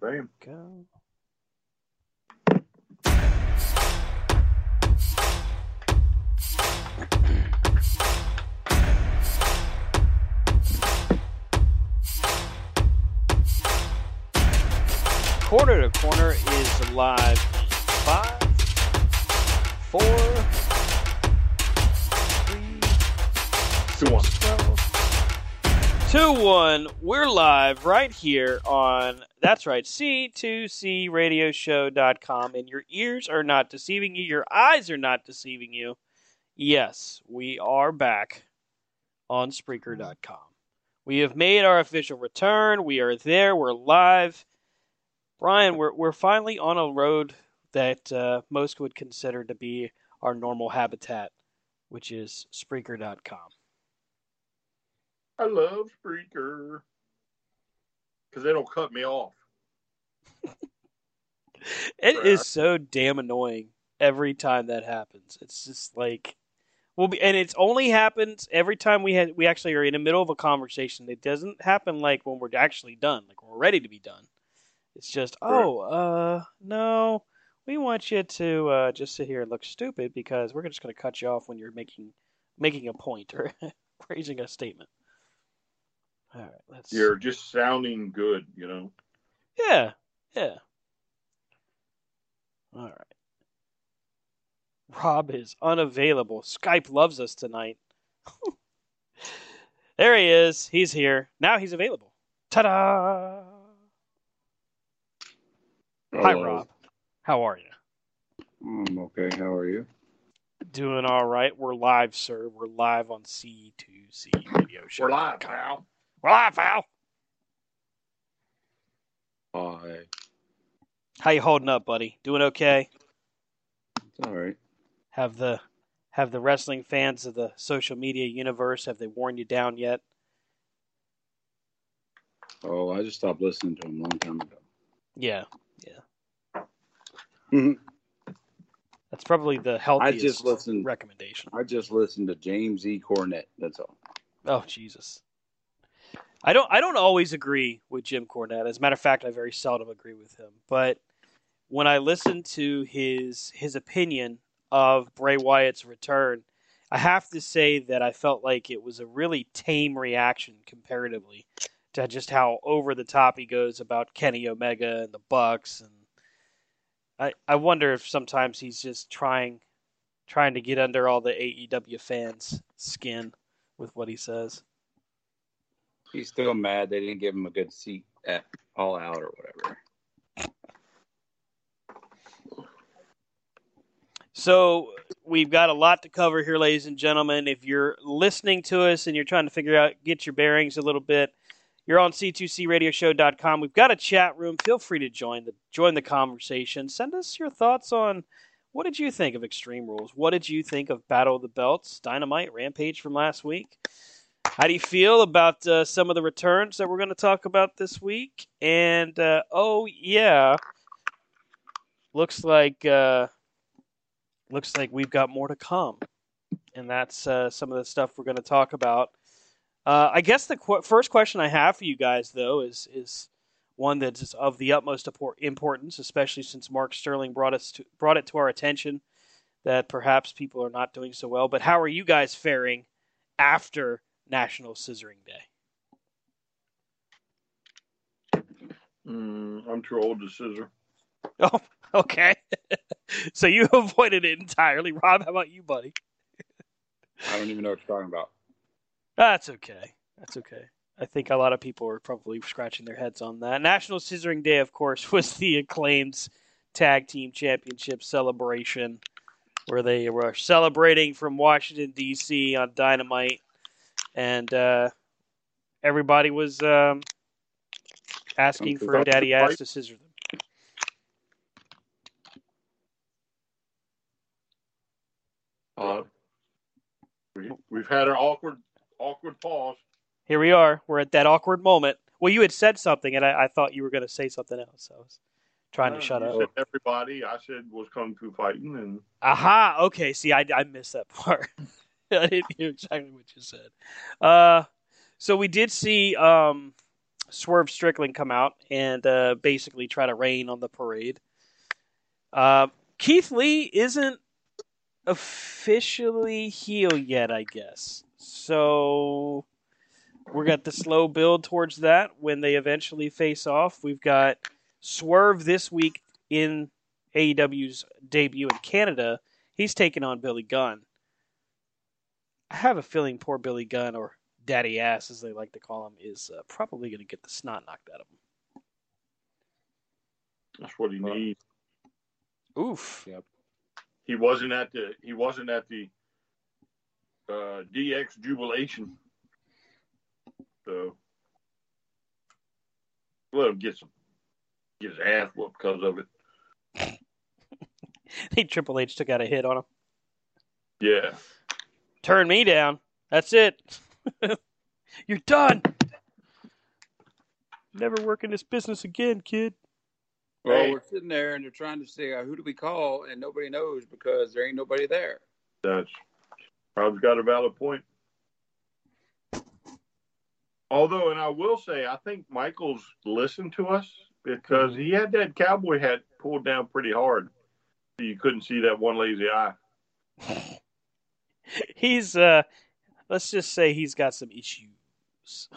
Bam. Go. Corner to corner is live. in Five, four, three, Two one. 2 1. We're live right here on, that's right, C2CRadioshow.com. And your ears are not deceiving you, your eyes are not deceiving you. Yes, we are back on Spreaker.com. We have made our official return. We are there. We're live. Brian, we're, we're finally on a road that uh, most would consider to be our normal habitat, which is Spreaker.com. I love Spreaker because they don't cut me off. It Crap. is so damn annoying every time that happens. It's just like well, be, and it's only happens every time we had we actually are in the middle of a conversation. It doesn't happen like when we're actually done, like we're ready to be done. It's just oh, uh, no, we want you to uh, just sit here and look stupid because we're just going to cut you off when you're making making a point or raising a statement. All right, let's. You're just sounding good, you know. Yeah, yeah. All right. Rob is unavailable. Skype loves us tonight. there he is. He's here. Now he's available. Ta da! Hi, Rob. How are you? I'm okay. How are you? Doing all right. We're live, sir. We're live on C2C Radio Show. We're live, pal. We're live, pal. Hi. How you holding up, buddy? Doing okay? It's all right. Have the have the wrestling fans of the social media universe have they worn you down yet? Oh, I just stopped listening to him a long time ago. Yeah, Yeah. Mhm. that's probably the healthiest just listened- recommendation. I just listened to James E. Cornette. That's all. Oh Jesus, I don't I don't always agree with Jim Cornette. As a matter of fact, I very seldom agree with him. But when I listen to his his opinion of Bray Wyatt's return, I have to say that I felt like it was a really tame reaction comparatively to just how over the top he goes about Kenny Omega and the Bucks and I, I wonder if sometimes he's just trying trying to get under all the AEW fans' skin with what he says. He's still mad they didn't give him a good seat at All Out or whatever. So we've got a lot to cover here, ladies and gentlemen. If you're listening to us and you're trying to figure out, get your bearings a little bit, you're on c2cradioshow.com. We've got a chat room. Feel free to join the join the conversation. Send us your thoughts on what did you think of Extreme Rules? What did you think of Battle of the Belts, Dynamite, Rampage from last week? How do you feel about uh, some of the returns that we're going to talk about this week? And uh, oh yeah, looks like. Uh, looks like we've got more to come. And that's uh, some of the stuff we're going to talk about. Uh, I guess the qu- first question I have for you guys, though, is is one that's of the utmost importance, especially since Mark Sterling brought us to, brought it to our attention that perhaps people are not doing so well. But how are you guys faring after National Scissoring Day? Mm, I'm too old to scissor. Oh, okay. so you avoided it entirely, Rob. How about you, buddy? I don't even know what you're talking about. That's okay. That's okay. I think a lot of people are probably scratching their heads on that. National Scissoring Day, of course, was the acclaimed tag team championship celebration where they were celebrating from Washington D.C. on Dynamite, and uh, everybody was um, asking for a daddy ass to scissor them. Uh, We, we've had an awkward, awkward pause. Here we are. We're at that awkward moment. Well, you had said something, and I, I thought you were going to say something else. So I was trying to Uh, shut you up. said everybody, I said was kung fu fighting, and Aha. Okay. See, I, I missed that part. I didn't hear exactly what you said. Uh, so we did see um, Swerve Strickland come out and uh, basically try to rain on the parade. Uh, Keith Lee isn't officially heel yet, I guess. So we're got the slow build towards that when they eventually face off. We've got Swerve this week in AEW's debut in Canada. He's taking on Billy Gunn. I have a feeling poor Billy Gunn, or Daddy Ass as they like to call him, is uh, probably going to get the snot knocked out of him. that's what he needs. Oof. Yep. He wasn't at the he wasn't at the uh, DX jubilation, so let him get some get his ass whooped because of it. I think Triple H took out a hit on him. Yeah, Turn me down. That's it. You're done. Never work in this business again, kid. well, Hey. we're sitting there and they're trying to say, uh, who do we call? And nobody knows because there ain't nobody there. that's probably got a valid point. Although, and I will say, I think Michaels listened to us because he had that cowboy hat pulled down pretty hard, you couldn't see that one lazy eye. He's uh let's just say he's got some issues.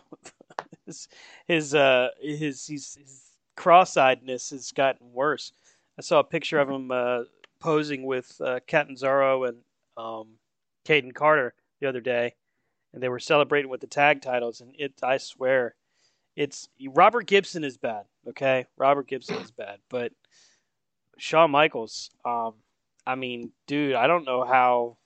his his uh his his, his cross-eyedness has gotten worse. I saw a picture of him uh posing with uh Catanzaro and um Kayden Carter the other day and they were celebrating with the tag titles and it I swear it's Robert Gibson is bad, okay? Robert Gibson is bad, but Shawn Michaels um I mean, dude, I don't know how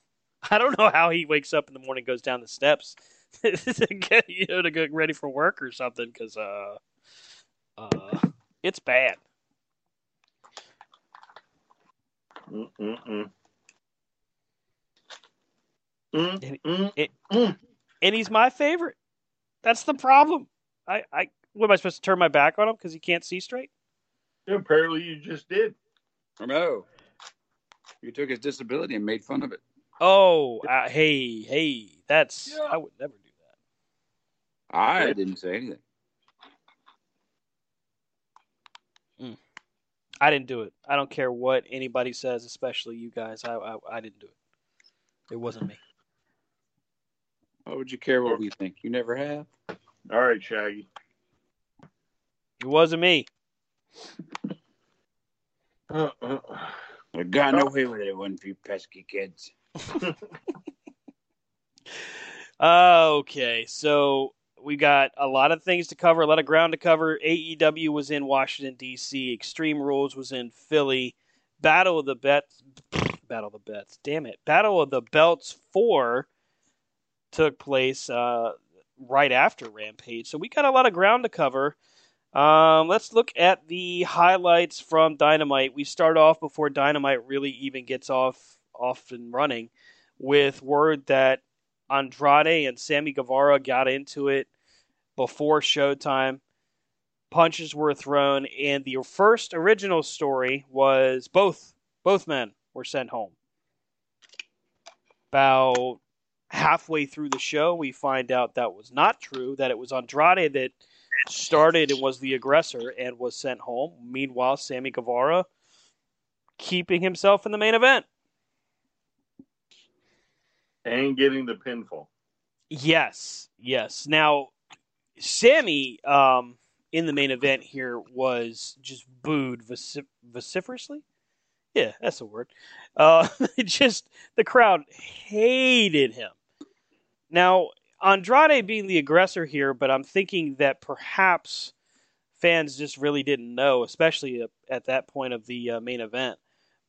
I don't know how he wakes up in the morning, goes down the steps to get you know to get ready for work or something, because uh, uh, it's bad. Mm-mm-mm. Mm-mm. It- And he's my favorite. That's the problem. I, I what am I supposed to turn my back on him because he can't see straight? Apparently, you just did. I know. You took his disability and made fun of it. Oh, uh, hey, hey, that's Yeah. I would never do that. I didn't say anything. I didn't do it. I don't care what anybody says, especially you guys. I I, I didn't do it. It wasn't me. Why would you care what we think? You never have. All right, Shaggy. It wasn't me. I got no way with it, one for you pesky kids. Okay, so we got a lot of things to cover, a lot of ground to cover. AEW was in Washington D.C. Extreme Rules was in Philly. Battle of the Bets, Battle of the Bets. Damn it, Battle of the Belts four took place uh, right after Rampage. So we got a lot of ground to cover. Um, let's look at the highlights from Dynamite. We start off before Dynamite really even gets off off and running with word that Andrade and Sammy Guevara got into it before showtime. Punches were thrown, and the first original story was both both men were sent home. About halfway through the show, we find out that was not true. That it was Andrade that started and was the aggressor and was sent home. Meanwhile, Sammy Guevara keeping himself in the main event. And getting the pinfall. Yes, yes. Now, Sammy um, in the main event here was just booed vocif- vociferously. Yeah, that's a word. Uh, just the crowd hated him. Now, Andrade being the aggressor here, but I'm thinking that perhaps fans just really didn't know, especially at that point of the uh, main event.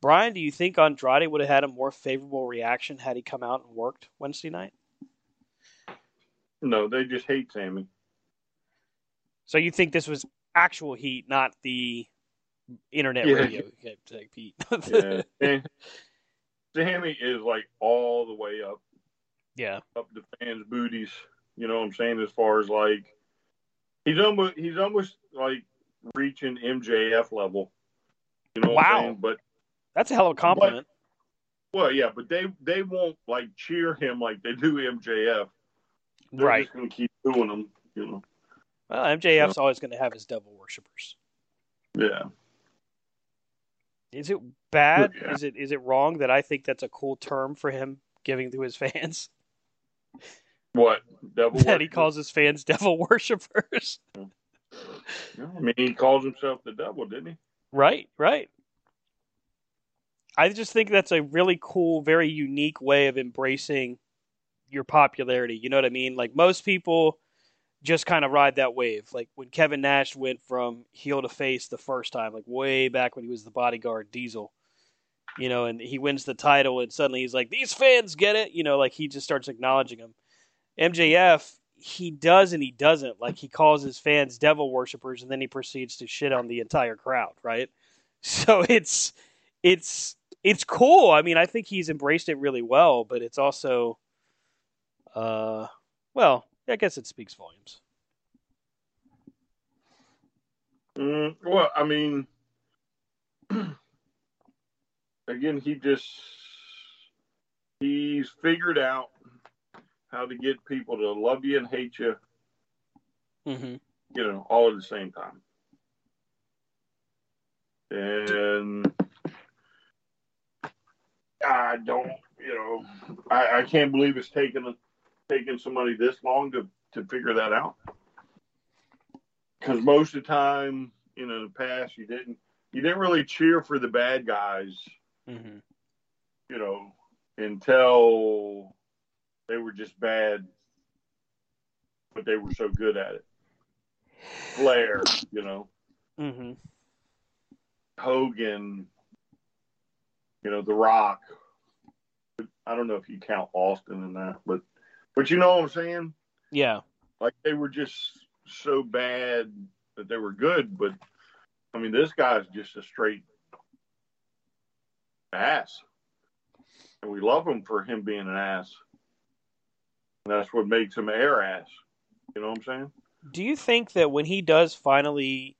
Brian, do you think Andrade would have had a more favorable reaction had he come out and worked Wednesday night? No, they just hate Sammy. So you think this was actual heat, not the internet Yeah. radio type heat. Yeah. and Sammy is like all the way up yeah. up the fans' booties. You know what I'm saying? As far as like he's almost he's almost like reaching MJF level. You know what Wow. I'm saying? But That's a hell of a compliment. well, yeah, but they they won't like cheer him like they do MJF. They're right. just gonna keep doing them. You know? Well, MJF's always going to have his devil worshippers. Yeah. Is it bad? Yeah. Is it is it wrong that I think that's a cool term for him giving to his fans? What devil? that he calls his fans devil worshippers. Yeah, I mean, he calls himself the devil, didn't he? Right, right. I just think that's a really cool, very unique way of embracing your popularity. You know what I mean? Like most people just kind of ride that wave. Like when Kevin Nash went from heel to face the first time, like way back when he was the bodyguard Diesel. You know, and he wins the title and suddenly he's like, These fans get it, you know, like he just starts acknowledging them. MJF, he does and he doesn't. Like he calls his fans devil worshippers and then he proceeds to shit on the entire crowd, right? So it's it's it's cool. I mean, I think he's embraced it really well, but it's also uh well, I guess it speaks volumes. Mm, well, I mean, again, he just he's figured out how to get people to love you and hate you, Mm-hmm. you know, all at the same time. And I don't, you know, I, I can't believe it's taken taken somebody this long to to figure that out. Because most of the time, you know, in the past, you didn't you didn't really cheer for the bad guys, Mm-hmm. you know, until they were just bad, but they were so good at it. Flair, you know, Mm-hmm. Hogan, you know, The Rock. I don't know if you count Austin in that, but but you know what I'm saying? Yeah. Like they were just so bad that they were good, but I mean, this guy's just a straight ass, and we love him for him being an ass. And that's what makes him air ass. You know what I'm saying? Do you think that when he does finally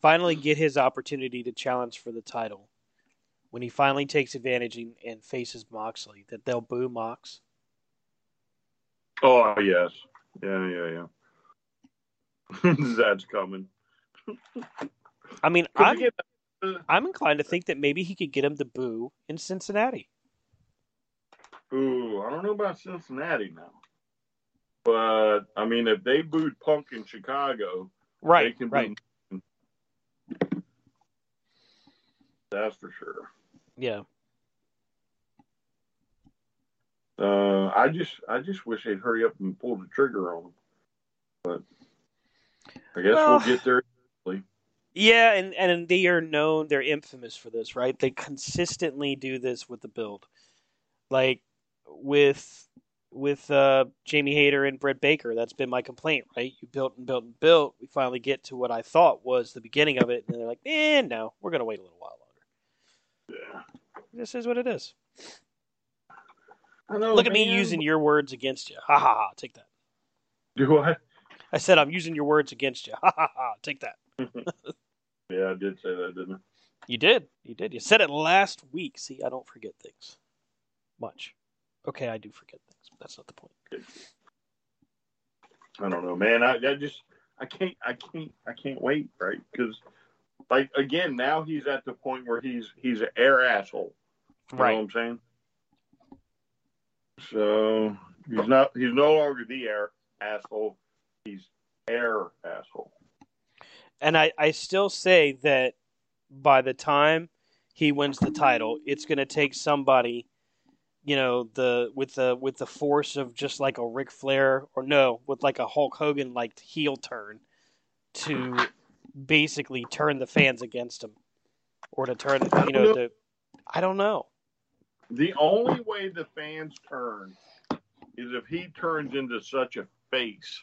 finally get his opportunity to challenge for the title, when he finally takes advantage and, and faces Moxley, that they'll boo Mox? Oh yes, yeah, yeah, yeah. that's coming. I mean, I'm uh, I'm inclined to think that maybe he could get him to boo in Cincinnati. Ooh, I don't know about Cincinnati now. But I mean, if they booed Punk in Chicago, Right, they can right. boo. That's for sure. Yeah. Uh, I just, I just wish they'd hurry up and pull the trigger on them. But I guess Well- we'll get there. Yeah, and, and they are known, they're infamous for this, right? They consistently do this with the build. Like with with uh, Jamie Hayter and Britt Baker, that's been my complaint, right? You built and built and built. We finally get to what I thought was the beginning of it, and they're like, eh, no, we're going to wait a little while. This is what it is. I know. Look at me using your words against you. Ha ha ha, take that. Do I? I said I'm using your words against you. Ha ha ha, take that. Yeah, I did say that, didn't I? You did. You did. You said it last week. See, I don't forget things much. Okay, I do forget things, but that's not the point. I don't know, man. I, I just I can't I can't I can't wait, right? Because like again, now he's at the point where he's he's an air asshole. You know what I'm saying? So he's not he's no longer the air asshole. He's air asshole. And I, I still say that by the time he wins the title, it's going to take somebody, you know, the with the with the force of just like a Ric Flair or no, with like a Hulk Hogan like heel turn to basically turn the fans against him or to turn, you know, to I don't know. The only way the fans turn is if he turns into such a face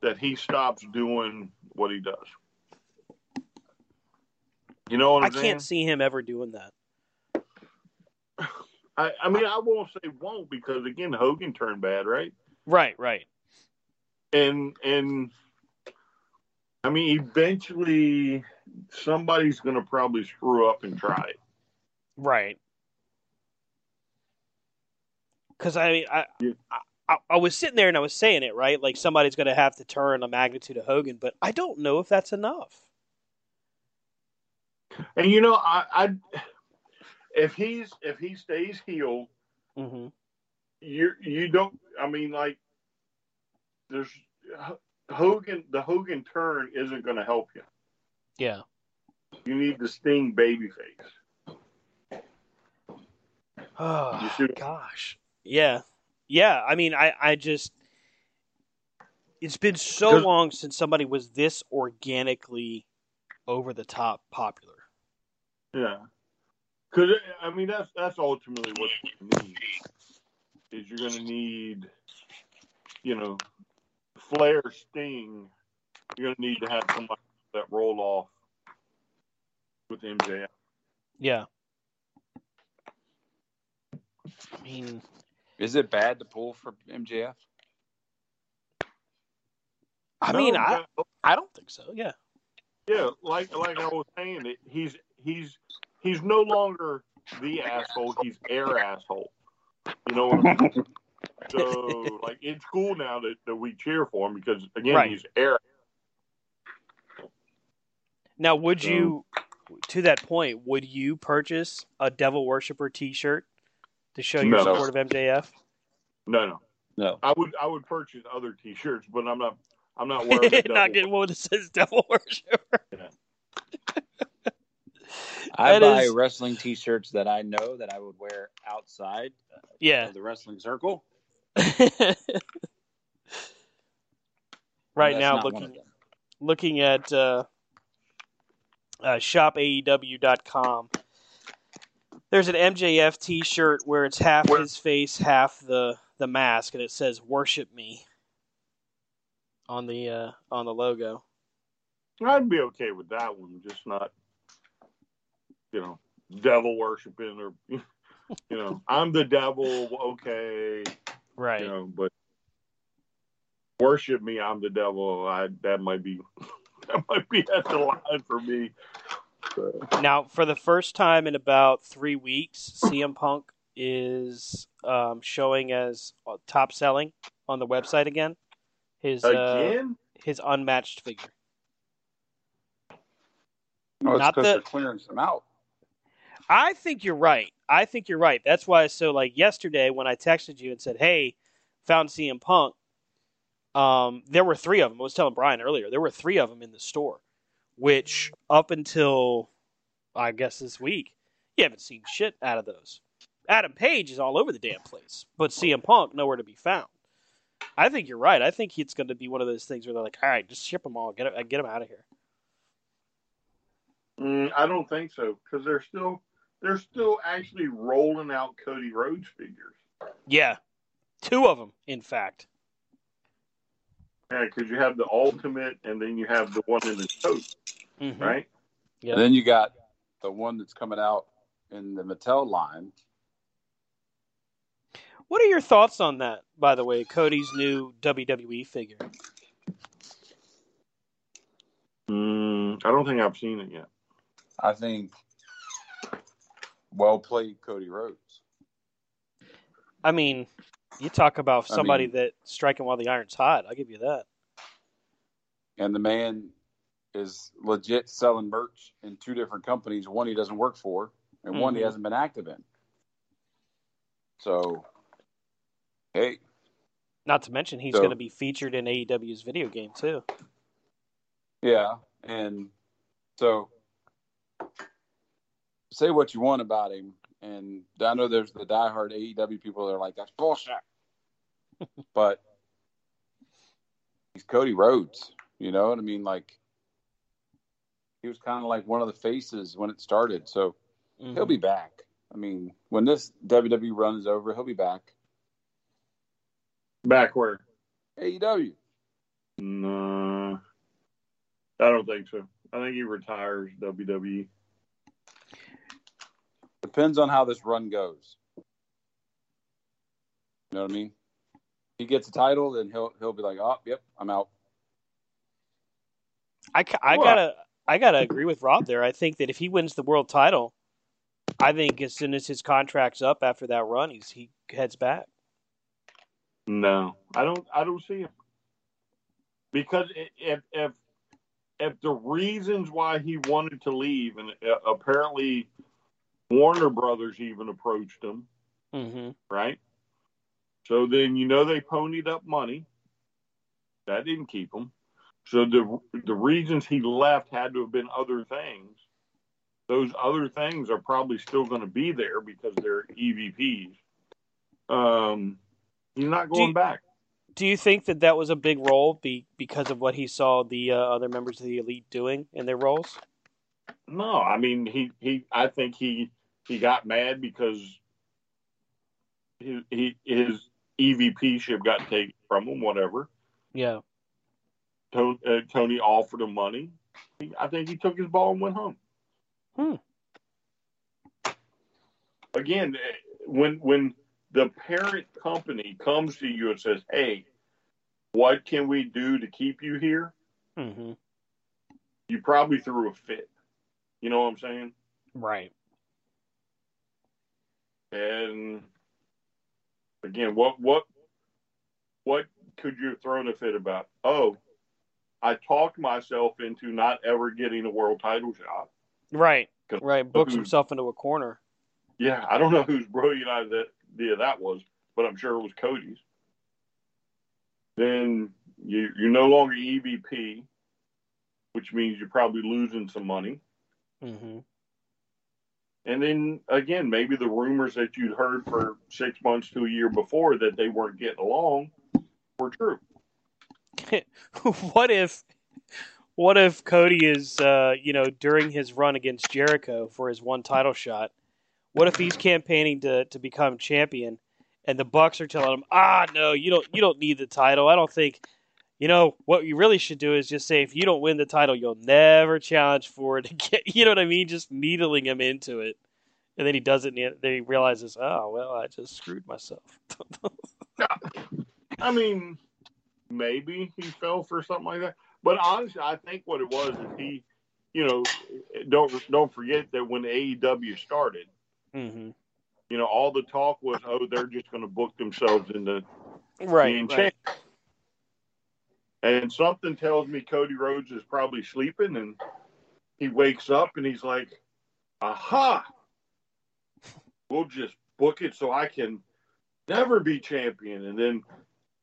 that he stops doing what he does. You know what I I'm saying? can't see him ever doing that. I, I mean, I won't say won't because again, Hogan turned bad, right? Right, right. And and I mean, eventually somebody's going to probably screw up and try it. Right. Because I mean, I, Yeah. I I was sitting there and I was saying it right, like somebody's going to have to turn the magnitude of Hogan, but I don't know if that's enough. And you know, I, I if he's if he stays heel, Mm-hmm. you you don't. I mean, like there's Hogan. The Hogan turn isn't going to help you. Yeah. You need the Sting babyface. Oh gosh. Yeah. Yeah. I mean, I I just it's been so long since somebody was this organically over the top popular. Yeah, because I mean that's that's ultimately what you need. Is you're going to need, you know, Flair, Sting. You're going to need to have somebody that roll off with MJF. Yeah. I mean, Is it bad to pull for MJF? I No, mean, I but- I don't think so. Yeah. yeah, like like I was saying, it, he's he's he's no longer the asshole. He's air asshole. You know what I mean? so like it's cool now that, that we cheer for him because again Right. he's air. Now, would So- you, to that point, would you purchase a Devil Worshipper T-shirt to show your No. support of MJF? No, no. No. I would I would purchase other T-shirts, but I'm not I'm not wearing the Not getting one that says Devil Worshipper. I That buy is- wrestling T-shirts that I know that I would wear outside Yeah. of the wrestling circle. right That's now, not one of looking looking at uh, uh, shopaew.com. There's an MJF T-shirt where it's half his face, half the the mask, and it says "Worship Me" on the uh, on the logo. I'd be okay with that one, just not you know devil worshiping or you know I'm the devil. Okay, Right. you know, but worship me. I'm the devil. I that might be that might be at the line for me. So, Now, for the first time in about three weeks, CM Punk is um, showing as uh, top selling on the website again. His uh, again, his unmatched figure. No, it's Not because the- they're clearing some out. I think you're right. I think you're right. That's why. So, like yesterday, when I texted you and said, "Hey, found CM Punk," um, there were three of them. I was telling Brian earlier. There were three of them in the store, which up until I guess this week, you haven't seen shit out of those. Adam Page is all over the damn place, but CM Punk nowhere to be found. I think you're right. I think it's going to be one of those things where they're like, "All right, just ship them all. Get get them out of here." Mm, I don't think so because they're still they're still actually rolling out Cody Rhodes figures. Yeah, two of them, in fact. Yeah, because you have the ultimate and then you have the one in the coat, Mhm. right? Yeah. Then you got the one that's coming out in the Mattel line. What are your thoughts on that, by the way, Cody's new WWE figure? Mm, I don't think I've seen it yet. I think well played, Cody Rhodes. I mean, you talk about I somebody mean- that striking while the iron's hot. I'll give you that. And the man is legit selling merch in two different companies. One he doesn't work for, and one he Mhm. hasn't been active in. So, hey, Not to mention he's So- going to be featured in AEW's video game too. yeah, and so say what you want about him, and I know there's the diehard AEW people that are like that's bullshit, but he's Cody Rhodes. You know what I mean? Like he was kind of like one of the faces when it started, so Mhm. he'll be back. I mean, when this WWE run is over, he'll be back. Back where? AEW. No, I don't think so. I think he retires WWE. Depends on how this run goes. You know what I mean? He gets a title, then he'll he'll be like, "Oh, yep, I'm out." I, I What? gotta I gotta agree with Rob there. I think that if he wins the world title, I think as soon as his contract's up after that run, he's he heads back. No, I don't. I don't see him because if if if the reasons why he wanted to leave, and uh, apparently Warner Brothers even approached him, Mm-hmm. right? So then you know they ponied up money. That didn't keep him. So the the reasons he left had to have been other things. Those other things are probably still going to be there because they're EVPs. Um, he's not Do going you- back. Do you think that that was a big role be, because of what he saw the uh, other members of the elite doing in their roles? No, I mean he he. I think he he got mad because his he, his EVP ship got taken from him. Whatever. Yeah. Tony, uh, Tony offered him money. He, I think he took his ball and went home. Hmm. Again, eh, when when the parent company comes to you and says, "Hey, what can we do to keep you here?" Mm-hmm. You probably threw a fit. You know what I'm saying? Right. And again, what what what could you have thrown a fit about? Oh, I talked myself into not ever getting a world title shot. Right. Right. Books himself into a corner. Yeah, I don't know whose brilliant idea that was, but I'm sure it was Cody's. Then you, you're no longer EVP, which means you're probably losing some money. Mm-hmm. And then again, maybe the rumors that you'd heard for six months to a year before that they weren't getting along were true. what if what if Cody is uh, you know during his run against Jericho for his one title shot? What if he's campaigning to, to become champion and the Bucks are telling him, "Ah, no, you don't you don't need the title. I don't think you know what you really should do is just say if you don't win the title, you'll never challenge for it again. You know what I mean? Just needling him into it. And then he does it and then he realizes, "Oh, well, I just screwed myself." I mean, maybe he fell for something like that. But honestly, I think what it was is he, you know, don't don't forget that when AEW started, mhm. you know, all the talk was, oh, they're just going to book themselves into Right. being right. champ. And something tells me Cody Rhodes is probably sleeping, and he wakes up and he's like, "Aha! We'll just book it so I can never be champion." And then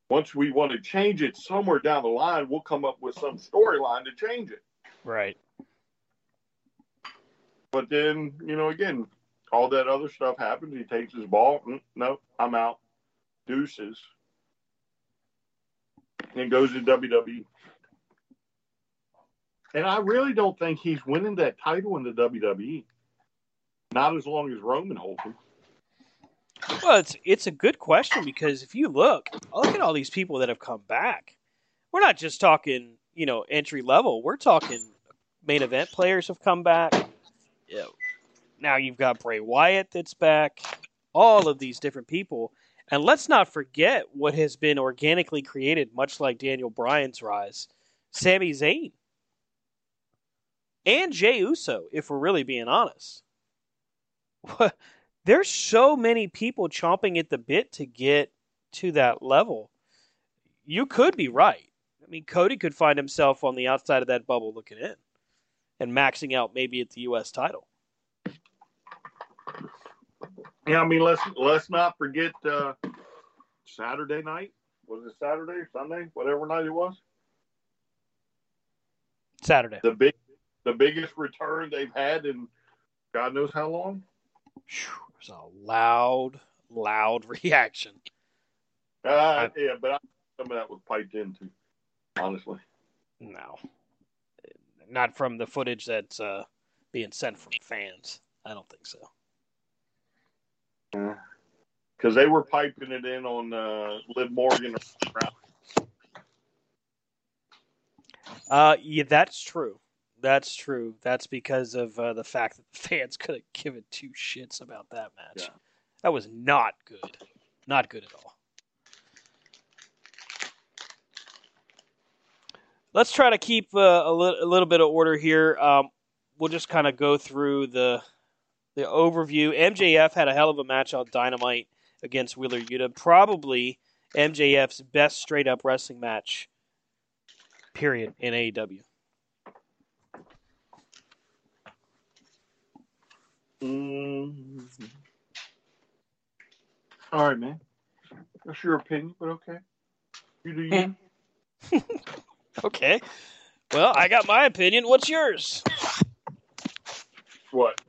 once we want to change it somewhere down the line, we'll come up with some storyline to change it. Right. But then, you know, again, all that other stuff happens. He takes his ball. Mm, no, I'm out. Deuces. And goes to WWE. And I really don't think he's winning that title in the WWE. Not as long as Roman holds him. Well, it's it's a good question because if you look, look at all these people that have come back. We're not just talking, you know, entry level. We're talking main event players have come back. Know, now you've got Bray Wyatt that's back. All of these different people, and let's not forget what has been organically created, much like Daniel Bryan's rise. Sami Zayn and Jey Uso, if we're really being honest. there's so many people chomping at the bit to get to that level. You could be right. I mean, Cody could find himself on the outside of that bubble looking in and maxing out maybe at the U.S. title. Yeah, I mean, let's let's not forget uh, Saturday night. Was it Saturday, or Sunday, whatever night it was? Saturday. The big, the biggest return they've had in God knows how long. Phew, There's a loud, loud reaction. Uh, yeah, but I, some of that was piped into, honestly. No. Not from the footage that's uh, being sent from fans. I don't think so. Because they were piping it in on uh, Liv Morgan. Uh, yeah, that's true. That's true. That's because of uh, the fact that the fans could have given two shits about that match. Yeah. That was not good. Not good at all. Let's try to keep uh, a, li- a little bit of order here. Um, we'll just kind of go through the the overview. MJF had a hell of a match on Dynamite against Wheeler Yuta. Probably MJF's best straight up wrestling match, period, in AEW. Mm. All right, man. That's your opinion, but okay. You do you. Okay. Well, I got my opinion. What's yours? what?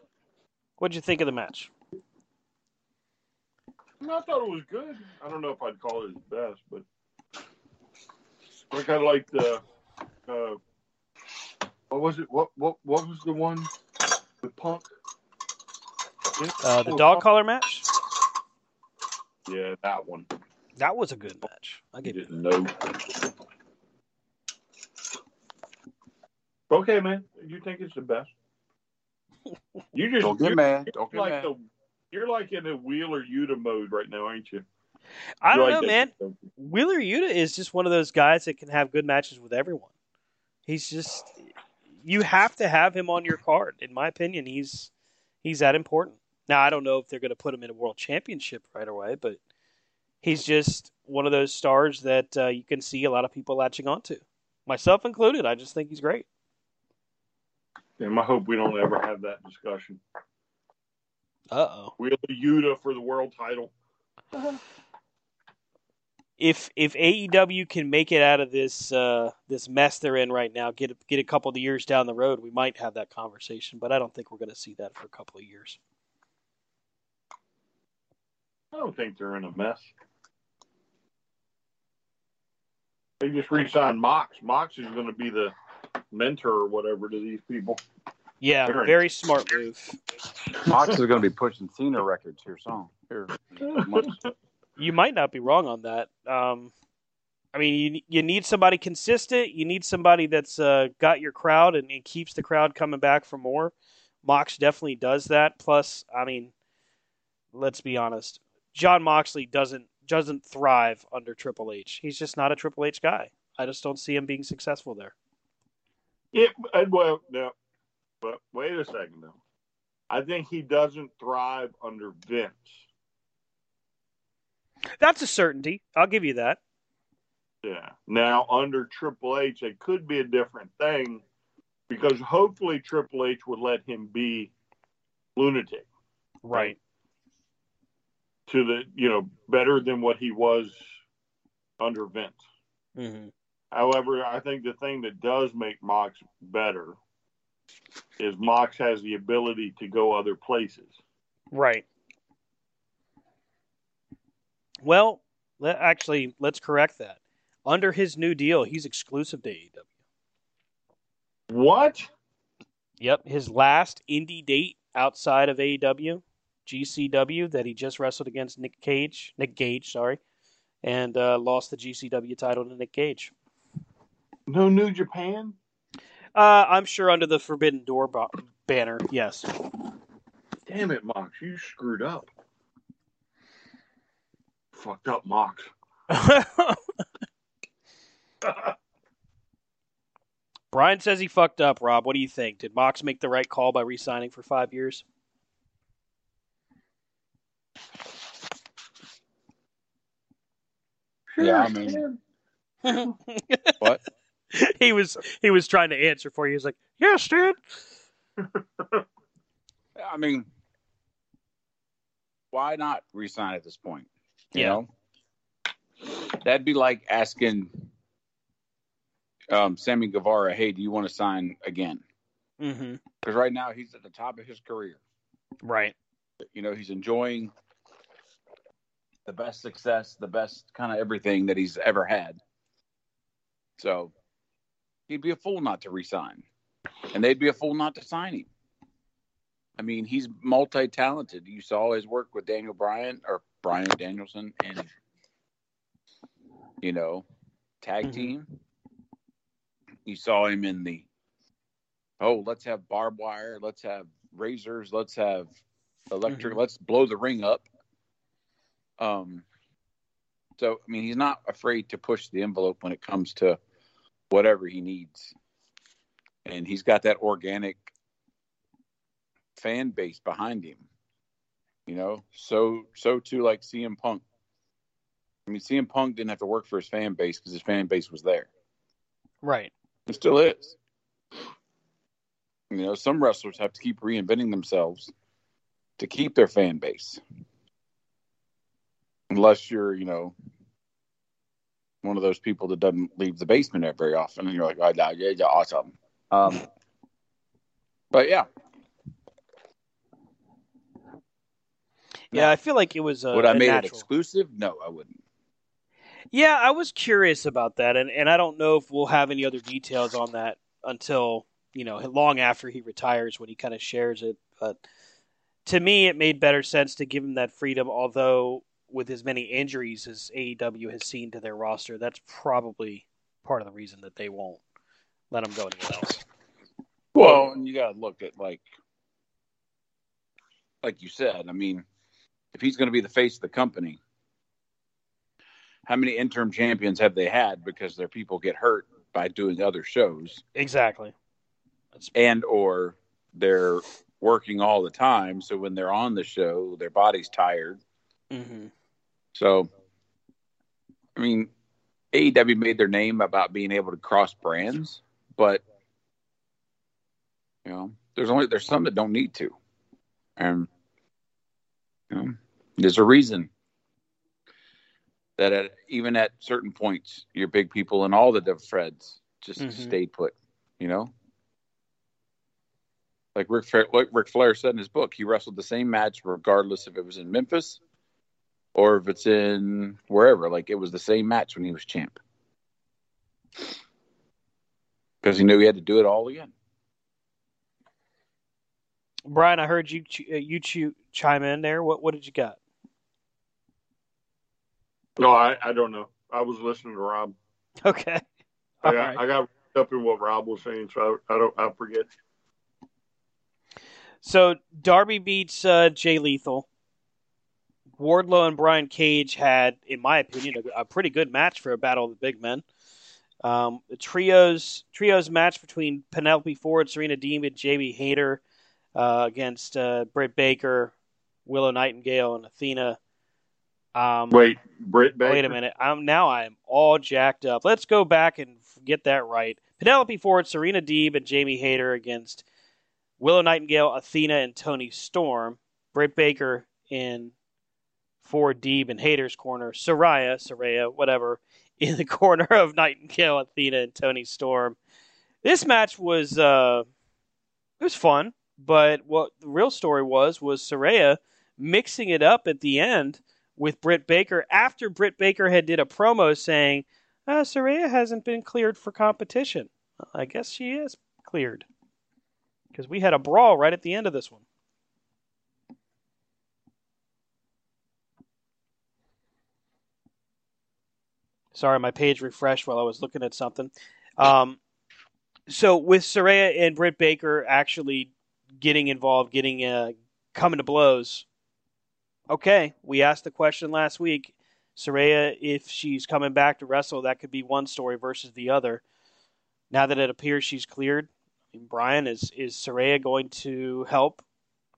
What'd you think of the match? No, I thought it was good. I don't know if I'd call it his best, but I kind of like the. Uh, what was it? What what what was the one The Punk? Yeah, Uh, the oh, dog Punk. collar match? Yeah, that one. That was a good match. I I give you didn't know. Okay, man. You think it's the best? You just Don't get mad. Don't get like mad. the, you're like in a Wheeler Yuta mode right now, ain't you? I don't You know, man. that- Wheeler Yuta is just one of those guys that can have good matches with everyone. He's just you have to have him on your card. In my opinion, he's he's that important. Now I don't know if they're going to put him in a world championship right away, but he's just one of those stars that uh, you can see a lot of people latching onto, myself included. I just think he's great. And I hope we don't ever have that discussion. Uh oh. Wheeler Yuta for the world title. if if AEW can make it out of this uh, this mess they're in right now, get get a couple of years down the road, we might have that conversation. But I don't think we're going to see that for a couple of years. I don't think they're in a mess. They just re-signed Mox. Mox is going to be the mentor or whatever to these people. Yeah, Very. very smart move. Mox is going to be pushing Cena records here soon. Here. You might not be wrong on that. Um, I mean, you you need somebody consistent. You need somebody that's uh, got your crowd and, and keeps the crowd coming back for more. Mox definitely does that. Plus, I mean, let's be honest, John Moxley doesn't doesn't thrive under Triple H. He's just not a Triple H guy. I just don't see him being successful there. Yeah, and well, no, but wait a second though. I think he doesn't thrive under Vince. That's a certainty. I'll give you that. Yeah. Now under Triple H, it could be a different thing because hopefully Triple H would let him be lunatic Right. to the you know better than what he was under Vince. hmm However, I think the thing that does make Mox better is Mox has the ability to go other places. Right. Well, let, actually, let's correct that. Under his new deal, he's exclusive to AEW. What? Yep, his last indie date outside of AEW, GCW, that he just wrestled against Nick Cage, Nick Gage, sorry, and uh, lost the GCW title to Nick Gage. No New Japan? Uh, I'm sure under the Forbidden Door ba- banner, yes. Damn it, Mox, you screwed up. Fucked up, Mox. Brian says he fucked up. Rob, what do you think? Did Mox make the right call by re-signing for five years? Yeah, I mean- What? he was he was trying to answer for you. He's like, "Yes, dude." I mean, why not resign at this point? You Yeah. know, that'd be like asking um, Sammy Guevara, "Hey, do you want to sign again?" Mm-hmm. Because right now he's at the top of his career. Right. You know, he's enjoying the best success, the best kind of everything that he's ever had. So he'd be a fool not to resign, and they'd be a fool not to sign him. I mean, he's multi-talented. You saw his work with Daniel Bryan or Brian Danielson, and you know, tag Mhm. team. You saw him in the oh, let's have barbed wire, let's have razors, let's have electric, Mhm. let's blow the ring up. Um, so I mean, he's not afraid to push the envelope when it comes to whatever he needs, and he's got that organic fan base behind him. You know, so so too like CM Punk. I mean, CM Punk didn't have to work for his fan base because his fan base was there. Right. It still is. You know, some wrestlers have to keep reinventing themselves to keep their fan base. Unless you're, you know, one of those people that doesn't leave the basement very often, and you're like, oh, yeah, yeah, awesome. Um, but yeah, Yeah, I feel like it was a, would I a make it exclusive? No, I wouldn't. Yeah, I was curious about that, and, and I don't know if we'll have any other details on that until you know long after he retires when he kind of shares it. But to me, it made better sense to give him that freedom. Although with as many injuries as AEW has seen to their roster, that's probably part of the reason that they won't let him go anywhere else. Well, and you got to look at like, like you said. I mean, if he's going to be the face of the company, how many interim champions have they had because their people get hurt by doing other shows, Exactly. That's, and or they're working all the time, so when they're on the show, their body's tired. hmm So, I mean, AEW made their name about being able to cross brands, but you know, there's only there's some that don't need to, and you know, there's a reason that at, even at certain points, your big people and all the different threads just Mhm. stayed put. You know, like Ric, Flair, like Ric Flair said in his book, he wrestled the same match regardless if it was in Memphis or if it's in wherever. Like it was the same match when he was champ because he knew he had to do it all again. Brian, I heard you ch- uh, you ch- chime in there. What what did you got? No, I, I don't know. I was listening to Rob. Okay. I got, right. I got up in what Rob was saying, so I, I don't I forget. So Darby beats uh, Jay Lethal. Wardlow and Brian Cage had, in my opinion, a, a pretty good match for a battle of the big men. Um, the trios trios match between Penelope Ford, Serena Deeb, and Jamie Hayter uh, against uh, Britt Baker, Willow Nightingale, and Athena. Um, Wait, Britt Baker. Wait a minute. I'm now I'm all jacked up. Let's go back and get that right. Penelope Ford, Serena Deeb, and Jamie Hayter against Willow Nightingale, Athena, and Toni Storm. Britt Baker in Ford Deeb and Hayter's corner. Saraya, Saraya, whatever, in the corner of Nightingale, Athena, and Toni Storm. This match was uh, it was fun, but what the real story was was Saraya mixing it up at the end with Britt Baker after Britt Baker had did a promo saying, uh, Saraya hasn't been cleared for competition. Well, I guess she is cleared. Because we had a brawl right at the end of this one. Sorry, my page refreshed while I was looking at something. Um, so with Saraya and Britt Baker actually getting involved, getting uh, coming to blows, okay, we asked the question last week. Saraya, if she's coming back to wrestle, that could be one story versus the other. Now that it appears she's cleared, Brian, is is Saraya going to help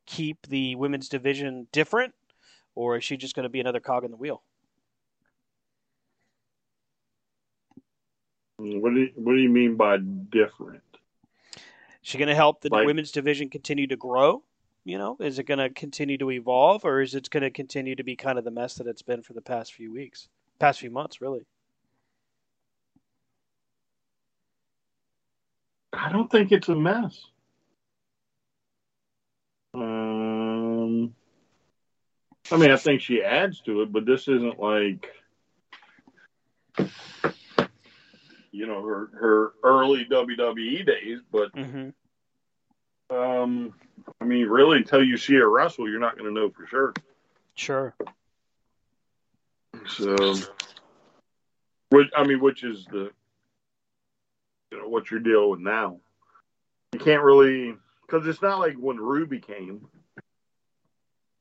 keep the women's division different, or is she just going to be another cog in the wheel? What do you, what do you mean by different? Is she going to help the Like- women's division continue to grow? You know, is it going to continue to evolve, or is it going to continue to be kind of the mess that it's been for the past few weeks, past few months, really? I don't think it's a mess. Um, I mean, I think she adds to it, but this isn't like, you know, her her early WWE days. But Mm-hmm. um, I mean, really, until you see her wrestle, you're not going to know for sure. Sure. So, which I mean, which is the, you know what you're dealing with now. You can't really because it's not like when Ruby came.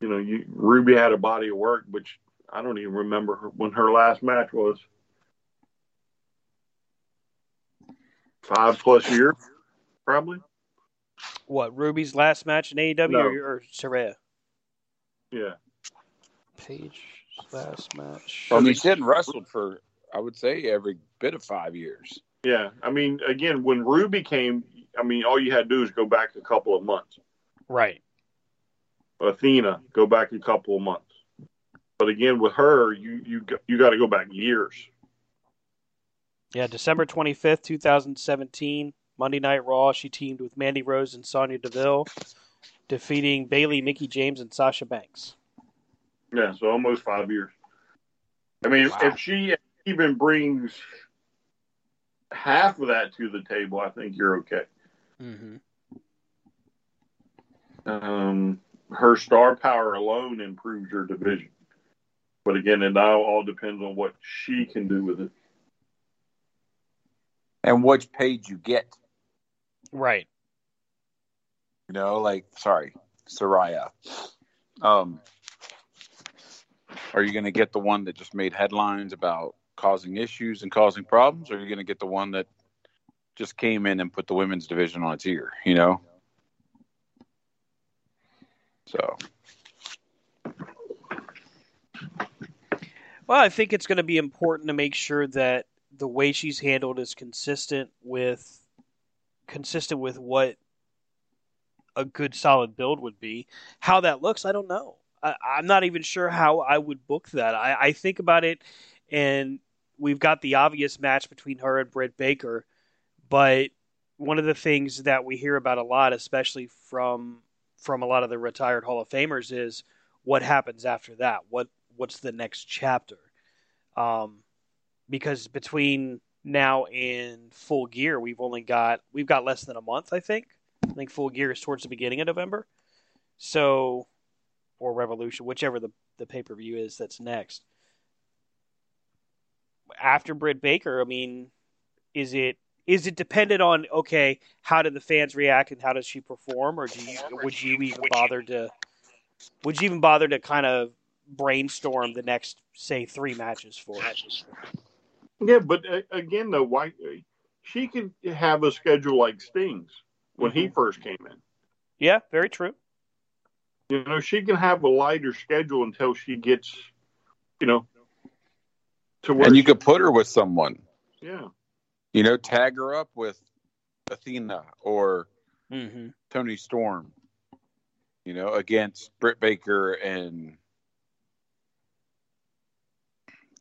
You know, you Ruby had a body of work, which I don't even remember her, when her last match was. Five plus years, probably. What Ruby's last match in AEW No. or, or Saraya? Yeah. Paige last match. I mean, she hadn't wrestled for, I would say, every bit of five years. Yeah. I mean, again, when Ruby came, I mean, all you had to do is go back a couple of months. Right. Athena, go back a couple of months. But again, with her, you you you got to go back years. Yeah, December 25th, 2017, Monday Night Raw. She teamed with Mandy Rose and Sonya Deville, defeating Bayley, Mickie James, and Sasha Banks. Yeah, so almost five years. I mean, if- Wow. if she even brings half of that to the table, I think you're okay. Mm-hmm. Um, her star power alone improves your division. But again, it now all depends on what she can do with it. And which Paige you get. Right. You know, like, sorry, Saraya. Um, are you going to get the one that just made headlines about causing issues and causing problems, or are you going to get the one that just came in and put the women's division on its ear? You know. So Well, I think it's going to be important to make sure that the way she's handled is consistent with consistent with what a good solid build would be. How that looks, I don't know. I, I'm not even sure how I would book that. I, I think about it, and we've got the obvious match between her and Britt Baker, but one of the things that we hear about a lot, especially from from a lot of the retired Hall of Famers, is what happens after that. What what's the next chapter? Um, because between now and full gear, we've only got we've got less than a month. I think. I think full gear is towards the beginning of November. So, or Revolution, whichever the the pay per view is that's next. After Britt Baker, I mean, is it is it dependent on okay, how do the fans react and how does she perform, or do you would you even bother to would you even bother to kind of brainstorm the next say three matches for it? Yeah, but uh, again, though, why she can have a schedule like Sting's when he first came in. Yeah, very true. You know, she can have a lighter schedule until she gets, you know, to where. and you could put her with someone. yeah, You know, tag her up with Athena or Mm-hmm. Toni Storm. You know, against Britt Baker and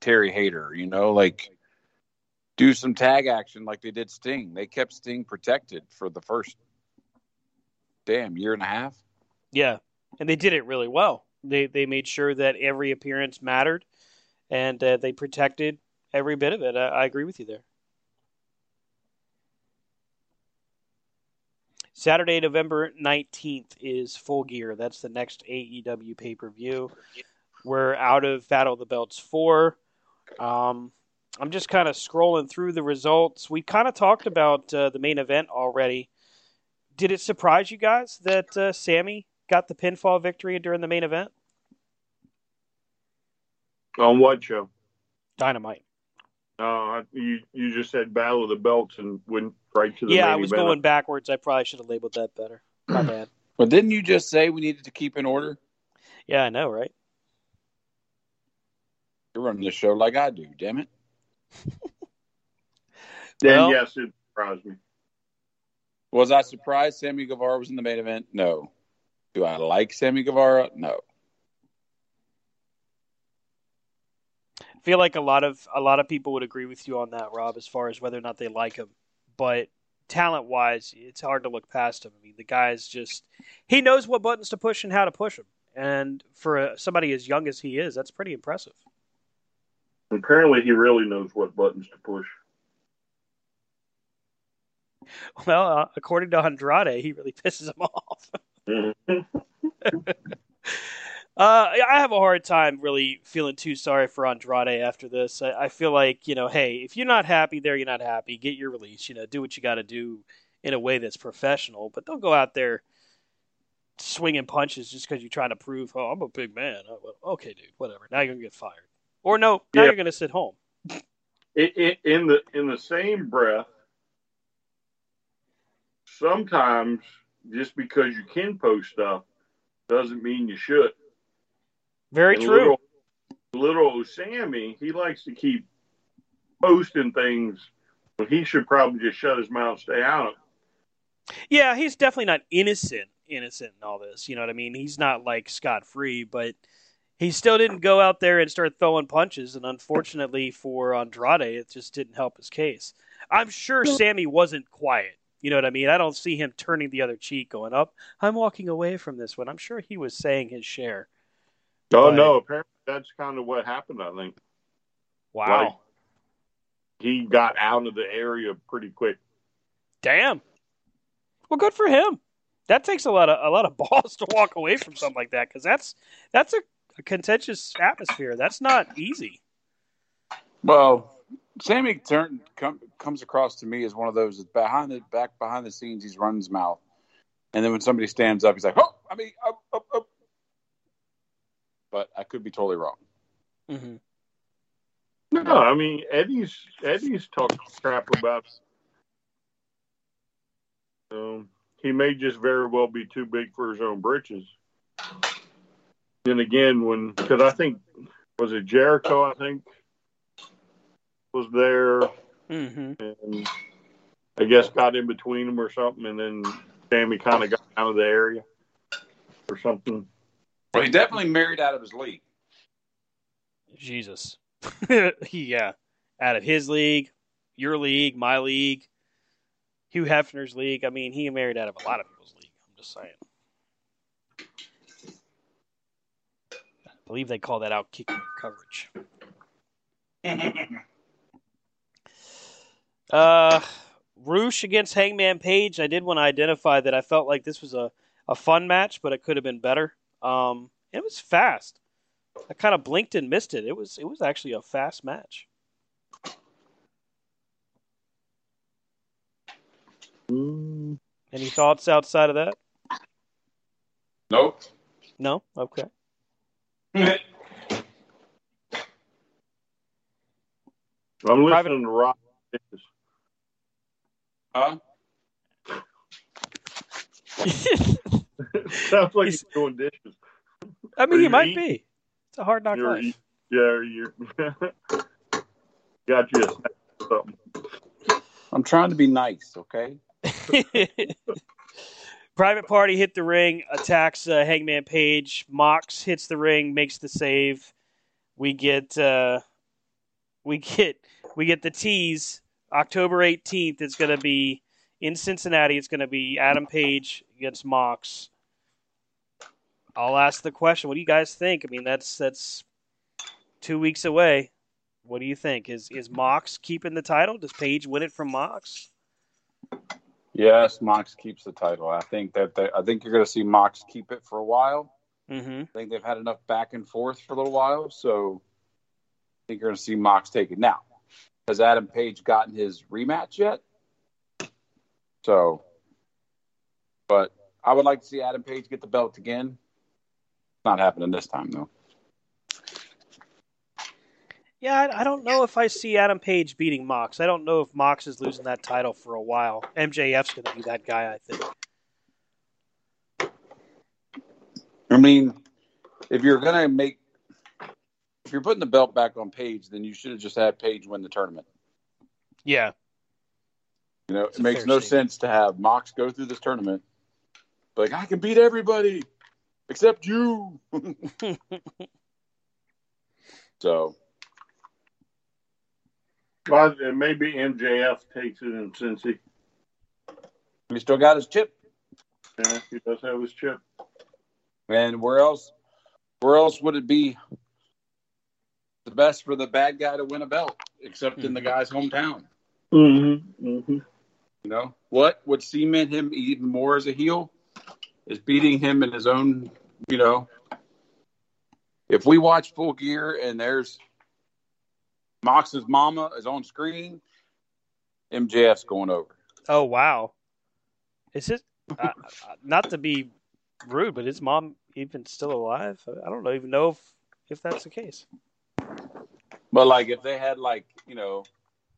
Terry Hayter. You know, like do some tag action like they did Sting. They kept Sting protected for the first damn year and a half. Yeah, and they did it really well. They they made sure that every appearance mattered, and uh, they protected every bit of it. I, I agree with you there. Saturday, November nineteenth is Full Gear. That's the next AEW pay per view. We're out of Battle of the Belts four. Um, I'm just kind of scrolling through the results. We kind of talked about uh, the main event already. Did it surprise you guys that uh, Sammy got the pinfall victory during the main event? on what show? Dynamite. Uh, you you just said Battle of the Belts and went right to the Yeah, main I was event. going backwards. I probably should have labeled that better. My bad. But didn't you just say we needed to keep in order? Yeah, I know, right? You're running the show like I do, damn it. Then Well- yes, it surprised me. Was I surprised Sammy Guevara was in the main event? No. Do I like Sammy Guevara? No. I feel like a lot of a lot of people would agree with you on that, Rob, as far as whether or not they like him. But talent wise, it's hard to look past him. I mean, the guy's just he knows what buttons to push and how to push them. And for uh somebody as young as he is, that's pretty impressive. Apparently, he really knows what buttons to push. Well, uh, according to Andrade, he really pisses him off. Mhm. Uh, I have a hard time really feeling too sorry for Andrade after this. I, I, feel like you know, hey, if you're not happy there, you're not happy. Get your release. You know, do what you got to do in a way that's professional. But don't go out there swinging punches just because you're trying to prove, oh, I'm a big man. Oh, well, okay, dude, whatever. Now you're gonna get fired, or no, now yeah. you're gonna sit home. in the in the same breath, sometimes just because you can post stuff doesn't mean you should. Very and true. Little, little Sammy, he likes to keep posting things but he should probably just shut his mouth, stay out. Of. Yeah, he's definitely not innocent, innocent in all this. You know what I mean? He's not like scot free, but he still didn't go out there and start throwing punches. And unfortunately for Andrade, it just didn't help his case. I'm sure Sammy wasn't quiet. You know what I mean? I don't see him turning the other cheek, going up. I'm walking away from this one. I'm sure he was saying his share. Oh but... no! Apparently, that's kind of what happened. I think. Wow. Like, he got out of the area pretty quick. Damn. Well, good for him. That takes a lot of a lot of balls to walk away from something like that because that's that's a, a contentious atmosphere. That's not easy. Well, Sammy turn, com, comes across to me as one of those behind the back behind the scenes. He's running his mouth, and then when somebody stands up, he's like, "Oh, I mean, oh, oh, oh. but I could be totally wrong. Mm-hmm. No, I mean Eddie's Eddie's talking crap about. Um, he may just very well be too big for his own britches. Then again, when because I think was it Jericho? I think was there, mm-hmm. and I guess got in between them or something, and then Sammy kind of got out of the area or something. Well, he definitely married out of his league. Jesus. yeah, out of his league, your league, my league, Hugh Hefner's league. I mean, he married out of a lot of people's league. I'm just saying. Believe they call that out kicking coverage. uh, Rush against Hangman Page. I did want to identify that I felt like this was a, a fun match, but it could have been better. Um, it was fast. I kind of blinked and missed it. It was it was actually a fast match. Mm. Any thoughts outside of that? Nope. No. Okay. I'm listening Private... to rock. Huh? Sounds like he's, he's doing dishes. I mean, he might be. It's a hard knock you're, life. Yeah, you got you something. I'm trying to be nice, okay? Private Party hit the ring, attacks uh, Hangman Page. Mox hits the ring, makes the save. We get uh, we get we get the tease. October 18th. It's going to be in Cincinnati. It's going to be Adam Page against Mox. I'll ask the question. What do you guys think? I mean, that's that's two weeks away. What do you think? Is is Mox keeping the title? Does Page win it from Mox? Yes, Mox keeps the title. I think that they, I think you're going to see Mox keep it for a while. Mm-hmm. I think they've had enough back and forth for a little while, so I think you're going to see Mox take it now. Has Adam Page gotten his rematch yet? So, but I would like to see Adam Page get the belt again not happening this time, though. Yeah, I, don't know if I see Adam Page beating Mox. I don't know if Mox is losing that title for a while. MJF's going to be that guy, I think. I mean, if you're going to make, if you're putting the belt back on Page, then you should have just had Page win the tournament. Yeah. You know, it makes no sense to have Mox go through this tournament, like I can beat everybody except you. so. Well, maybe MJF takes it in Cincy. He still got his chip. Yeah, he does have his chip. And where else? Where else would it be the best for the bad guy to win a belt, except mm-hmm. in the mm-hmm. guy's hometown? Mm-hmm. Mm-hmm. You know what would cement him even more as a heel is beating him in his own, you know, if we watch Full Gear and there's Mox's mama is on screen, MJF's going over. Oh wow, is it? uh, not to be rude, but is mom even still alive? I don't even know if if that's the case. But like, if they had like you know,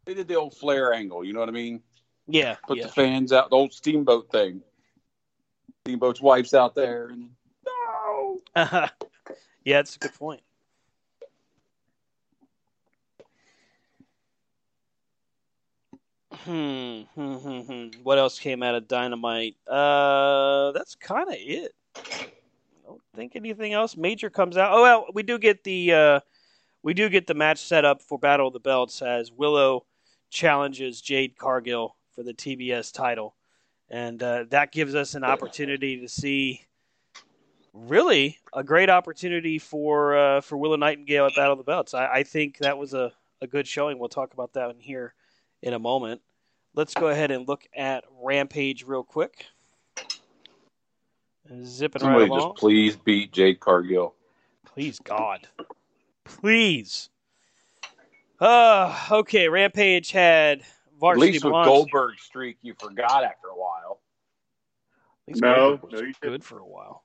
they did the old Flair angle. You know what I mean? Yeah. Put yeah. the fans out, the old steamboat thing. Steamboat's wife's out there, and no. yeah, that's a good point. Hmm, hmm, hmm, hmm. What else came out of Dynamite? Uh, that's kind of it. I don't think anything else major comes out. Oh well, we do get the uh, we do get the match set up for Battle of the Belts as Willow challenges Jade Cargill for the TBS title, and uh, that gives us an opportunity to see really a great opportunity for uh, for Willow Nightingale at Battle of the Belts. I, I think that was a, a good showing. We'll talk about that in here in a moment. Let's go ahead and look at Rampage real quick. Zipping Somebody right along. just please beat Jade Cargill. Please, God. Please. Uh, okay, Rampage had At Varsity least with Blondes. Goldberg's streak, you forgot after a while. At No, Goldberg was no, you good didn't. for a while.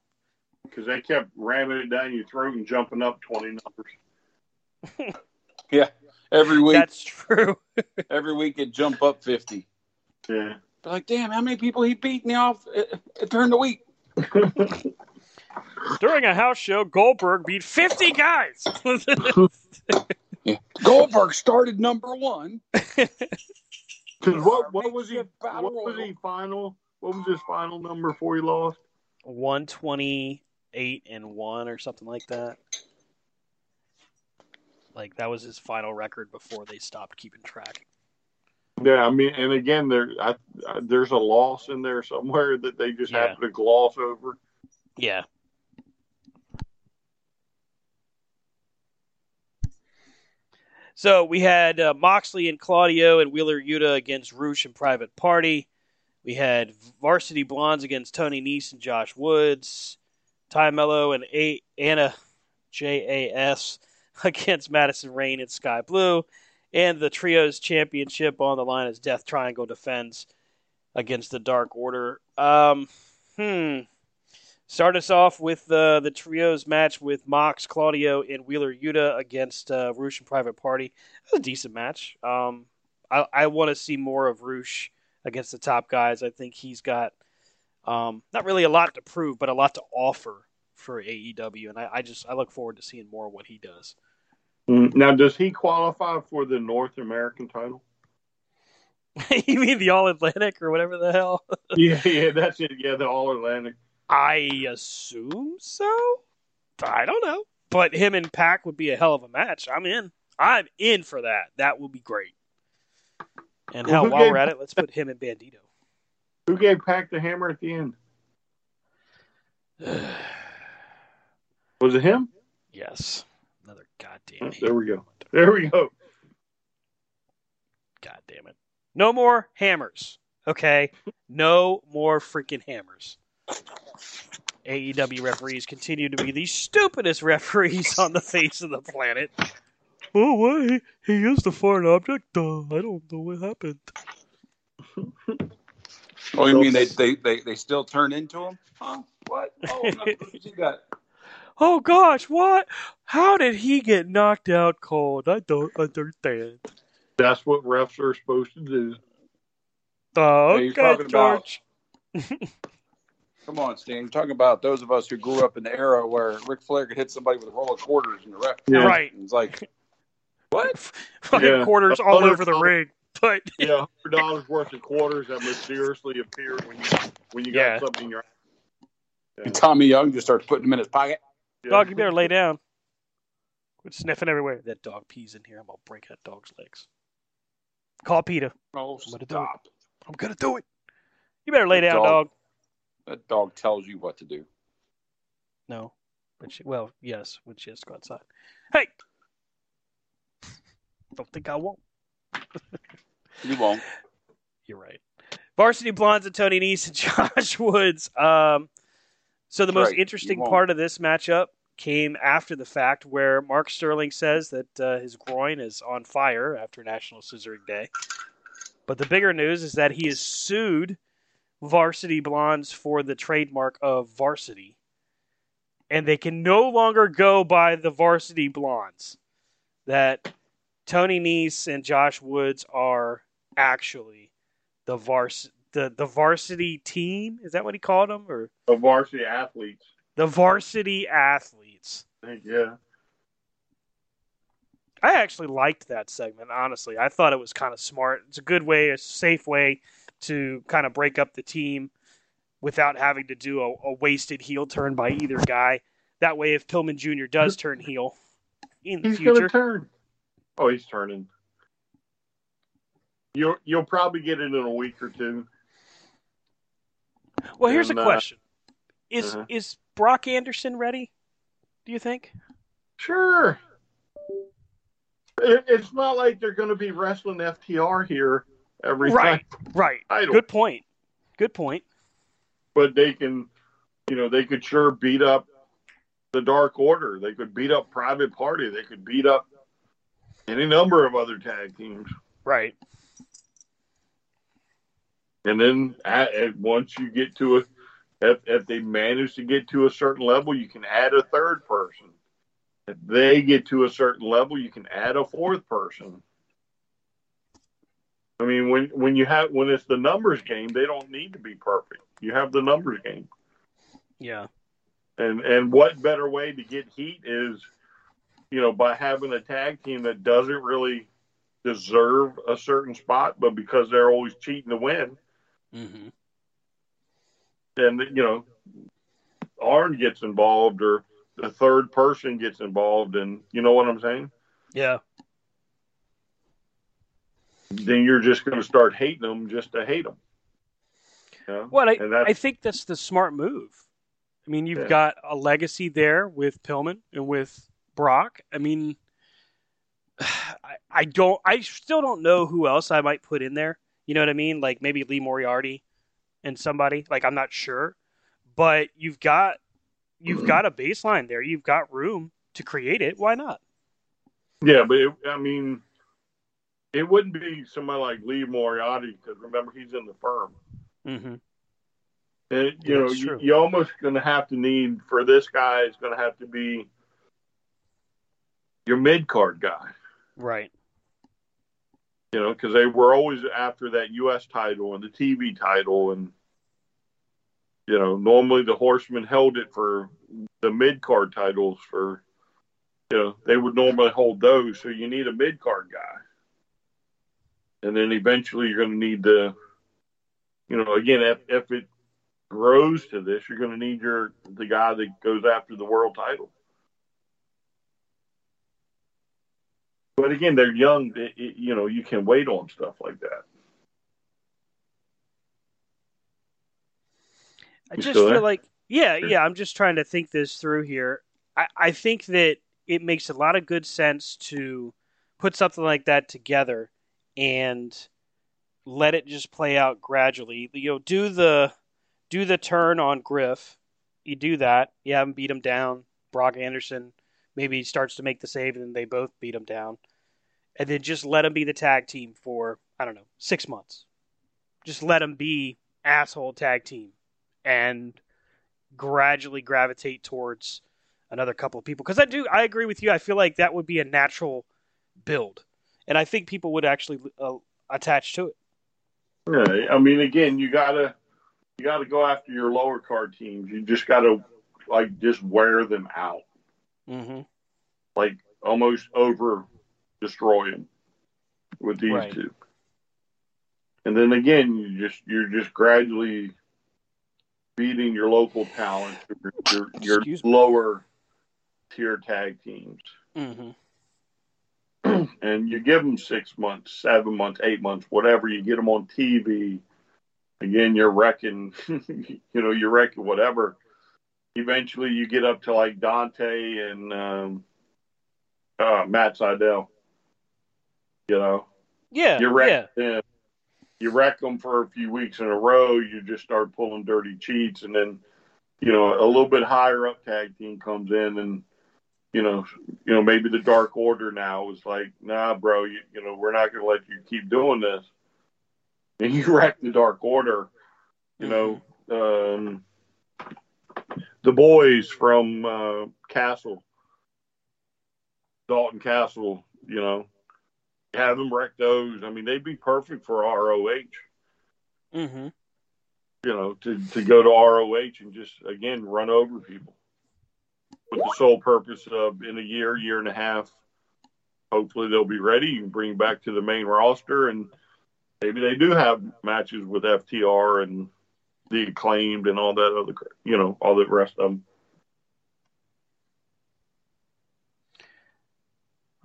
because they kept ramming it down your throat and jumping up twenty numbers. Yeah, every week, That's true. every week it jump up fifty. Yeah. But like, damn, how many people he beat in the off uh, uh, during the week? During a house show, Goldberg beat 50 guys. Yeah. Goldberg started number one. Because what what was he? What was he final? What was his final number before he lost? 128 and 1 or something like that. Like that was his final record before they stopped keeping track. Yeah, I mean, and again, there I, I, there's a loss in there somewhere that they just Yeah. happen to gloss over. Yeah. So we had uh, Moxley and Claudio and Wheeler Yuta against Roosh and Private Party. We had Varsity Blondes against Tony Nese and Josh Woods. Ty Melo and A- Anna JAS against Madison Rayne and Sky Blue. And the Trios Championship on the line as Death Triangle defends against the Dark Order. Um, hmm. Start us off with uh, the trios match with Mox, Claudio, and Wheeler Yuta against uh, Roosh and Private Party. It was a decent match. Um, I, I want to see more of Roosh against the top guys. I think he's got um, not really a lot to prove, but a lot to offer for AEW, and I, I just I look forward to seeing more of what he does. Mm, now, does he qualify for the North American title? you mean the All Atlantic or whatever the hell? yeah, yeah, that's it. Yeah, the All Atlantic. I assume so. I don't know. But him and PAC would be a hell of a match. I'm in. I'm in for that. That would be great. And Well, hell, while gave- we're at it, let's put him and Bandito. Who gave PAC the hammer at the end? Was it him? yes. Another it. There we go. There we go. God damn it. No more hammers. Okay? No more freaking hammers. AEW referees continue to be the stupidest referees on the face of the planet. Oh, why? He used a foreign object? Uh, I don't know what happened. Oh, you mean they, they, they, they still turn into him? Huh? What? Oh, I'm not supposed to see that. Oh gosh, what? How did he get knocked out cold? I don't understand. That's what refs are supposed to do. Oh, you're okay, talking about- Come on, Stan. You're talking about those of us who grew up in the era where Ric Flair could hit somebody with a roll of quarters and the ref. Yeah. Right. It's like, what? Fucking Yeah. quarters all over the ring. But Yeah, hundred dollars worth of quarters that mysteriously appeared when you when you got Yeah. something in your. And Tommy Young just starts putting them in his pocket. Yeah. dog, you better lay down. Quit sniffing everywhere. That dog pees in here. I'm gonna break that dog's legs. Call Peter. Oh, I'm gonna do stop. I'm gonna do it. You better lay Good down, dog. dog. That dog tells you what to do. No. But she, well, yes, when she has to go outside. Hey! Don't think I won't. You won't. You're right. Varsity Blondes and Tony Nese and Josh Woods. Um, so the That's most right. interesting part of this matchup came after the fact, where Mark Sterling says that uh, his groin is on fire after National Scissoring Day. But the bigger news is that he has sued Varsity Blondes for the trademark of varsity. And they can no longer go by the Varsity Blondes. That Tony Nese and Josh Woods are actually the vars the, the varsity team. Is that what he called them? Or The varsity athletes. the varsity athletes. Yeah. I actually liked that segment, honestly. I thought it was kind of smart. It's a good way, a safe way to kind of break up the team without having to do a, a wasted heel turn by either guy. That way, if Pillman Jr. does turn heel in the He's going future, to turn. Oh, he's turning. You'll you'll probably get it in a week or two. well, here's and, a uh, question: Is uh-huh. is Brock Anderson ready? Do you think? Sure. It, it's not like they're going to be wrestling FTR here every Right. time, Right. Title. Good point. Good point. but they can, you know, they could sure beat up the Dark Order. They could beat up Private Party. They could beat up any number of other tag teams. Right. And then at, at once you get to a, if, if they manage to get to a certain level, you can add a third person. If they get to a certain level, you can add a fourth person. I mean, when when you have when it's the numbers game, they don't need to be perfect. You have the numbers game, Yeah. and and what better way to get heat is, you know, by having a tag team that doesn't really deserve a certain spot, but because they're always cheating to win, Mm-hmm. Then you know Arn gets involved or the third person gets involved and you know what I'm saying? Yeah. Then you're just going to start hating them just to hate them. You know? Well, I, I think that's the smart move. I mean, you've Yeah. got a legacy there with Pillman and with Brock. I mean, I, I don't, I still don't know who else I might put in there. You know what I mean? Like maybe Lee Moriarty and somebody. Like I'm not sure, but you've got you've got a baseline there. You've got room to create it. Why not? Yeah, but it, I mean, it wouldn't be somebody like Lee Moriarty because remember he's in the firm. Mm-hmm. And you know, you, you almost going to have to need for this guy. is going to have to be your mid card guy. Right. You know, because they were always after that U.S. title and the TV title, and you know, normally the Horsemen held it for the mid card titles for, you know, they would normally hold those. So you need a mid card guy, and then eventually you're going to need the, you know, again if if it grows to this, you're going to need your the guy that goes after the world title. But again, they're young. It, it- you know, you can wait on stuff like that. I You just feel there? like, yeah, yeah. I'm just trying to think this through here. I, I think that it makes a lot of good sense to put something like that together and let it just play out gradually. You know, do the do the turn on Griff. You do that. You have him beat him down. Brock Anderson maybe starts to make the save, and then they both beat him down. And then just let him be the tag team for I don't know six months. Just let him be asshole tag team and gradually gravitate towards another couple of people because I do I agree with you I feel like that would be a natural build and I think people would actually uh, attach to it Yeah, I mean, again, you gotta you gotta go after your lower card teams. You just gotta like just wear them out, mm-hmm. like almost over destroy them with these Right. two. And then again, you just you're just gradually beating your local talent, your your, your lower tier tag teams. Mm-hmm. and you give them six months, seven months, eight months, whatever. You get them on TV. Again, you're wrecking, you know, you're wrecking whatever. Eventually, you get up to like Dante and um, uh, Matt Sydal. You know, yeah you yeah wreck them. You wreck them for a few weeks in a row. You just start pulling dirty cheats, and then you know, a little bit higher up tag team comes in and you know, you know, maybe the Dark Order now is like, nah, bro, you, you know, we're not going to let you keep doing this. And you wreck the Dark Order, you know, um, the boys from uh, Castle, Dalton Castle, you know, have them wreck those. I mean, they'd be perfect for ROH. Mm-hmm. You know, to, to go to ROH and just again run over people with the sole purpose of in a year, year and a half, hopefully they'll be ready. You can bring back to the main roster, and maybe they do have matches with FTR and the acclaimed and all that other, you know, all the rest of them.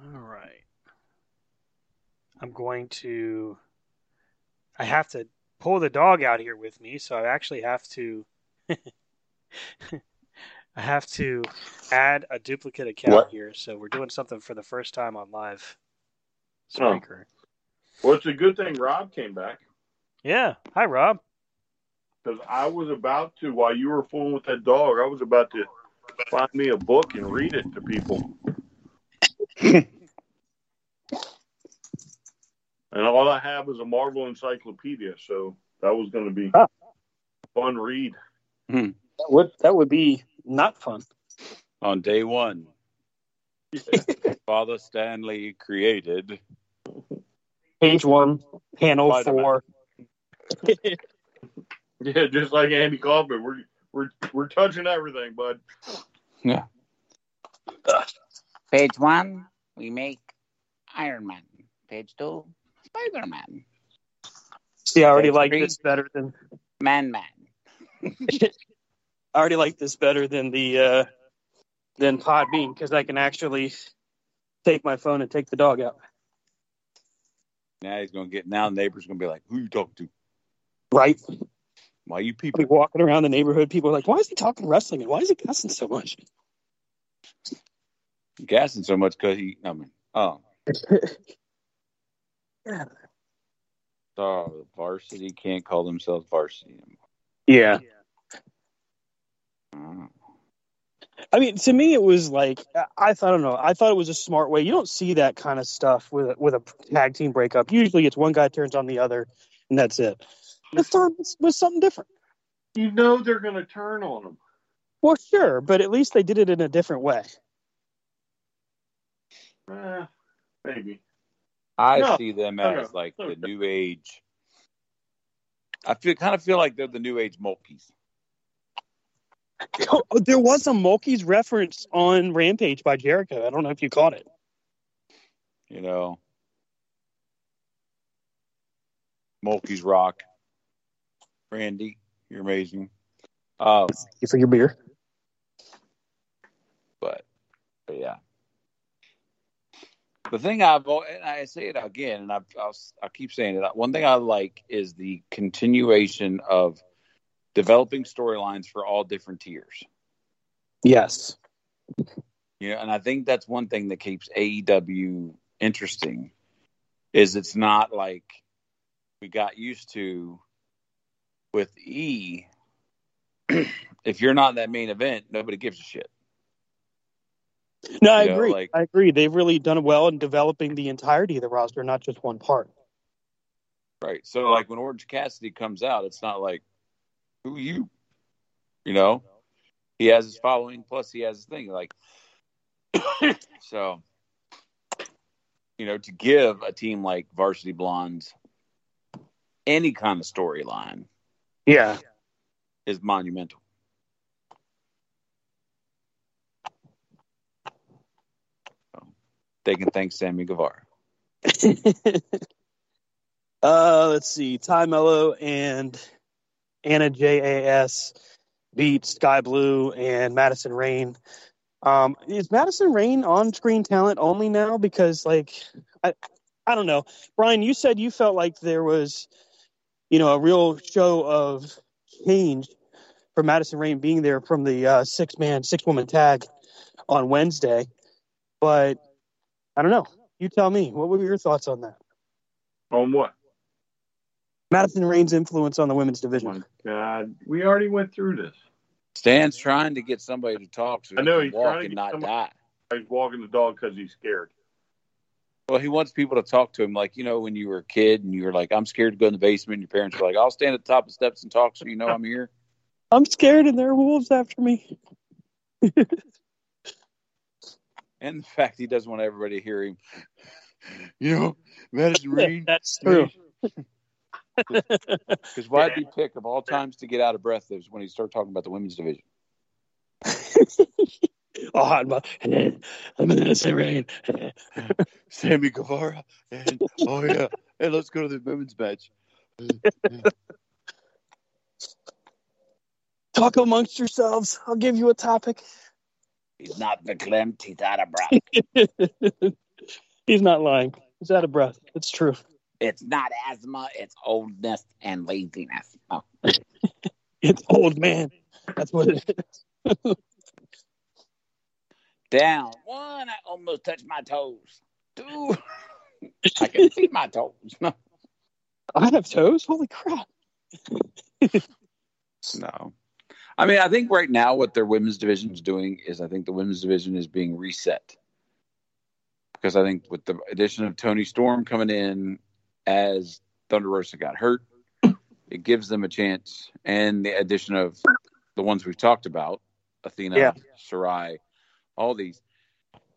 All right. I'm going to. I have to pull the dog out here with me, so I actually have to. I have to add a duplicate account What? here, so we're doing something for the first time on live. Oh. Spreaker. Well, it's a good thing Rob came back Yeah. Hi, Rob. Because I was about to, while you were fooling with that dog, I was about to find me a book and read it to people. and all I have is a Marvel encyclopedia, so that was going to be a fun read. Hmm. That would that would be not fun. On day one, Father Stanley created. Page one, panel Spider-Man. four. Yeah, just like Andy Kaufman, we're we're we're touching everything, bud. Yeah. Page one, we make Iron Man. Page two, Spider Man. See, I already Page like three. this better than Man Man. I already like this better than the uh than Podbean because I can actually take my phone and take the dog out. Now he's gonna get. Now the neighbor's gonna be like, "Who you talking to? Right? Why you people?" walking around the neighborhood. People are like, "Why is he talking wrestling? And why is he cussing so much?" gassing so much because he. I mean, oh, yeah. oh, varsity can't call themselves varsity anymore. Yeah. Oh. I mean, to me, it was like I- I thought. I don't know. I thought it was a smart way. You don't see that kind of stuff with a, with a tag team breakup. Usually, it's one guy turns on the other, and that's it. This time it was something different. You know they're going to turn on them. Well, sure, but at least they did it in a different way. Eh, maybe. I No, see them no, as no, like no. the new age. I feel kind of feel like they're the new age Mulkeys. Oh, there was a Mulkey's reference on Rampage by Jericho. I don't know if you caught it. You know, Mulkeys rock. Randy, you're amazing. Um, You for your beer. but, but yeah. The thing I've and I say it again, and I've, I'll, I keep saying it. One thing I like is the continuation of developing storylines for all different tiers. Yes. You know, and I think that's one thing that keeps AEW interesting is it's not like we got used to with E. if you're not in that main event, nobody gives a shit. No, I You know, agree. like- I agree. They've really done well in developing the entirety of the roster, not just one part. Right. So like when Orange Cassidy comes out, it's not like who are you? You know? He has his following plus he has his thing. Like so you know, to give a team like Varsity Blondes any kind of storyline Yeah. is monumental. So, they can thank Sammy Guevara. uh, let's see. Ty Melo and Anna JAS beat Sky Blue and Madison Rayne. Um, is Madison Rayne on screen talent only now? Because, like, I, I don't know. Brian, you said you felt like there was, you know, a real show of change for Madison Rayne being there from the uh, six man, six woman tag on Wednesday. But I don't know. You tell me. What were your thoughts on that? On what? Madison Rayne's influence on the women's Oh division. my God, we already went through this. Stan's trying to get somebody to talk to. I know, he's walk trying to and get not somebody- die. He's walking the dog because he's scared. Well, he wants people to talk to him, like you know, when you were a kid and you were like, "I'm scared to go in the basement." And your parents were like, "I'll stand at the top of the steps and talk, so you know I'm here." I'm scared and there are wolves after me. And the fact he doesn't want everybody to hear him. You know. That's true. Because why'd he pick of all times to get out of breath is when he started talking about the women's division. Oh, I'm, a, I'm an innocent rain. Sammy Guevara. And oh yeah. Hey, let's go to the women's match. Talk amongst yourselves. I'll give you a topic. He's not verklempt. He's out of breath. He's not lying. He's out of breath. It's true. It's not asthma. It's oldness and laziness. Oh, It's old man. That's what it is. down. One, I almost touched my toes. Two, I can see my toes. No. I have toes. Holy crap! No. I mean, I think right now what their women's division is doing is I think the women's division is being reset. Because I think with the addition of Toni Storm coming in as Thunder Rosa got hurt, it gives them a chance. And the addition of the ones we've talked about, Athena, Yeah. Saraya, all these.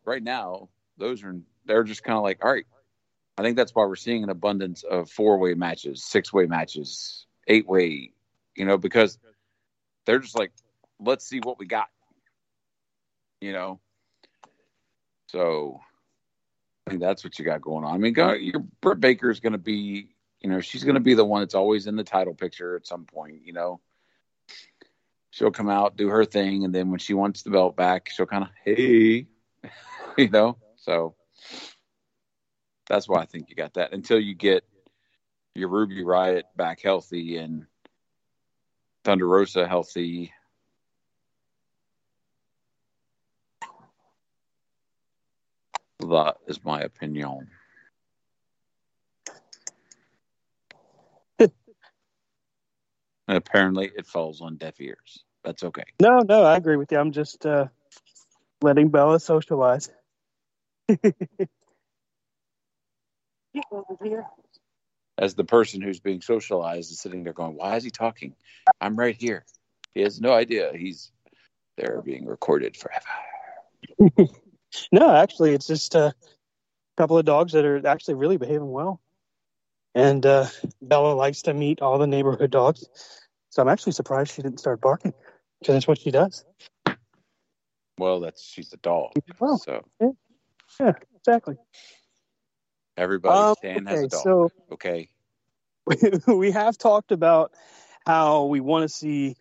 Right now, those are they're just kind of like, all right. I think that's why we're seeing an abundance of four way matches, six way matches, eight way, you know, because they're just like, let's see what we got. You know? So I think that's what you got going on. I mean, go, your Britt Baker is going to be, you know, she's going to be the one that's always in the title picture at some point, you know. She'll come out, do her thing, and then when she wants the belt back, she'll kind of, hey, you know. So that's why I think you got that until you get your Ruby Riott back healthy and Thunder Rosa healthy. That is my opinion. And apparently, it falls on deaf ears. That's okay. No, no, I agree with you. I'm just uh, letting Bella socialize. As the person who's being socialized is sitting there going, "Why is he talking? I'm right here." He has no idea he's there being recorded forever. No, actually, it's just a couple of dogs that are actually really behaving well. And uh, Bella likes to meet all the neighborhood dogs. So I'm actually surprised she didn't start barking because that's what she does. Well, that's she's a dog, Well, so yeah, exactly. everybody Um, Stan has a dog. so okay, we have talked about how we want to see,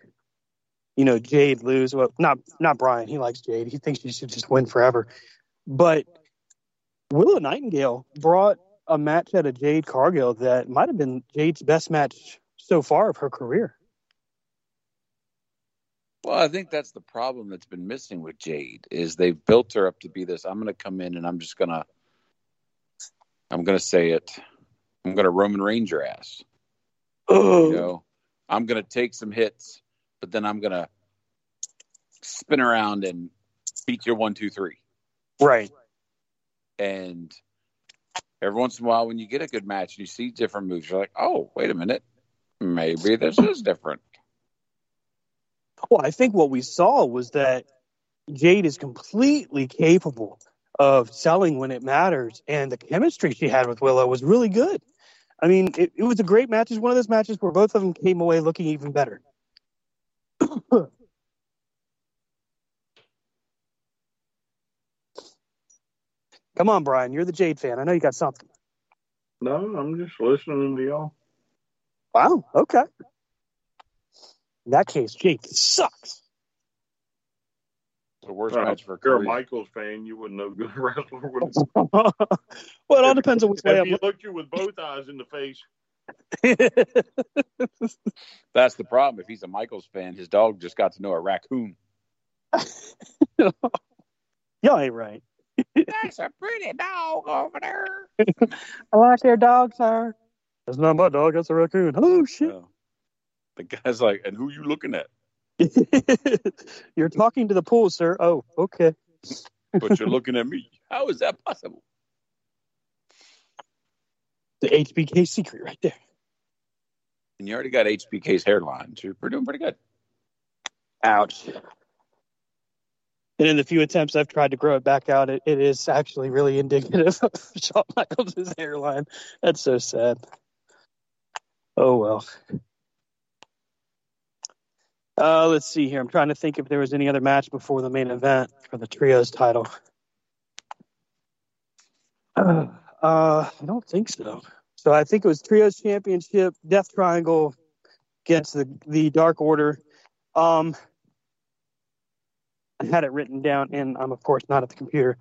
you know, Jade lose. Well, not not Brian. He likes Jade. He thinks she should just win forever. But Willow Nightingale brought a match at a Jade Cargill that might have been Jade's best match so far of her career. Well, I think that's the problem that's been missing with Jade is they've built her up to be this. I'm going to come in and I'm just going to, I'm going to say it. I'm going to Roman Reigns your ass. Oh, You know, I'm going to take some hits, but then I'm going to spin around and beat you one, two, three. right. And every once in a while, when you get a good match and you see different moves, you're like, oh, wait a minute, maybe this is different. Well, I think what we saw was that Jade is completely capable of selling when it matters, and the chemistry she had with Willow was really good. I mean, it, it was a great match. It's one of those matches where both of them came away looking even better. Come on, Brian. You're the Jade fan. I know you got something. No, I'm just listening to y'all. Wow. Okay. In that case, Jade sucks. The worst Well, match for if you're a Michaels fan, you wouldn't know good wrestler. Would well, it all depends on which way if I'm he looked you with both eyes in the face. That's the problem. If he's a Michaels fan, his dog just got to know a raccoon. Y'all ain't right. That's a pretty dog over there. I like their dog, sir. That's not my dog. That's a raccoon. Oh shit. Yeah. The guy's like, and who you looking at? You're talking to the pool, sir. Oh, okay. But you're looking at me. How is that possible? The HBK secret right there. And you already got HBK's hairline, so you're doing pretty good. Ouch. And in the few attempts I've tried to grow it back out, it, it is actually really indicative of Shawn Michaels' hairline. That's so sad. Oh well. Uh, let's see here. I'm trying to think if there was any other match before the main event for the trios title. Uh, uh, I don't think so. So I think it was trios championship, Death Triangle against the the Dark Order. Um, I had it written down, and I'm of course not at the computer.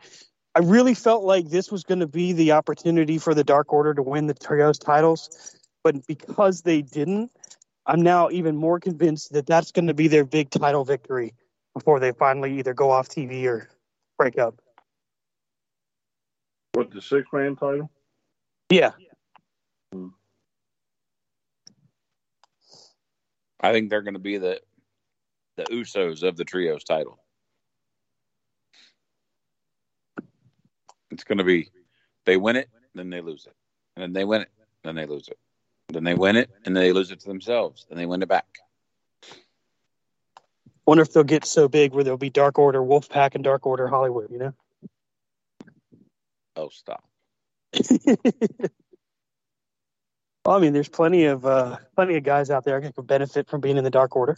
I really felt like this was going to be the opportunity for the Dark Order to win the trios titles, but because they didn't, I'm now even more convinced that that's going to be their big title victory before they finally either go off TV or break up. What the six man title? Yeah, hmm. I think they're going to be the the Usos of the trios title. It's going to be they win it, then they lose it, and then they win it, then they lose it, then they win it, and then they lose it to themselves, then they win it back. wonder if they'll get so big where there'll be Dark Order Wolfpack and Dark Order Hollywood. You know. Oh, stop! Well, I mean, there's plenty of uh, plenty of guys out there that could benefit from being in the Dark Order.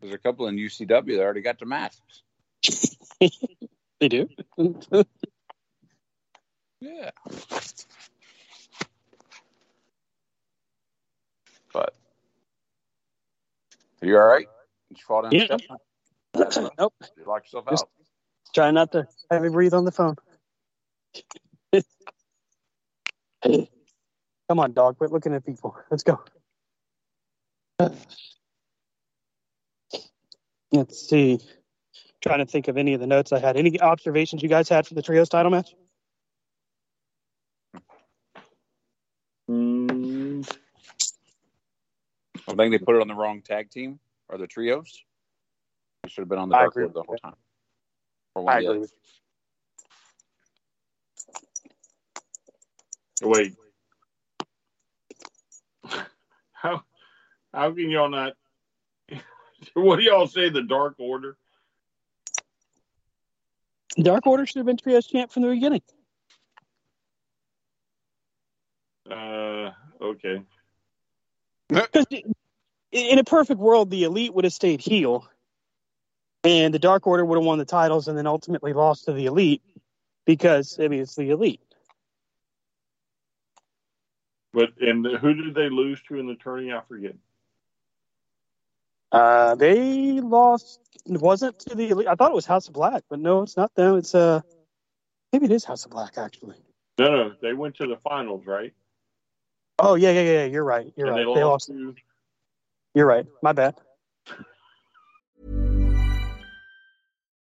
There's a couple in UCW that already got the masks. They do. Yeah. But are you all right? Did you fall down Yeah. steps? nope. You lock yourself Just- out. Try not to have me breathe on the phone. Come on, dog. Quit looking at people. Let's go. Let's see. Trying to think of any of the notes I had. Any observations you guys had for the trios title match? Mm, I think they put it on the wrong tag team or the trios. It should have been on the I dark the whole that. time. Or one I agree. others. wait. How how can y'all not? What do y'all say? The Dark Order? Dark Order should have been trios champ from the beginning. Uh, okay. Because in a perfect world, the Elite would have stayed heel, and the Dark Order would have won the titles, and then ultimately lost to the Elite because I mean it's the Elite. But and who did they lose to in the tourney? I forget. Uh, they lost. It wasn't to the Elite. I thought it was House of Black, but no, it's not them. It's uh, maybe it is House of Black actually. No, no, they went to the finals, right? Oh yeah, yeah, yeah. You're right. You're and right. they They lost lost. to. You're right. My bad.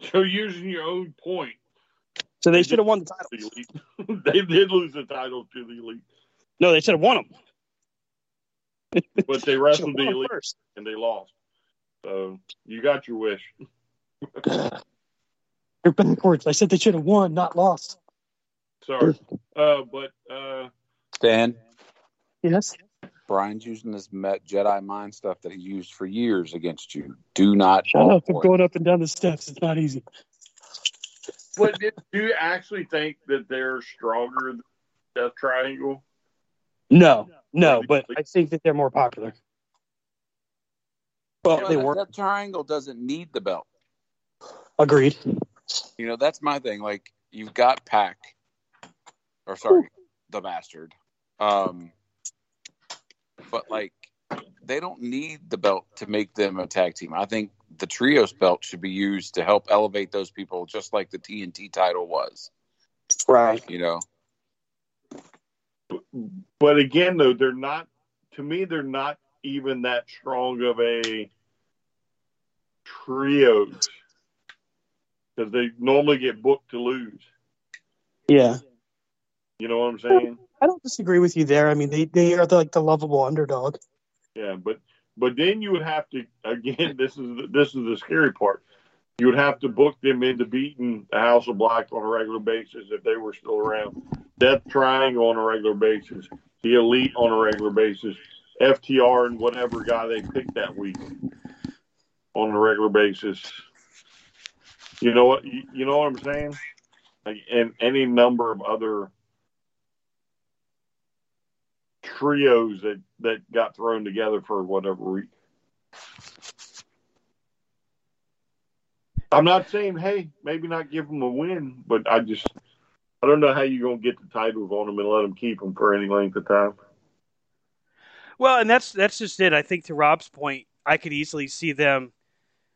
So using your own point, So they should have won the title. the they did lose the title to the elite, No, they should have won them. but they Should wrestled the elite first. and they lost. So you got your wish. You're backwards. I said they should have won, not lost. Sorry, uh, but uh, Stan, Yes. Brian's using this Met Jedi mind stuff that he used for years against you. Do not Shut up. I'm going up and down the steps. It's not easy. but do you actually think that they're stronger than Death Triangle? No, no, but I think that they're more popular. Well, You they were. that, that triangle doesn't need the belt. Agreed. You know, that's my thing. Like, you've got PAC, or sorry, the bastard. Um, but like, they don't need the belt to make them a tag team. I think the trios belt should be used to help elevate those people, just like the TNT title was. Right. You know, But again, though, they're not. To me, they're not even that strong of a trio because they normally get booked to lose. Yeah. You know what I'm saying? I don't disagree with you there. I mean, they, they are the, like the lovable underdog. Yeah, but but then you would have to again. This is the, this is the scary part. You would have to book them into beating the House of Black on a regular basis if they were still around. Death Triangle on a regular basis. The Elite on a regular basis. FTR and whatever guy they picked that week on a regular basis. You know what? You, you know what I'm saying? Like, and any number of other trios that that got thrown together for whatever reason. I'm not saying, hey, maybe not give them a win, but I just I don't know how you're gonna get the titles on them and let them keep them for any length of time. Well, and that's that's just it. I think to Rob's point, I could easily see them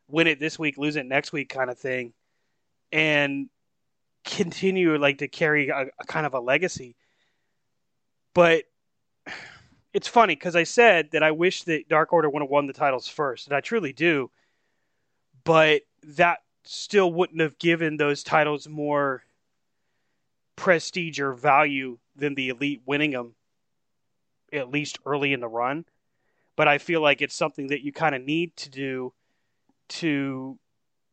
win it this week, lose it next week, kind of thing, and continue like to carry a, a kind of a legacy. But it's funny because I said that I wish that Dark Order would have won the titles first, and I truly do. But that still wouldn't have given those titles more prestige or value than the Elite winning them at least early in the run. But I feel like it's something that you kind of need to do to,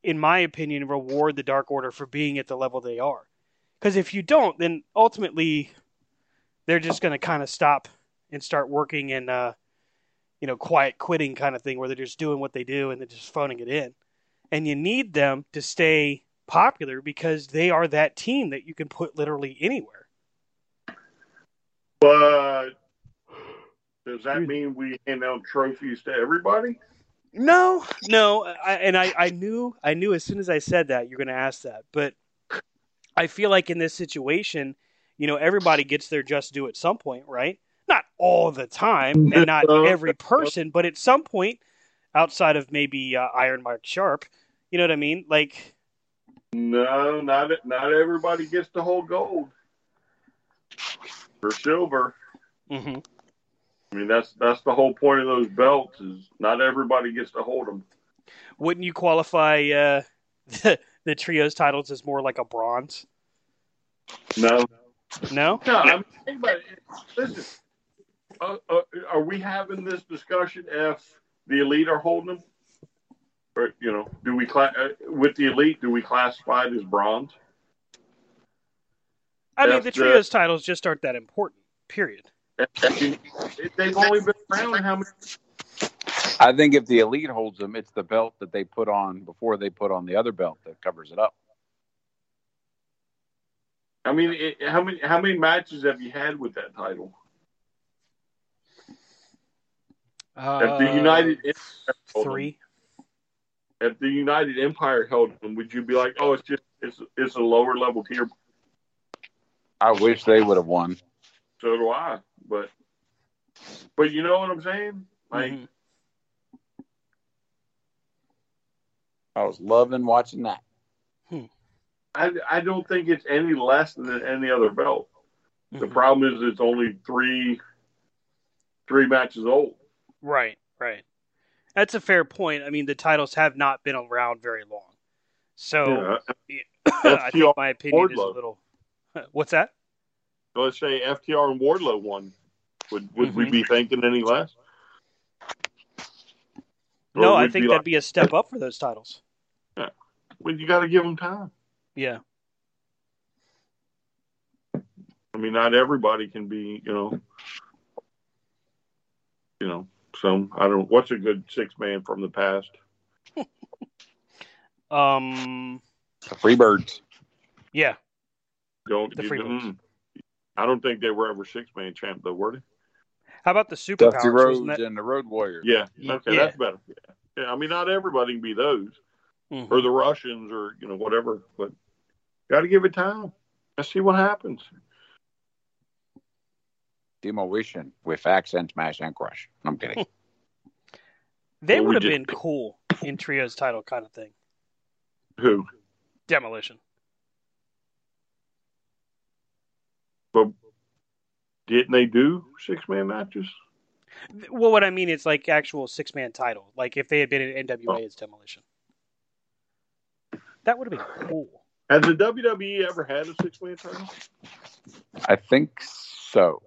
in my opinion, reward the Dark Order for being at the level they are. Because if you don't, then ultimately they're just going to kind of stop and start working in, uh, you know, quiet quitting kind of thing where they're just doing what they do and they're just phoning it in. And you need them to stay popular because they are that team that you can put literally anywhere. But does that mean we hand out trophies to everybody? No, no, I, and I, I knew, I knew as soon as I said that you're going to ask that, but I feel like in this situation, you know, everybody gets their just due at some point, right? Not all the time, and not every person, but at some point, outside of maybe uh, Iron Mark Sharp, you know what I mean? Like, No, not not everybody gets the whole gold or silver. mhm. I mean, that's that's the whole point of those belts is not everybody gets to hold them. wouldn't you qualify uh, the, the trios titles as more like a bronze? No, No, no. I mean. Listen, uh, uh, are we having this discussion if the elite are holding them? Or you know, do we cla- uh, with the elite? Do we classify it as bronze? I mean That's the the- trios titles just aren't that important. Period. They've only been around how many? I think if the elite holds them, it's the belt that they put on before they put on the other belt that covers it up. I mean, it, how many how many matches have you had with that title? If the United Empire held them- Uh, three. if the United Empire held them, would you be like, oh, it's just it's it's a lower level tier? I wish they would have won. So do I, but but you know what I'm saying? Like, Mhm. I was loving watching that. I I don't think it's any less than any other belt. The Mhm. problem is it's only three three matches old. Right, right. That's a fair point. I mean, the titles have not been around very long, so Yeah. I think my opinion is a little. What's that? Let's say FTR and Wardlow won. Would would we Mhm. be thinking any less? Or No, I think that'd like, be a step up for those titles. Yeah, well, you got to give them time. Yeah. I mean, not everybody can be, you know, you know. So I don't. What's a good six man from the past? Um, The Freebirds. yeah, Don't The Freebirds. mm. I don't think they were ever six man champ though, were they? how about the Dusty superpowers? Rhodes that? and the Road Warriors. Yeah. Okay, yeah. that's better. Yeah. yeah. I mean, not everybody can be those Mhm. or the Russians or you know whatever, but got to give it time. Let's see what happens. Demolition with accent, smash, and crush. I'm kidding. They would have just- been cool in trios title kind of thing. Who? Demolition. But didn't they do six man matches? Well, what I mean is like actual six man title. Like if they had been in NWA Oh. as Demolition. That would have been cool. Has the WWE ever had a six man title? I think so.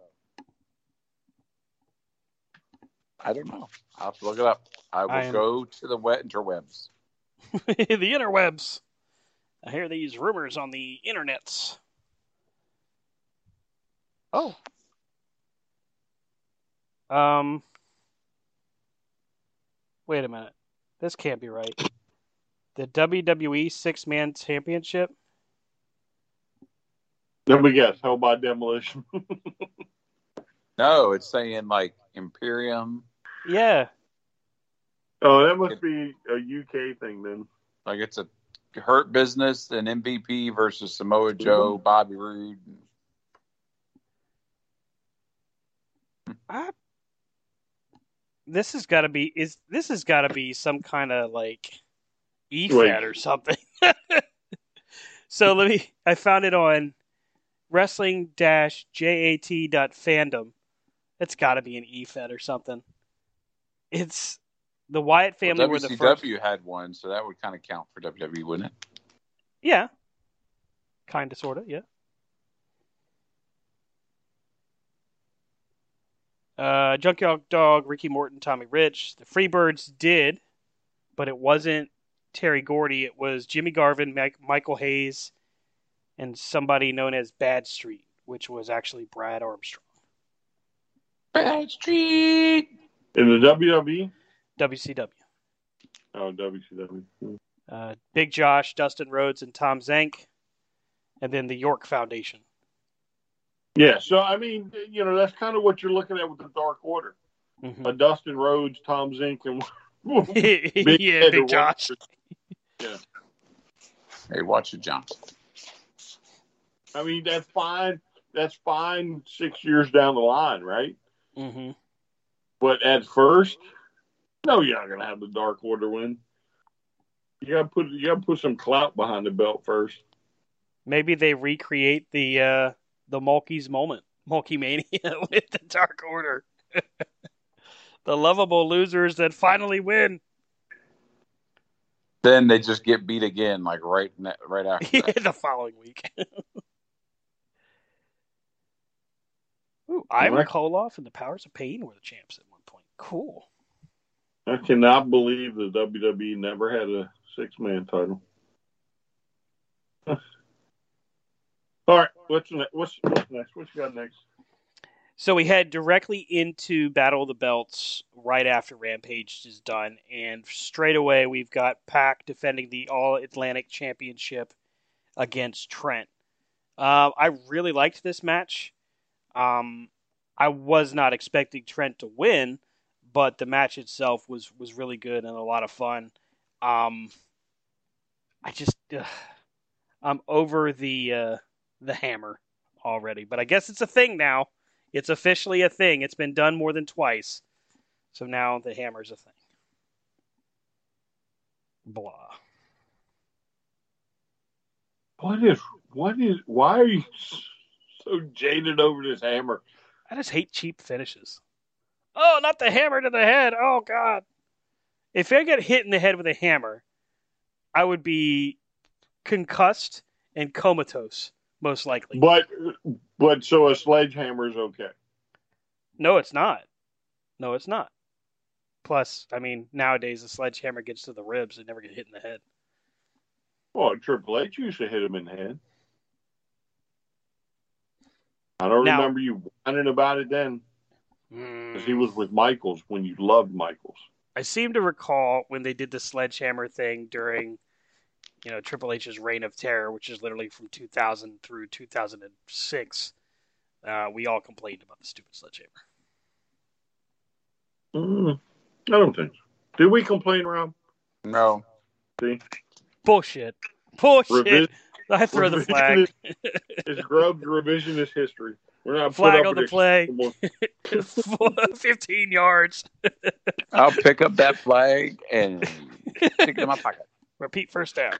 I don't know. I'll have to look it up. I will I am- go to the wet interwebs. the interwebs. I hear these rumors on the internets. Oh. Um. Wait a minute. This can't be right. The WWE Six Man Championship? Let me guess. How about demolition? No, it's saying like Imperium. Yeah. oh, that must be a UK thing then. Like it's a Hurt Business and MVP versus Samoa Joe, Bobby Roode. I, this has got to be is this has got to be some kind of like E Wait. Or something. so let me. I found it on wrestling dash jat dot fandom. It's got to be an E EFAT or something. It's the Wyatt family Well, were the WCW first. had one, so that would kind of count for WWE, wouldn't it? Yeah, kind of, sort of, yeah. Uh, Junkyard Dog, Ricky Morton, Tommy Rich. The Freebirds did, but it wasn't Terry Gordy. It was Jimmy Garvin, Mike, Michael Hayes, and somebody known as Bad Street, which was actually Brad Armstrong. Bad Street. In the WWE? WCW. Oh, WCW. Uh, Big Josh, Dustin Rhodes, and Tom Zenk, and then the York Foundation. Yeah, so I mean, you know, that's kind of what you're looking at with the Dark Order. Mhm. Uh, Dustin Rhodes, Tom Zenk, and yeah, Head Big or Josh. Hey, watch it, John. I mean, that's fine. That's fine six years down the line, right? hmm But at first, no, you're not gonna have the Dark Order win. You gotta put you gotta put some clout behind the belt first. Maybe they recreate the uh, the Mulkey's moment, Mulkey Mania with the Dark Order. the lovable losers that finally win. Then they just get beat again, like right ne- right after. that. the following week. Ooh, Ivan Right. Koloff and the Powers of Pain were the champs at one point. Cool. I cannot believe the WWE never had a six man title. All right, what's next? What's, what's next? What you got next? So we head directly into Battle of the Belts right after Rampage is done, and straight away we've got Pac defending the All Atlantic Championship against Trent. Uh, I really liked this match. Um, I was not expecting Trent to win, but the match itself was was really good and a lot of fun. Um, I just ugh, I'm over the uh, the hammer already, but I guess it's a thing now. It's officially a thing. It's been done more than twice. So now the hammer's a thing. Blah. What is what is why are you so jaded over this hammer? I just hate cheap finishes. Oh, not the hammer to the head. Oh god. If I get hit in the head with a hammer, I would be concussed and comatose, most likely. But but so a sledgehammer is okay. No, it's not. No, it's not. Plus, I mean, nowadays a sledgehammer gets to the ribs and never get hit in the head. Well, Triple H used to hit him in the head. I don't Now- remember you whining about it then, because he was with Michaels when you loved Michaels. I seem to recall when they did the sledgehammer thing during, you know, Triple H's reign of terror, which is literally from 2000 through 2006. Uh, we all complained about the stupid sledgehammer. Mm, I don't think so. Did we complain, Rob? No. See, Bullshit. Bullshit. Revi- I throw the flag. it's Grubb's revisionist history. We're not Flag put on the play. 15 yards. I'll pick up that flag and stick it in my pocket. Repeat first down.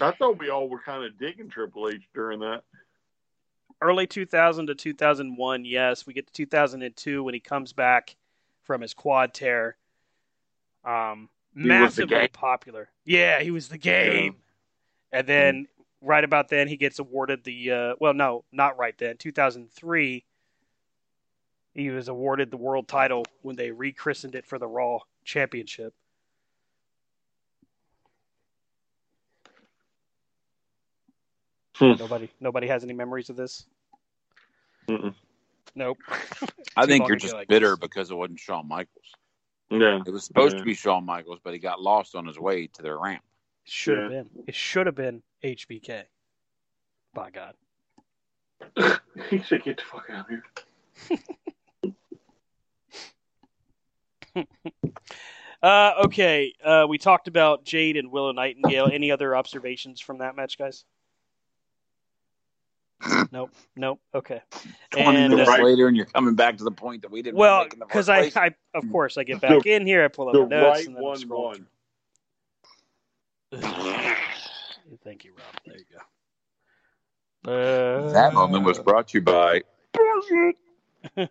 I thought we all were kind of digging Triple H during that. Early 2000 to 2001, yes. We get to 2002 when he comes back from his quad tear. Um, was massively popular. Yeah, he was the game. And then right about then he gets awarded the uh, well, no, not right then. 2003, he was awarded the world title when they rechristened it for the Raw Championship. Hmm. Nobody, nobody has any memories of this. Mm-mm. Nope. I think you're just I guess. bitter because it wasn't Shawn Michaels. Yeah, It was supposed Yeah. to be Shawn Michaels, but he got lost on his way to their ramp. Should have been. It should have been HBK. By God. he said, "Get the fuck out of here." Uh, okay. Uh, we talked about Jade and Willow Nightingale. Any other observations from that match, guys? nope. Nope. Okay. Twenty And, minutes uh, later, and you're coming back to the point that we didn't Well, make in the because I. I, of course, I get back in here. I pull up The notes right and then one scroll won. through. Thank you, Rob. There you go. Uh, that moment was brought to you by.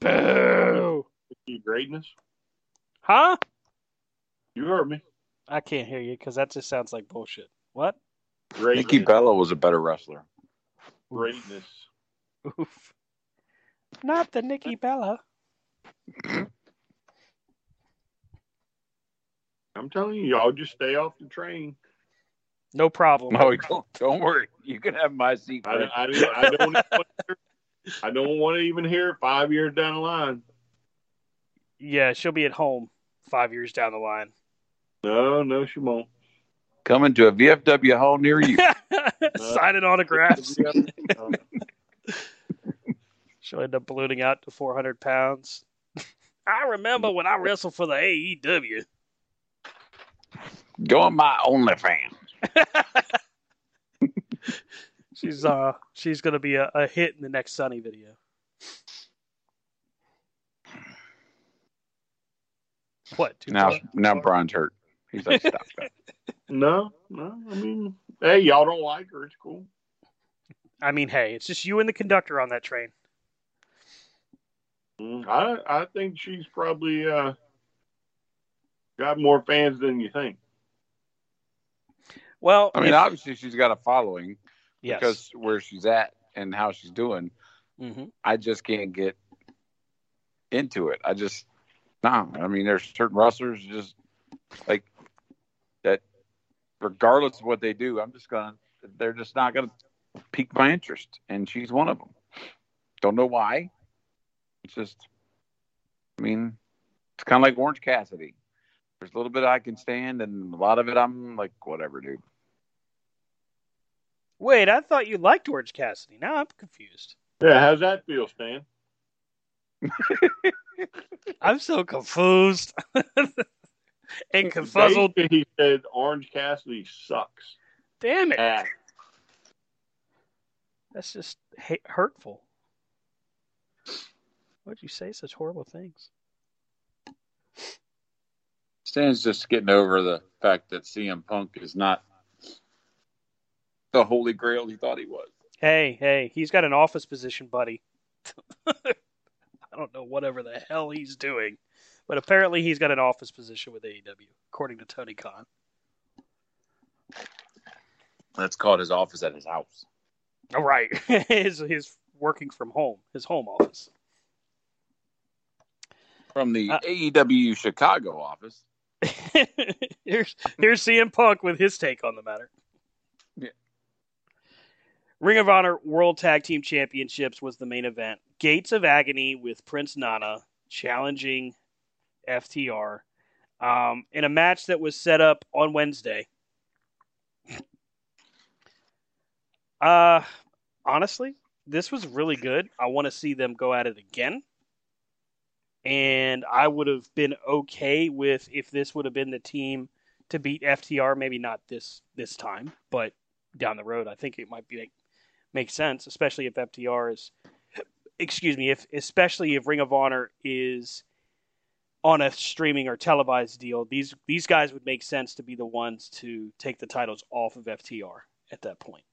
Boo. Greatness. Huh? You heard me. I can't hear you because that just sounds like bullshit. What? Greatness. Nikki Bella was a better wrestler. Greatness. Oof. Not the Nikki Bella. I'm telling you, y'all just stay off the train. No problem. No, don't, don't worry. You can have my seat. I, I, I don't. want to hear- I don't want to even hear it five years down the line. Yeah, she'll be at home five years down the line. No, no, she won't. Coming to a VFW hall near you. Signing autographs. She'll end up ballooning out to 400 pounds. I remember when I wrestled for the AEW. Go on my OnlyFans. She's uh she's gonna be a, a hit in the next Sunny video. What? too Now, far? now Brian's hurt. He's like, stop that. no, no. I mean, hey, y'all don't like her. It's cool. I mean, hey, it's just you and the conductor on that train. Mm, I I think she's probably uh, got more fans than you think. Well, I mean, if- obviously she's got a following yes. because where she's at and how she's doing. hmm I just can't get into it. I just no. I mean, there's certain wrestlers just like that. Regardless of what they do, I'm just gonna. They're just not gonna pique my interest, and she's one of them. Don't know why. It's just. I mean, it's kind of like Orange Cassidy. There's a little bit I can stand, and a lot of it I'm like, whatever, dude. Wait, I thought you liked Orange Cassidy. Now I'm confused. Yeah, how's that feel, Stan? I'm so confused and confuzzled. Basically, He said Orange Cassidy sucks. Damn it! Ass. That's just ha- hurtful. Why'd you say such horrible things? Stan's just getting over the fact that CM Punk is not the holy grail he thought he was. Hey, hey, he's got an office position, buddy. I don't know whatever the hell he's doing, but apparently he's got an office position with AEW, according to Tony Khan. That's called his office at his house. All right, his his working from home, his home office. From the Uh, AEW Chicago office. here's here's CM Punk with his take on the matter. Yeah. Ring of Honor World Tag Team Championships was the main event. Gates of Agony with Prince Nana challenging FTR um, in a match that was set up on Wednesday. Uh, honestly, this was really good. I want to see them go at it again. And I would have been okay with if this would have been the team to beat FTR. Maybe not this this time, but down the road, I think it might be like, make sense, especially if FTR is, excuse me, if especially if Ring of Honor is on a streaming or televised deal. These these guys would make sense to be the ones to take the titles off of FTR at that point.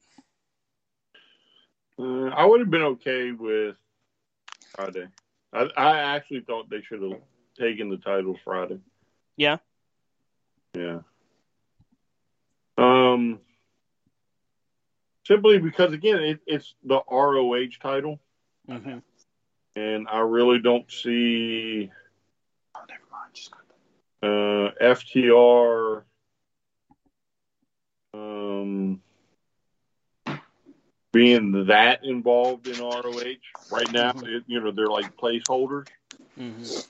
Uh, I would have been okay with Friday. I, I actually thought they should have taken the title Friday. Yeah. Yeah. Um. Simply because again, it, it's the ROH title, Mm-hmm. and I really don't see Oh, never mind. Just got. uh, FTR. Um, being that involved in ROH right now, Mhm. it, you know, they're like placeholders. Mm-hmm.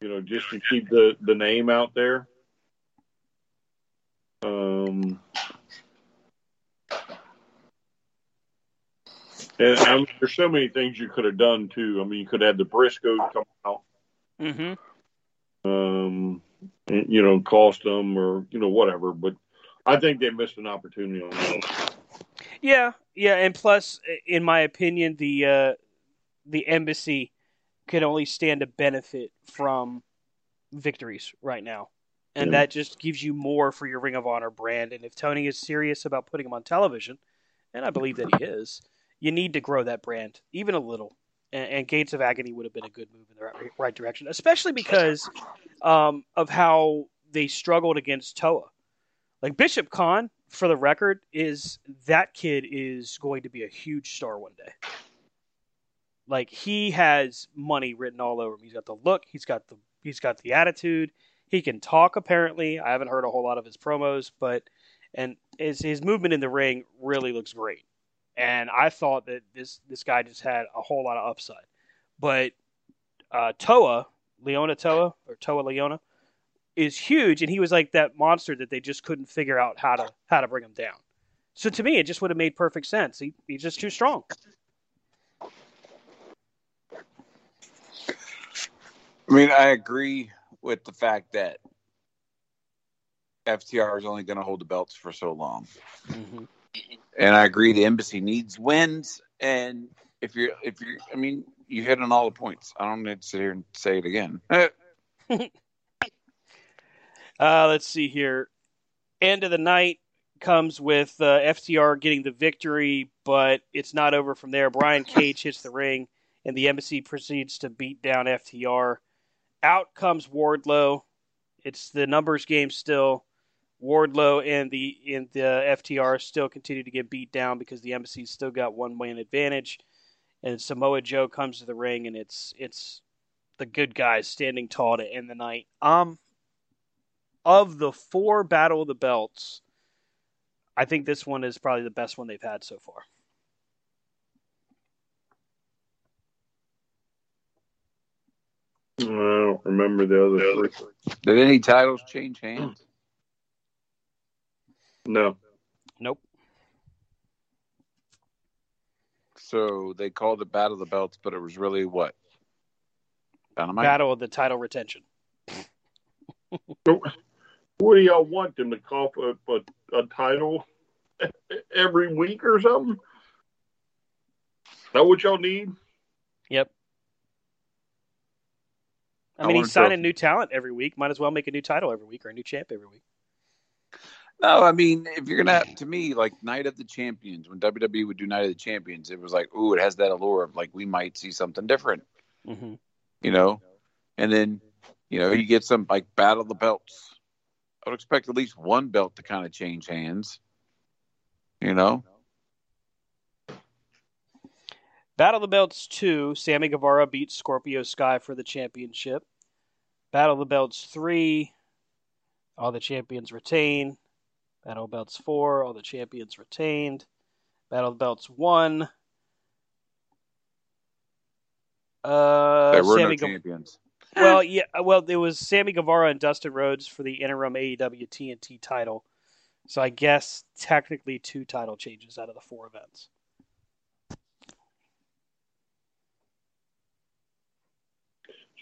you know, just to keep the, the name out there. Um, and I mean, there's so many things you could have done too. I mean, you could have had the Briscoes come out, Mm-hmm. um, and, you know, cost them or you know whatever. But I think they missed an opportunity on that. Yeah, yeah, and plus, in my opinion, the uh, the embassy can only stand to benefit from victories right now, and Yeah. that just gives you more for your Ring of Honor brand. And if Tony is serious about putting him on television, and I believe that he is, you need to grow that brand even a little. And, and Gates of Agony would have been a good move in the right, right direction, especially because um, of how they struggled against Toa. Like Bishop Kaun, for the record, is that kid is going to be a huge star one day. Like he has money written all over him. He's got the look. He's got the he's got the attitude. He can talk. Apparently, I haven't heard a whole lot of his promos, but and his his movement in the ring really looks great. And I thought that this this guy just had a whole lot of upside. But uh, Toa, Liona Toa or Toa Liona, is huge, and he was like that monster that they just couldn't figure out how to how to bring him down. So to me, it just would have made perfect sense. He, he's just too strong. I mean, I agree with the fact that FTR is only going to hold the belts for so long, Mm-hmm. and I agree the embassy needs wins. And if you're, if you're, I mean, you hit on all the points. I don't need to sit here and say it again. Uh, let's see here. End of the night comes with uh, FTR getting the victory, but it's not over from there. Brian Cage hits the ring, and the embassy proceeds to beat down FTR. Out comes Wardlow. It's the numbers game still. Wardlow and the and the FTR still continue to get beat down because the embassy's still got one win advantage. And Samoa Joe comes to the ring, and it's it's the good guys standing tall to end the night. Um, of the four Battle of the Belts, I think this one is probably the best one they've had so far. I don't remember the other three. Did any titles change hands? No. Nope. So they called it Battle of the Belts, but it was really what? Dynamite. Battle of the title retention. So, what do y'all want them to call for a, a, a title every week or something? Is that what y'all need? Yep. I I mean, he's signing new talent every week. Might as well make a new title every week or a new champ every week. No, I mean, if you're gonna, to me, like Night of the Champions, when WWE would do Night of the Champions, it was like, ooh, it has that allure of like we might see something different, Mm-hmm. you know. And then, you know, you get some like Battle of the Belts. I would expect at least one belt to kind of change hands, you know. Battle of the Belts 2, Sammy Guevara beats Scorpio Sky for the championship. Battle of the Belts 3, all the champions retain. Battle of Belts 4, all the champions retained. Battle of the Belts one. Uh, there were Sammy no champions. Well, yeah, well, it was Sammy Guevara and Dustin Rhodes for the interim AEW TNT title. So I guess technically two title changes out of the four events.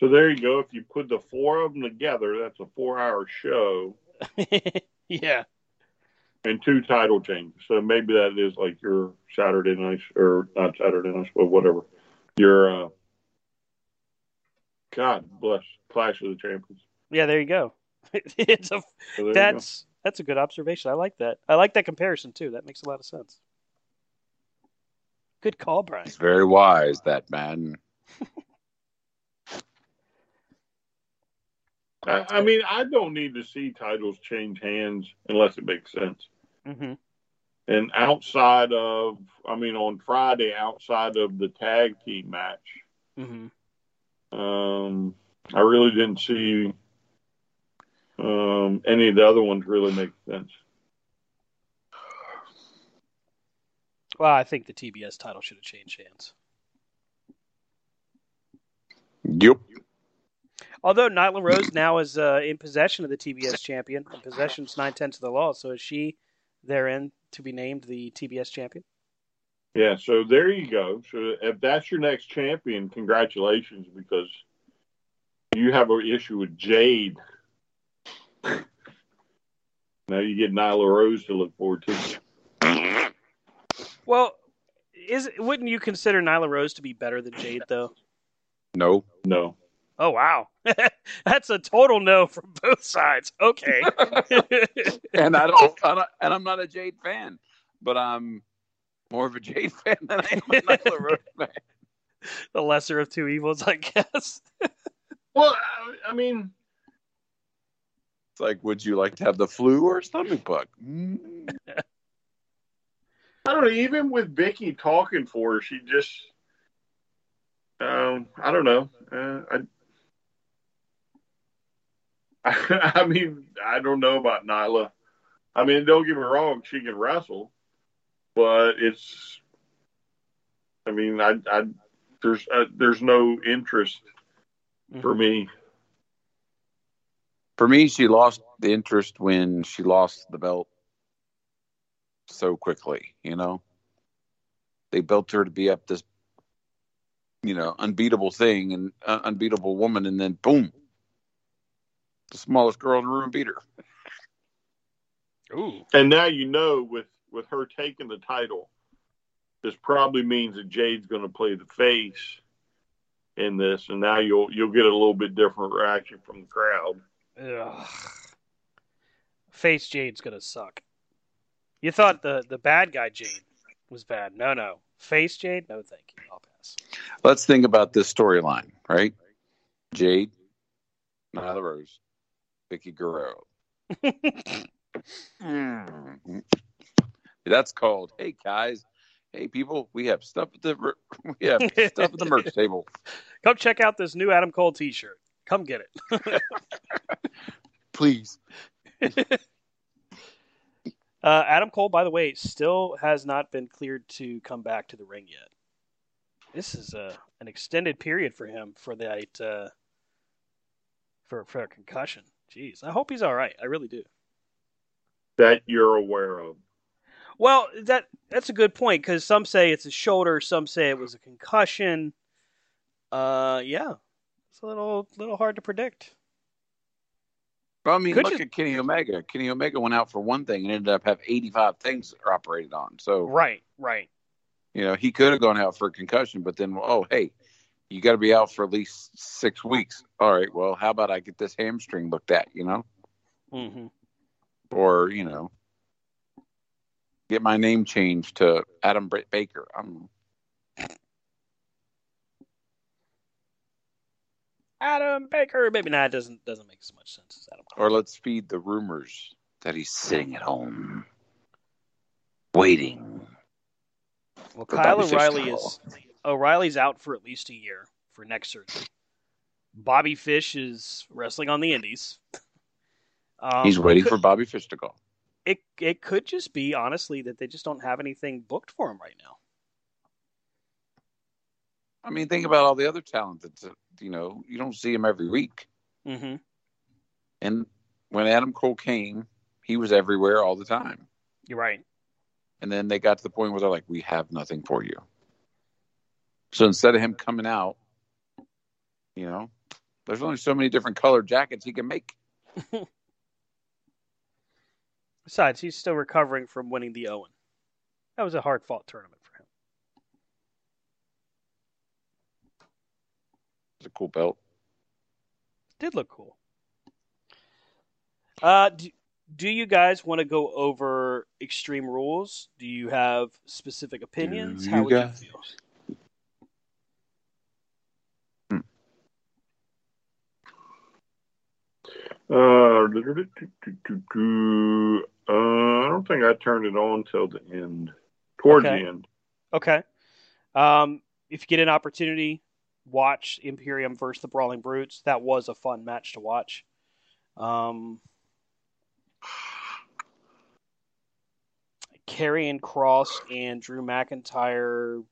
So there you go. If you put the four of them together, that's a four-hour show yeah. and two title changes. So maybe that is like your Saturday night, or not Saturday night, but whatever. Your uh, God bless Clash of the Champions. Yeah, there you go. it's a So there you that's that's a good observation. I like that. I like that comparison too. That makes a lot of sense. Good call, Brian. He's very wise, that man. I, I mean, I don't need to see titles change hands unless it makes sense. Mm-hmm. And outside of, I mean, on Friday, outside of the tag team match, hmm um, I really didn't see um, any of the other ones really make sense. Well, I think the TBS title should have changed hands. Yep. Although Nyla Rose now is uh, in possession of the TBS champion, and possession's nine tenths of the law. So is she therein to be named the TBS champion? Yeah, so there you go. So if that's your next champion, congratulations, because you have an issue with Jade. now you get Nyla Rose to look forward to. Well, is wouldn't you consider Nyla Rose to be better than Jade though? No. No. Oh wow, that's a total no from both sides. Okay. And I don't, I don't and I'm not a Jade fan, but I'm more of a Jade fan than I am a Nyla Rose fan. the lesser of two evils, I guess. Well, I, I mean, It's like, would you like to have the flu or a stomach bug? Mm. I don't know. Even with Vickie talking for her, she just, um, I don't know. Uh, I, I mean, I don't know about Nyla. I mean, don't get me wrong, she can wrestle, but it's. I mean, I, I there's uh, there's no interest for me. For me, she lost the interest when she lost the belt so quickly. You know, they built her to be up this, you know, unbeatable thing and uh, unbeatable woman, and then boom, the smallest girl in the room beat her. Ooh. And now you know with with her taking the title, this probably means that Jade's going to play the face in this, and now you'll you'll get a little bit different reaction from the crowd. Ugh. Face Jade's gonna suck. You thought the the bad guy Jade was bad. No, no. Face Jade, no thank you. I'll pass. Let's think about this storyline, right? Jade, Nyla Rose, Vickie Guerrero. Mm. That's called, hey guys, hey people, we have stuff at the we have stuff at the merch table. Come check out this new Adam Cole T-shirt. Come get it. Please. Uh, Adam Cole, by the way, still has not been cleared to come back to the ring yet. This is uh, an extended period for him for that uh, for for a concussion. Jeez, I hope he's all right. I really do. That you're aware of. Well, that that's a good point because some say it's a shoulder, some say it was a concussion. Uh, yeah, it's a little little hard to predict. Well, I mean, Could look you- at Kenny Omega. Kenny Omega went out for one thing and ended up have 85 things operated on. So, Right, right. you know, he could have gone out for a concussion, but then, oh, hey, you got to be out for at least six weeks. All right, well, how about I get this hamstring looked at, you know? hmm Or, you know, get my name changed to Adam Britt Baker. I'm, Adam Baker. Maybe not. It doesn't doesn't make as much sense as Adam or let's feed the rumors that he's sitting at home waiting. Well, Kyle O'Reilly is O'Reilly's out for at least a year for neck surgery. Bobby Fish is wrestling on the Indies. Um, He's waiting could- for Bobby Fish to call. It it could just be honestly that they just don't have anything booked for him right now. I mean, think about all the other talent that's, uh, you know, you don't see him every week. Mm-hmm. And when Adam Cole came, he was everywhere all the time. You're right. And then they got to the point where they're like, we have nothing for you. So instead of him coming out, you know, there's only so many different colored jackets he can make. Besides, he's still recovering from winning the Owen. That was a hard fought tournament for him. It's a cool belt. Did look cool. Uh, do, do you guys want to go over Extreme Rules? Do you have specific opinions? Do How would guys? you feel? Uh, uh, I don't think I turned it on till the end, towards Okay. the end. Okay. Um, if you get an opportunity, watch Imperium versus the Brawling Brutes. That was a fun match to watch. Um, Karrion Cross and Drew McIntyre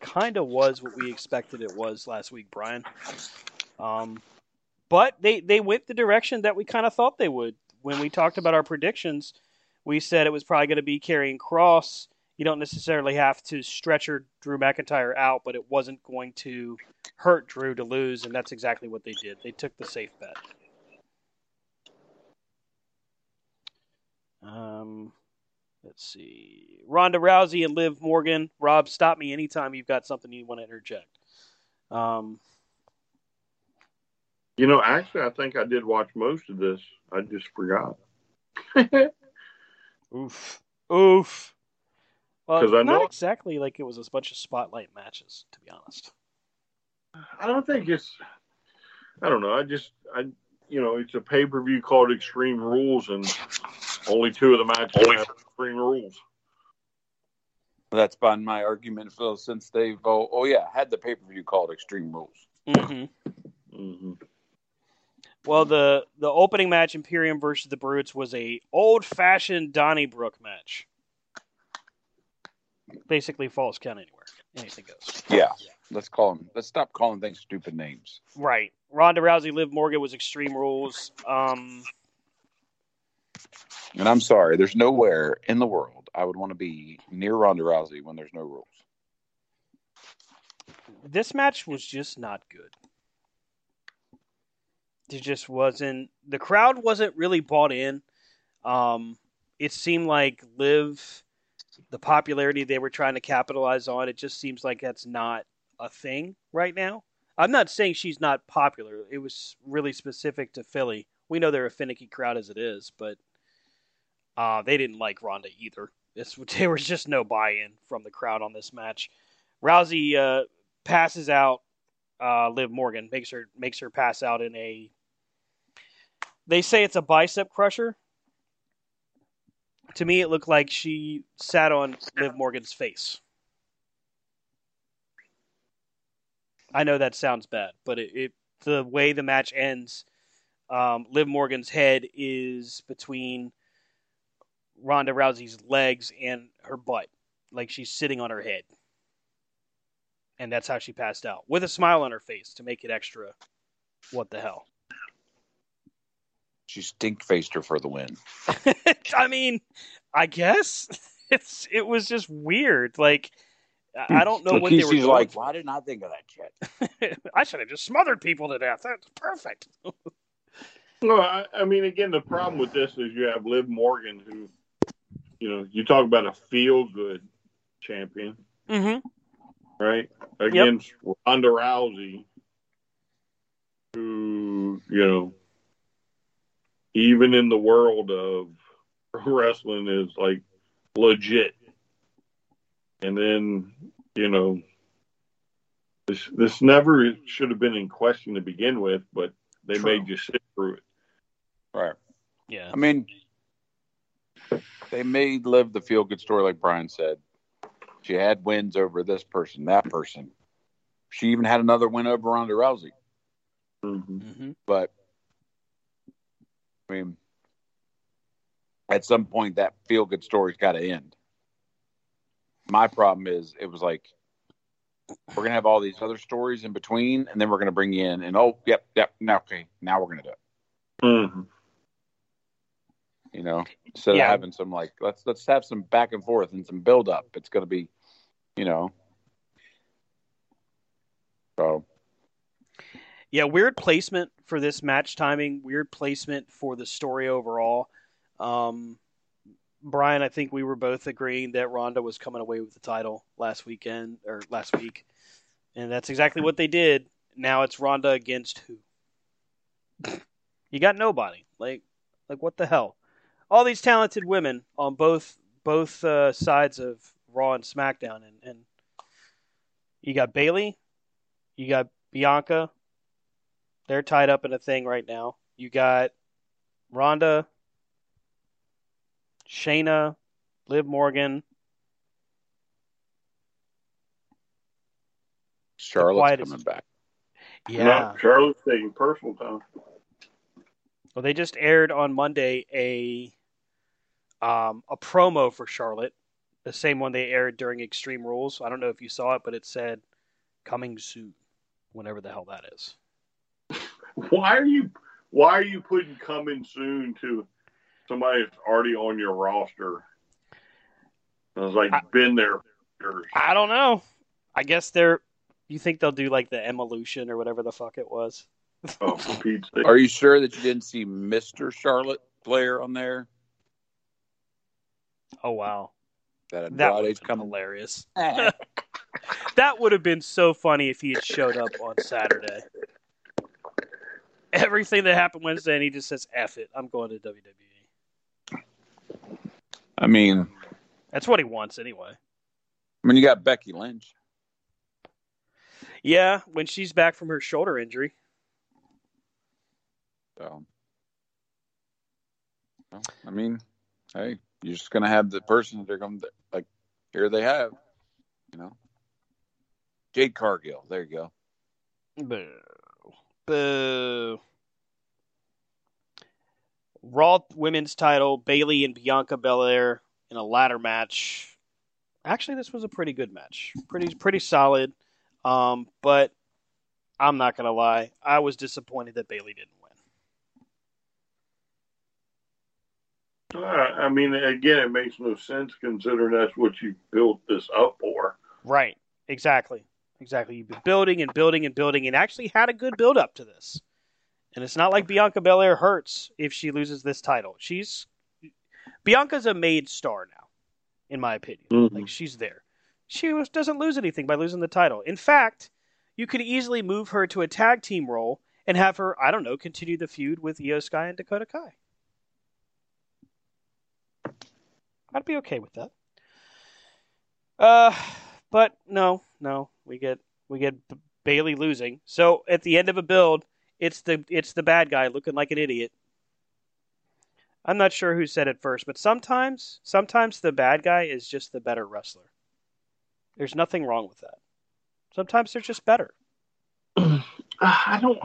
kind of was what we expected it was last week, Brian. Um, but they, they went the direction that we kind of thought they would. When we talked about our predictions, we said it was probably going to be Karrion Cross. You don't necessarily have to stretcher Drew McIntyre out, but it wasn't going to hurt Drew to lose, and that's exactly what they did. They took the safe bet. Um, let's see. Ronda Rousey and Liv Morgan. Rob, stop me anytime you've got something you want to interject. Um, You know, actually, I think I did watch most of this. I just forgot. oof. Oof. Well, 'Cause I not know- exactly like it was a bunch of spotlight matches, to be honest. I don't think it's. I don't know. I just, I, you know, it's a pay per view called Extreme Rules, and only two of the matches have Extreme Rules. That's been my argument, Phil, since they've, oh, oh yeah, had the pay per view called Extreme Rules. Mm-hmm. hmm Well, the the opening match, Imperium versus the Brutes, was a old fashioned Donnybrook match. Basically, falls count anywhere. Anything goes. Yeah. Let's call them, let's stop calling things stupid names. Right. Ronda Rousey, Liv Morgan was Extreme Rules. Um, And I'm sorry, there's nowhere in the world I would want to be near Ronda Rousey when there's no rules. this match was just not good. It just wasn't. The crowd wasn't really bought in. Um, it seemed like Liv, the popularity they were trying to capitalize on, it just seems like that's not a thing right now. I'm not saying she's not popular. It was really specific to Philly. We know they're a finicky crowd as it is, but uh, they didn't like Ronda either. This, there was just no buy-in from the crowd on this match. Rousey uh, passes out uh, Liv Morgan, makes her makes her pass out in a. They say it's a bicep crusher. To me, it looked like she sat on Liv Morgan's face. I know that sounds bad, but it, it the way the match ends, um, Liv Morgan's head is between Ronda Rousey's legs and her butt, like she's sitting on her head and that's how she passed out with a smile on her face to make it extra. What the hell? She stink faced her for the win. I mean, I guess it's it was just weird. Like I I don't know what they were Takeshi's like, for. why didn't I think of that shit? I should have just smothered people to death. That's perfect. No, I, I mean, again, the problem with this is you have Liv Morgan, who, you know, you talk about a feel good champion, mm-hmm. right? Against Ronda Rousey, who, you know, even in the world of pro wrestling is like legit. And then, you know, this this never should have been in question to begin with, but they True. made you sit through it. Right. Yeah. I mean, they made Liv the feel good story, like Brian said. She had wins over this person, that person. She even had another win over Ronda Rousey. Mm-hmm. Mm-hmm. But I mean, at some point that feel good story's got to end. My problem is it was like we're gonna have all these other stories in between, and then we're gonna bring you in, and oh, yep, yep, now okay, now we're gonna do it. Mm-hmm. You know, instead Yeah. of having some like let's let's have some back and forth and some build up. It's gonna be, you know. So Yeah, weird placement for this match timing. Weird placement for the story overall. Um, Brian, I think we were both agreeing that Ronda was coming away with the title last weekend or last week, and that's exactly what they did. Now it's Ronda against who? You got nobody. Like, like what the hell? All these talented women on both both uh, sides of Raw and SmackDown, and, and you got Bayley, you got Bianca, they're tied up in a thing right now. You got Ronda, Shayna, Liv Morgan. Charlotte's coming back. Yeah. No, Charlotte's taking personal time. Well, they just aired on Monday a um, a promo for Charlotte, the same one they aired during Extreme Rules. I don't know if you saw it, but it said "coming soon," whenever the hell that is. Why are you why are you putting coming soon to somebody that's already on your roster? I was like, I- been there. I don't know. I guess they're. You think they'll do like the Evolution or whatever the fuck it was? Oh, for Pete's sake. Are you sure that you didn't see Mister Charlotte Flair on there? Oh wow, That that would Andrade's have been hilarious. that would have been so funny if he had showed up on Saturday. Everything that happened Wednesday, and he just says, "F it, I'm going to WWE." I mean, That's what he wants anyway. I mean, you got Becky Lynch. Yeah, when she's back from her shoulder injury. So, well, I mean, hey, you're just gonna have the person that they're going to like. Here they have, you know, Jade Cargill. There you go. Boo. Boo. Raw women's title, Bayley and Bianca Belair in a ladder match. Actually, this was a pretty good match. Pretty pretty solid. Um, but I'm not gonna lie, I was disappointed that Bayley didn't win. Uh, I mean, again, it makes no sense considering that's what you built this up for. Right. Exactly. Exactly. You've been building and building and building and actually had a good build up to this. And it's not like Bianca Belair hurts if she loses this title. She's Bianca's a made star now, in my opinion. Mhm. Like she's there. She was, doesn't lose anything by losing the title. In fact, you could easily move her to a tag team role and have her, I don't know, continue the feud with Iyo Sky and Dakota Kai. I'd be okay with that. Uh, but no, no, we get we get B- Bayley losing. So at the end of a build, it's the it's the bad guy looking like an idiot. I'm not sure who said it first, but sometimes sometimes the bad guy is just the better wrestler. There's nothing wrong with that. Sometimes they're just better. I don't.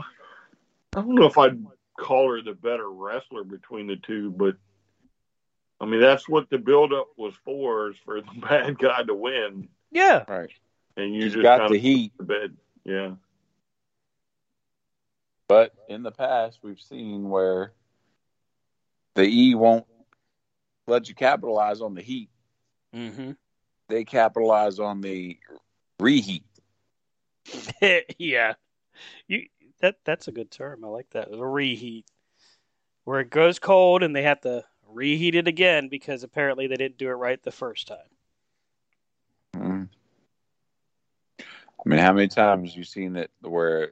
I don't know if I'd call her the better wrestler between the two, but I mean that's what the build up was for, is for the bad guy to win, Yeah. Right. And you She's just got kind the of heat, the bed. Yeah. but in the past we've seen where the E won't let you capitalize on the heat. Mm-hmm. They capitalize on the reheat. yeah. You that that's a good term. I like that. The reheat. Where it goes cold and they have to reheat it again because apparently they didn't do it right the first time. I mean, how many times you seen it where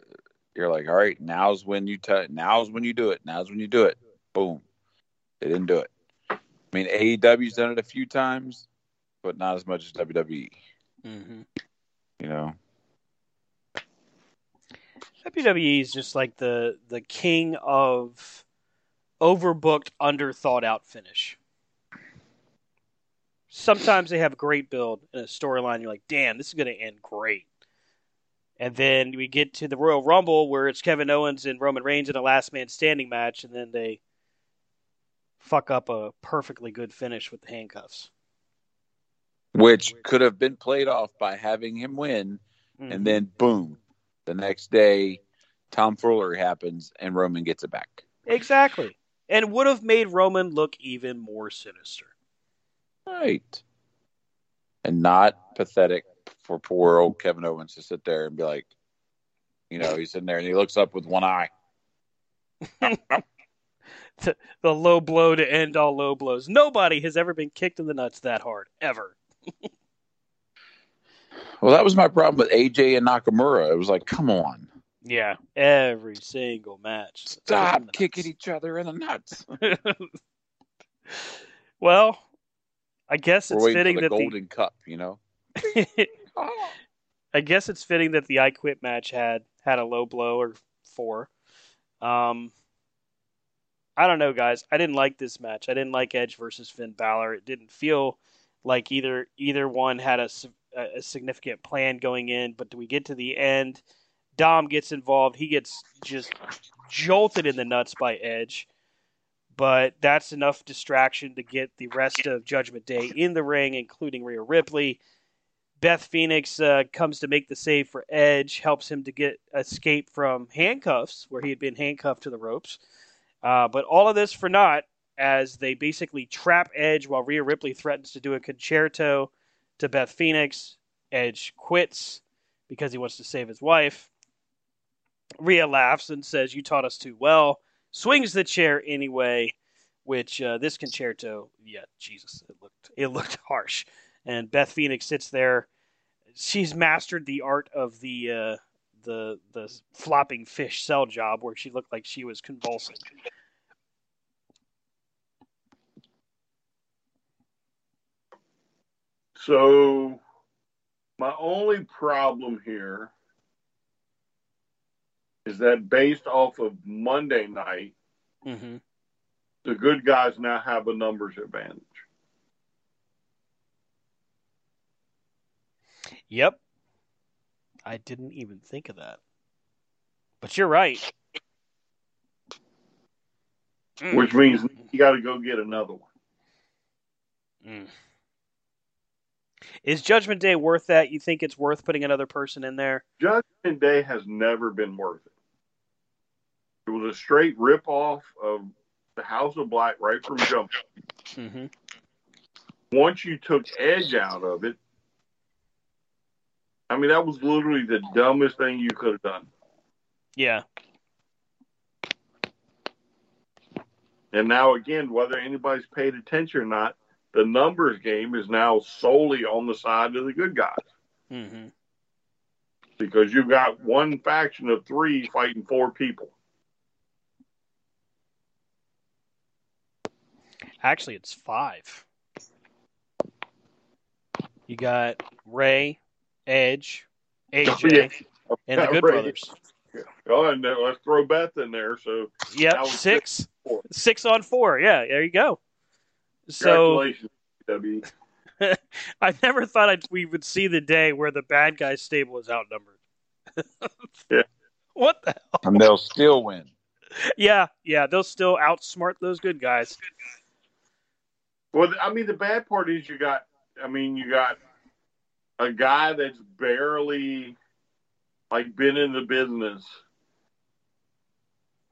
you're like, all right, now's when you t- now's when you do it. Now's when you do it. Boom. They didn't do it. I mean, AEW's done it a few times, but not as much as WWE. Mm-hmm. You know, WWE is just like the the king of overbooked, underthought out finish. Sometimes they have a great build and a storyline. You're like, damn, this is going to end great. And then we get to the Royal Rumble where it's Kevin Owens and Roman Reigns in a last man standing match, and then they fuck up a perfectly good finish with the handcuffs. which could have been played off by having him win, Mhm. and then boom, the next day, Tom Foolery happens and Roman gets it back. exactly, and would have made Roman look even more sinister. Right. And not pathetic for poor old Kevin Owens to sit there and be like, you know, he's sitting there and he looks up with one eye. the low blow to end all low blows. Nobody has ever been kicked in the nuts that hard ever. Well, that was my problem with AJ and Nakamura. It was like, come on, Yeah, every single match. stop kicking each other in the nuts. well, I guess We're it's fitting for the that Golden Cup, you know. I guess it's fitting that the I Quit match had had a low blow or four. Um, I don't know, guys. I didn't like this match. I didn't like Edge versus Finn Balor. It didn't feel like either either one had a, a significant plan going in. But do we get to the end? Dom gets involved. He gets just jolted in the nuts by Edge. But that's enough distraction to get the rest of Judgment Day in the ring, including Rhea Ripley. Beth Phoenix uh, comes to make the save for Edge, helps him to get escape from handcuffs, where he had been handcuffed to the ropes. Uh, but all of this for naught, as they basically trap Edge while Rhea Ripley threatens to do a Con-Chair-To to Beth Phoenix. Edge quits because he wants to save his wife. Rhea laughs and says, "You taught us too well." Swings the chair anyway, which uh, this Con-Chair-To, yeah, Jesus, it looked it looked harsh. And Beth Phoenix sits there. She's mastered the art of the uh, the the flopping fish sell job, where she looked like she was convulsing. So, my only problem here is that based off of Monday night, Mm-hmm. the good guys now have a numbers advantage. Yep. I didn't even think of that. But you're right. Mm. which means you got to go get another one. Mm. Is Judgment Day worth that? You think it's worth putting another person in there? Judgment Day has never been worth it. It was a straight rip off of the House of Black right from jump. Mm-hmm. Once you took Edge out of it, I mean that was literally the dumbest thing you could have done. Yeah. And now again, whether anybody's paid attention or not, the numbers game is now solely on the side of the good guys Mm-hmm. because you've got one faction of three fighting four people. Actually, it's five. You got Rey, Edge, oh, AJ, and the Good Right. Brothers. Oh, and then let's throw Beth in there. So yeah, That six. Six on four. Yeah, there you go. So congratulations, W. I never thought I'd, we would see the day where the bad guy stable is outnumbered. Yeah. What the hell? And they'll still win. Yeah, yeah, they'll still outsmart those good guys. Well, I mean, the bad part is you got. I mean, you got a guy that's barely like been in the business,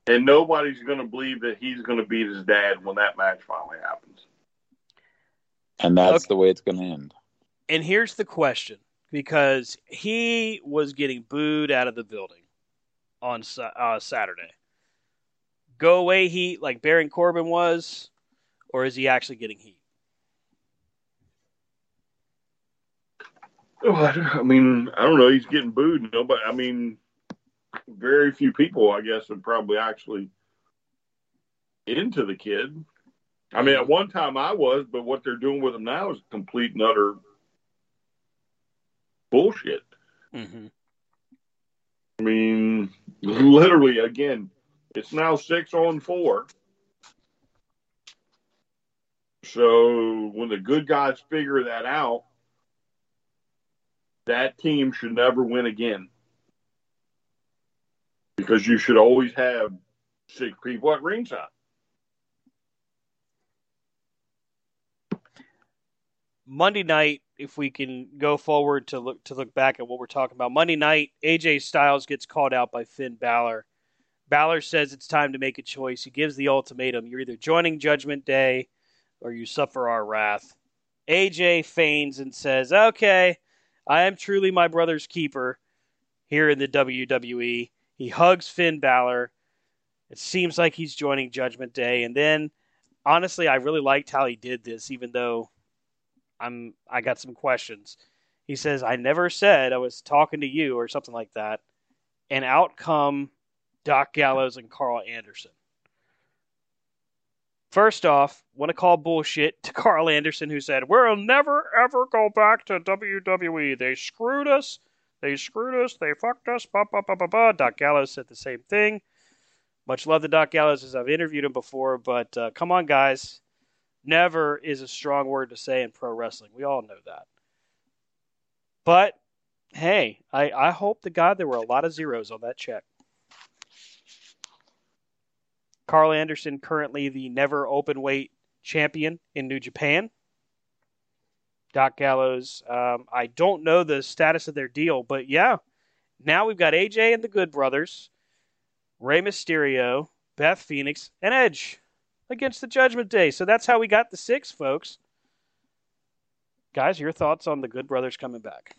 and nobody's going to believe that he's going to beat his dad when that match finally happens. And that's Okay. the way it's going to end. And here's the question because he was getting booed out of the building on uh, Saturday. Go away heat like Baron Corbin was, or is he actually getting heat? Oh, I I mean, I don't know. He's getting booed. Nobody. I mean, very few people, I guess, are probably actually into the kid. I mean, at one time I was, but what they're doing with him now is complete and utter bullshit. Mm-hmm. I mean, literally, again, it's now six on four. So when the good guys figure that out, that team should never win again. Because you should always have six people at ringside. Monday night, if we can go forward to look to look back at what we're talking about, Monday night, AJ Styles gets called out by Finn Balor. Balor says it's time to make a choice. He gives the ultimatum: you're either joining Judgment Day or you suffer our wrath. AJ feigns and says, "Okay, I am truly my brother's keeper here in the WWE." He hugs Finn Balor. It seems like he's joining Judgment Day, and then honestly, I really liked how he did this, even though I'm I got some questions. He says, I never said I was talking to you or something like that. And out come Doc Gallows and Karl Anderson. First off, want to call bullshit to Karl Anderson, who said, We'll never ever go back to WWE. They screwed us. They screwed us. They fucked us. Bah, bah, bah, bah. Doc Gallows said the same thing. Much love to Doc Gallows as I've interviewed him before, but uh, come on, guys. Never is a strong word to say in pro wrestling. We all know that. But hey, I, I hope to God there were a lot of zeros on that check. Karl Anderson, currently the never open weight champion in New Japan. Doc Gallows, um, I don't know the status of their deal, but yeah, now we've got AJ and the Good Brothers, Rey Mysterio, Beth Phoenix, and Edge against the Judgment Day. So that's how we got the six, folks. Guys, your thoughts on the Good Brothers coming back?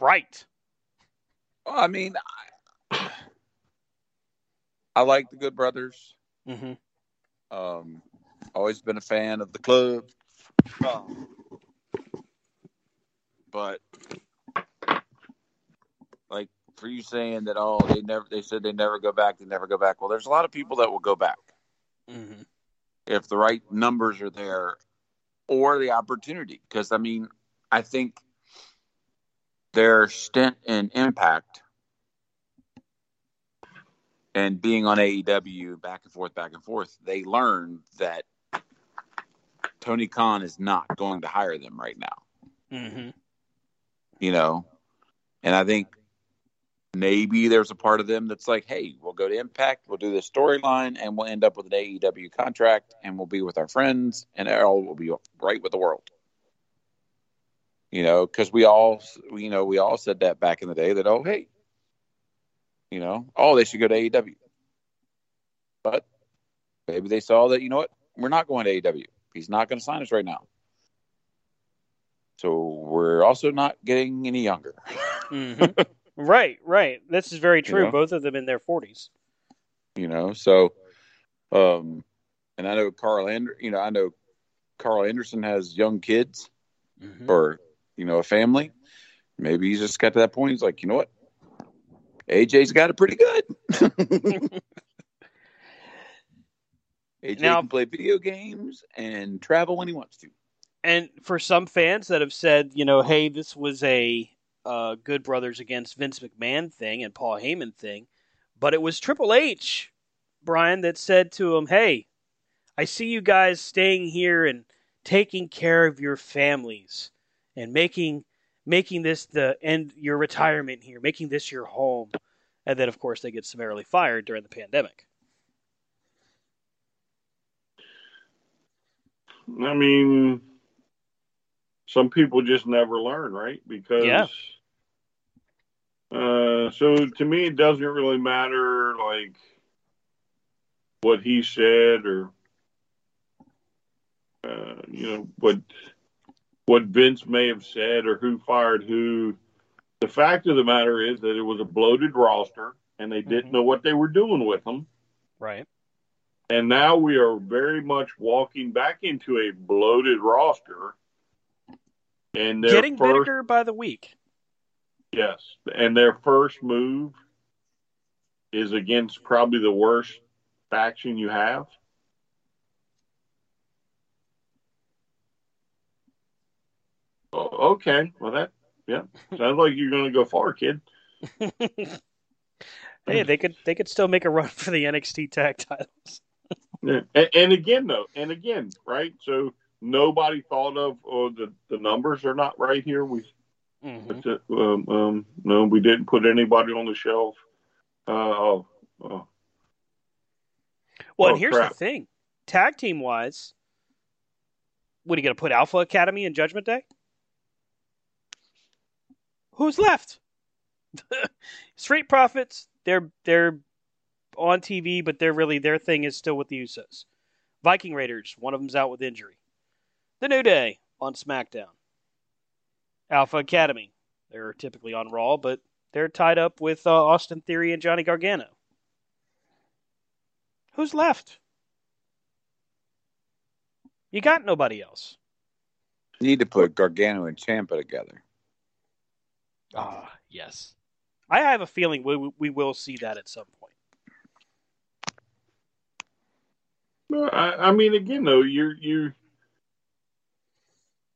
Right. Well, I mean, I, I like the Good Brothers. Mm-hmm. Um, always been a fan of the club. Um, but like for you saying that, oh, they never, they said they never go back, they never go back. Well, there's a lot of people that will go back Mm-hmm. if the right numbers are there or the opportunity. Because I mean, I think their stint in Impact and being on AEW back and forth, back and forth, they learned that Tony Khan is not going to hire them right now. Mm-hmm. You know, and I think maybe there's a part of them that's like, hey, we'll go to Impact, we'll do this storyline, and we'll end up with an AEW contract, and we'll be with our friends, and all will be right with the world. You know, because we all, you know, we all said that back in the day that, oh, hey, you know, oh, they should go to AEW. But maybe they saw that, you know what, we're not going to AEW. He's not going to sign us right now. So we're also not getting any younger. Mm-hmm. right, right. This is very true. know? Both of them in their 40s. you know. So, um, and I know Karl and you know, I know Karl Anderson has young kids Mm-hmm. or you know a family. Maybe he's just got to that point. He's like, you know what, AJ's got it pretty good. AJ Now- can play video games and travel when he wants to. And for some fans that have said, you know, hey, this was a uh, Good Brothers against Vince McMahon thing and Paul Heyman thing, but it was Triple H, Brian, that said to him, hey, I see you guys staying here and taking care of your families and making making this the end your retirement here, making this your home. And then, of course, they get summarily fired during the pandemic. I mean, some people just never learn, right? Because, Yeah. uh, so to me, it doesn't really matter, like, what he said or, uh, you know, what what Vince may have said or who fired who. The fact of the matter is that it was a bloated roster and they didn't Mhm. know what they were doing with them. Right. And now we are very much walking back into a bloated roster. And Getting first, bigger by the week. yes, and their first move is against probably the worst faction you have. Oh, okay, well that yeah sounds like you're going to go far, kid. hey, they could they could still make a run for the NXT tag titles. Yeah. And, and again, though, and again, right? So nobody thought of oh, the the numbers are not right here. We Mhm. It. Um, um, no, we didn't put anybody on the shelf. Uh, oh, oh. Well, Oh, and here's crap. the thing: tag team wise, what are you going to put Alpha Academy in Judgment Day? Who's left? Street Profits. They're they're on TV, but they're really their thing is still with the Usos. Viking Raiders. One of them's out with injury. The New Day on SmackDown. Alpha Academy. They're typically on Raw, but they're tied up with uh, Austin Theory and Johnny Gargano. Who's left? You got nobody else. Need to put Gargano and Ciampa together. Ah, yes. I have a feeling we we will see that at some point. No, I, I mean, again, though, you you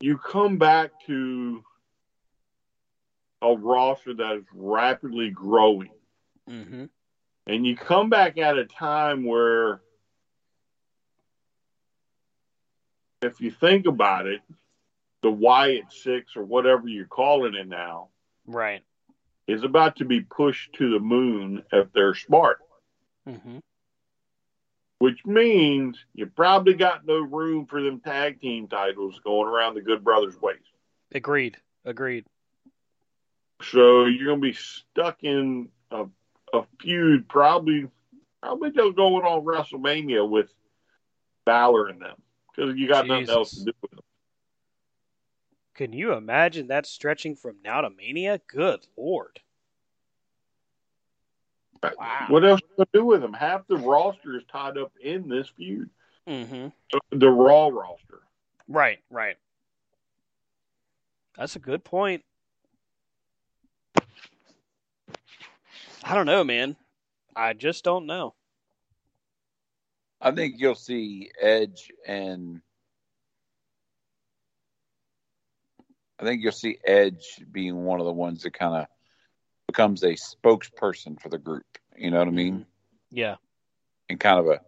you come back to a roster that is rapidly growing, Mm-hmm. and you come back at a time where, if you think about it, the Wyatt Six or whatever you're calling it now Right. is about to be pushed to the moon if they're smart. Mm-hmm. which means you probably got no room for them tag team titles going around the Good Brothers ways. Agreed. Agreed. So you're going to be stuck in a, a feud, probably probably they'll go on WrestleMania with Balor and them because you got nothing else to do with them. Can you imagine that stretching from now to Mania? Good lord. Wow. What else you going to do with them? Half the roster is tied up in this feud, Mm-hmm. the Raw roster. Right. Right. That's a good point. I don't know, man. I just don't know. I think you'll see Edge and I think you'll see Edge being one of the ones that kind of becomes a spokesperson for the group. You know what I mean? Mm-hmm. Yeah. And kind of a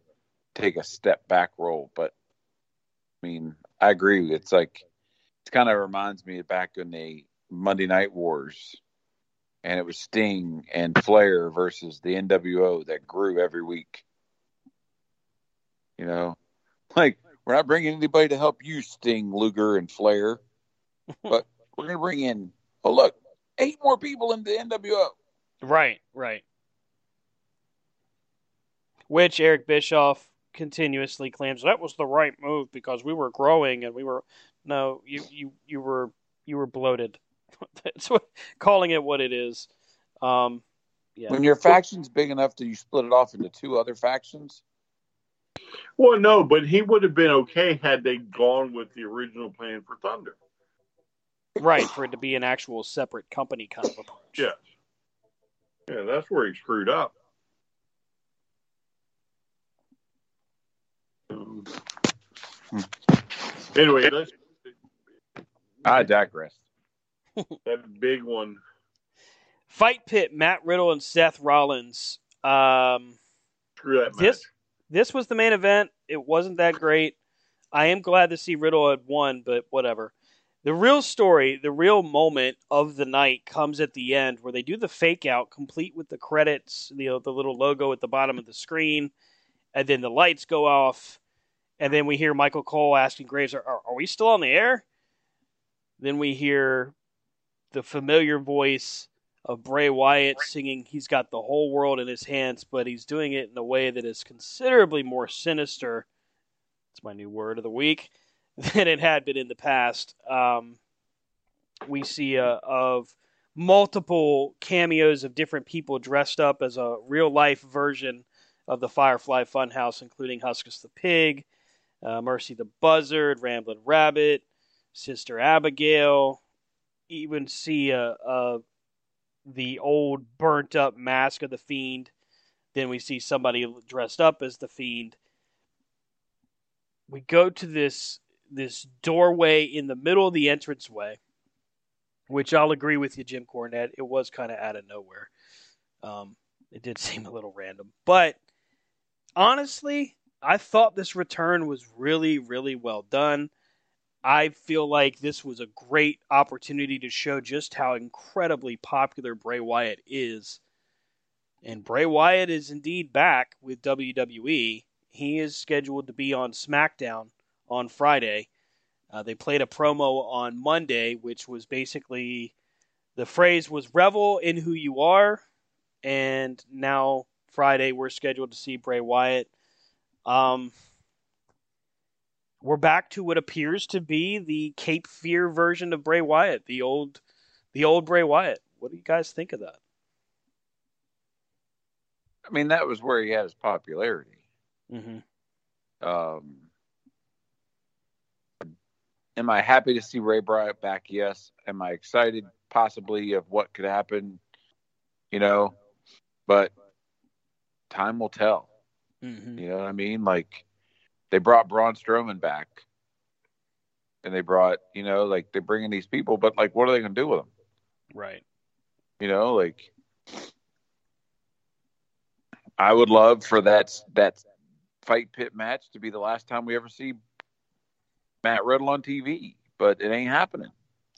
take a step back role. But I mean, I agree. It's like it kind of reminds me of back in the Monday Night Wars, and it was Sting and Flair versus the NWO that grew every week. You know, like we're not bringing anybody to help you, Sting, Luger, and Flair, but we're going to bring in. Oh, look, eight more people in the NWO. Right, right. Which Eric Bischoff continuously claims that was the right move because we were growing and we were no, you you you were you were bloated. That's what calling it what it is. Um yeah. When your faction's big enough, do you split it off into two other factions? Well, no, but he would have been okay had they gone with the original plan for Thunder. Right, for it to be an actual separate company kind of approach. Yes. Yeah, that's where he screwed up. Um, anyway, let's I digress. that big one. Fight Pit, Matt Riddle and Seth Rollins. Um Screw that match. this this was the main event. It wasn't that great. I am glad to see Riddle had won, but whatever. The real story, the real moment of the night comes at the end where they do the fake out complete with the credits, you know, the little logo at the bottom of the screen, and then the lights go off, and then we hear Michael Cole asking Graves, are, are, we still on the air? Then we hear the familiar voice of Bray Wyatt singing He's Got the Whole World in His Hands, but he's doing it in a way that is considerably more sinister. It's my new word of the week than it had been in the past. Um, we see uh, of multiple cameos of different people dressed up as a real life version of the Firefly Funhouse, including Huskus the Pig, uh, Mercy the Buzzard, Ramblin' Rabbit, Sister Abigail. Even see uh, uh, the old burnt up mask of the Fiend. Then we see somebody dressed up as the Fiend. We go to this this doorway in the middle of the entranceway, which I'll agree with you, Jim Cornette. It was kind of out of nowhere. Um, it did seem a little random, but honestly, I thought this return was really, really well done. I feel like this was a great opportunity to show just how incredibly popular Bray Wyatt is. And Bray Wyatt is indeed back with WWE. he is scheduled to be on SmackDown on Friday. Uh, they played a promo on Monday, which was basically the phrase was "revel in who you are," and now Friday we're scheduled to see Bray Wyatt. Um, we're back to what appears to be the Cape Fear version of Bray Wyatt, the old, the old Bray Wyatt. What do you guys think of that? I mean, that was where he had his popularity. Mm-hmm. Um, am I happy to see Bray Wyatt back? Yes. Am I excited possibly of what could happen? You know, but time will tell. Mm-hmm. You know what I mean? Like they brought Braun Strowman back, and they brought you know like they're bringing these people, but like what are they going to do with them? Right. You know, like I would love for that that fight pit match to be the last time we ever see Matt Riddle on TV, but it ain't happening.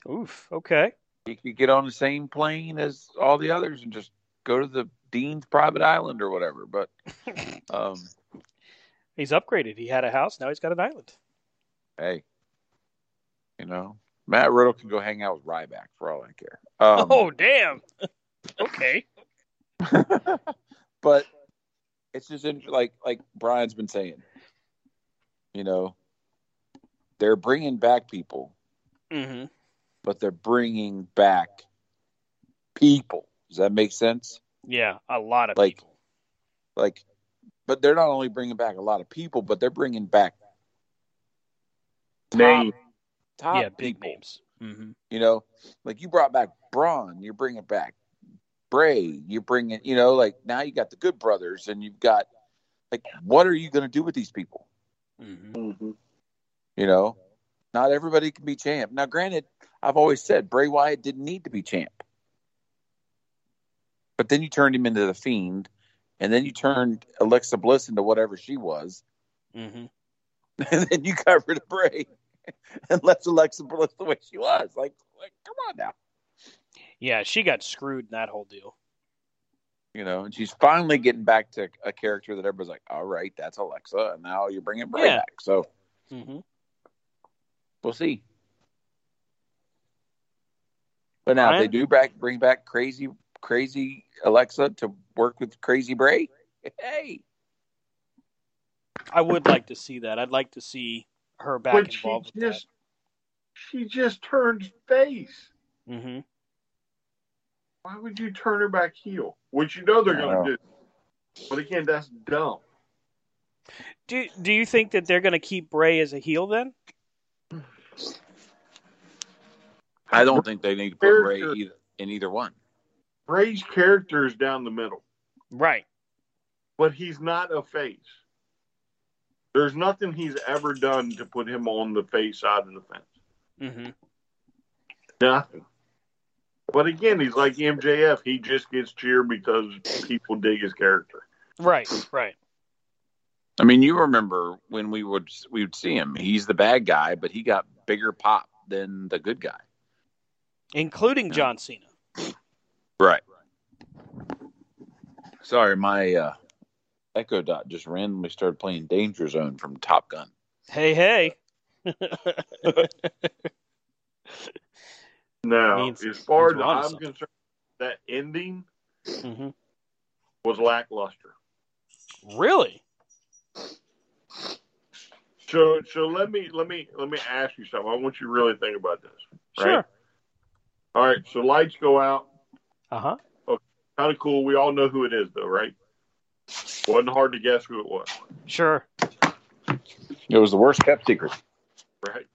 Oof. Okay. He could get on the same plane as all the others and just go to the Dean's private island or whatever. But um, He's upgraded. He had a house. Now he's got an island. hey, you know, Matt Riddle can go hang out with Ryback for all I care. Um, oh, damn. okay. but it's just like like Brian's been saying, you know, they're bringing back people, Mm-hmm. but they're bringing back people. Does that make sense? Yeah, a lot of Like- people. Like, but they're not only bringing back a lot of people, but they're bringing back top, Name. top yeah, big people. names. Mm-hmm. You know, like you brought back Braun, you're bringing back Bray, you're bringing, you know, like now you got the Good Brothers, and you've got like, what are you going to do with these people? Mm-hmm. Mm-hmm. You know, not everybody can be champ. Now, granted, I've always said Bray Wyatt didn't need to be champ, but then you turned him into the Fiend, and then you turned Alexa Bliss into whatever she was, Mm-hmm. and then you got rid of Bray and left Alexa Bliss the way she was. Like, like come on now. Yeah, she got screwed in that whole deal. You know, and she's finally getting back to a character that everybody's like, all right, that's Alexa, and now you're bringing Bray Yeah. back. So Mm-hmm. We'll see. But now, if they do back bring back crazy, crazy Alexa to work with Crazy Bray, hey, I would like to see that. I'd like to see her back But she involved with just she just turned face. Mm-hmm. Why would you turn her back heel? Which you know they're I going know. to do. But again, that's dumb. Do Do you think that they're going to keep Bray as a heel then? I don't think they need to put Bray Character. either, in either one. Bray's character is down the middle, Right. but he's not a face. There's nothing he's ever done to put him on the face side of the fence. Mm-hmm. Nothing. But again, he's like MJF. He just gets cheered because people dig his character. Right. Right. I mean, you remember when we would we would see him. He's the bad guy, but he got bigger pop than the good guy. Including John Cena. Right. Sorry, my uh, Echo Dot just randomly started playing Danger Zone from Top Gun. Hey, hey. Now, Means- as far as means we're onto I'm something. concerned, that ending hmm was lackluster. Really? So, so let me let me let me ask you something. I want you to really think about this. Right? Sure. All right. So lights go out. Uh huh. Okay. Kind of cool. We all know who it is, though, right? Wasn't hard to guess who it was, Sure. It was the worst kept secret. right?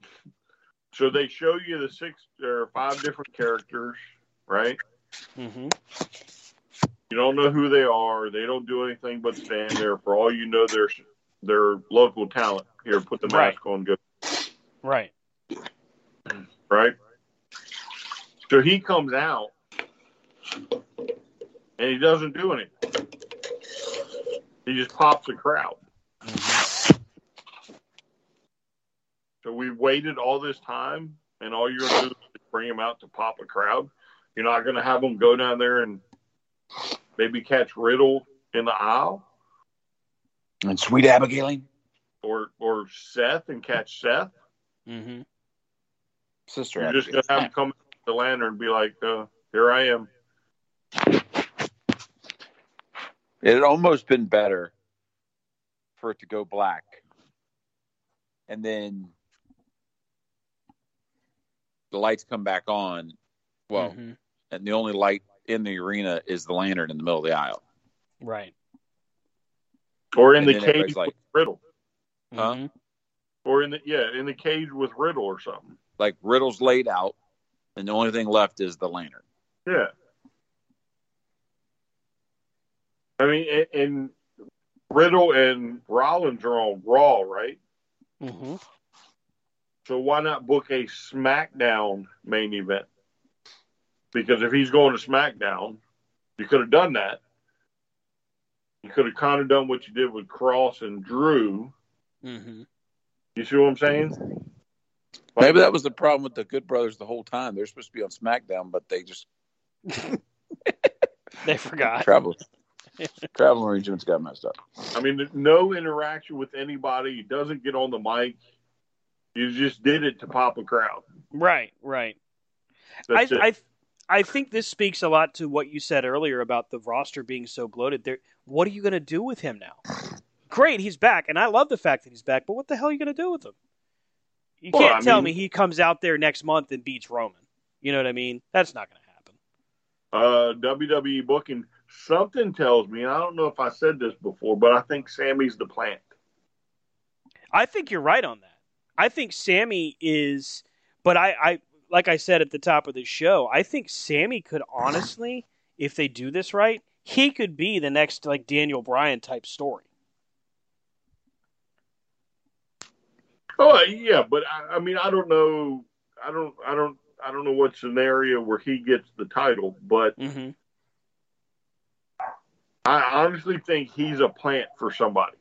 So they show you the six or five different characters, right? Mm-hmm. You don't know who they are. They don't do anything but stand there. For all you know, they're they're local talent. Here, put the Right. mask on, go. Right. right? So he comes out and he doesn't do anything. He just pops a crowd. So we waited all this time, and all you're going to do is bring him out to pop a crowd. You're not going to have him go down there and maybe catch Riddle in the aisle. And sweet Abigail, or or Seth and catch Seth. Mm-hmm. sister You're just gonna have him come with the lantern and be like, uh, "Here I am." It had almost been better for it to go black, and then the lights come back on. Well, Mhm. and the only light in the arena is the lantern in the middle of the aisle. right. Or in And the cage like- with Riddle. Huh? Mhm. Or in the yeah, in the cage with Riddle or something. Like Riddle's laid out, and the only thing left is the lantern. Yeah. I mean, and Riddle and Rollins are on Raw, right? Mm-hmm. So why not book a SmackDown main event? Because if he's going to SmackDown, you could have done that. You could have kind of done what you did with Cross and Drew. Mhm. You see what I'm saying? Maybe that was the problem with the Good Brothers the whole time. They're supposed to be on SmackDown, but they just They forgot. travel travel arrangements got messed up. I mean, no interaction with anybody. He doesn't get on the mic. You just did it to pop a crowd. Right. Right. I, it. I I think this speaks a lot to what you said earlier about the roster being so bloated. There, what are you going to do with him now? Great, he's back, and I love the fact that he's back. But what the hell are you going to do with him? You Well, can't I tell mean- me he comes out there next month and beats Roman. You know what I mean? That's not going to happen. uh, WWE booking. Something tells me, and I don't know if I said this before, but I think Sami's the plant. I think you're right on that. I think Sami is, but I, I like I said at the top of the show, I think Sami could honestly, if they do this right, he could be the next like Daniel Bryan type story. Oh yeah, but I, I mean, I don't know. I don't. I don't. I don't know what scenario where he gets the title, but Mm-hmm. I honestly think he's a plant for somebody.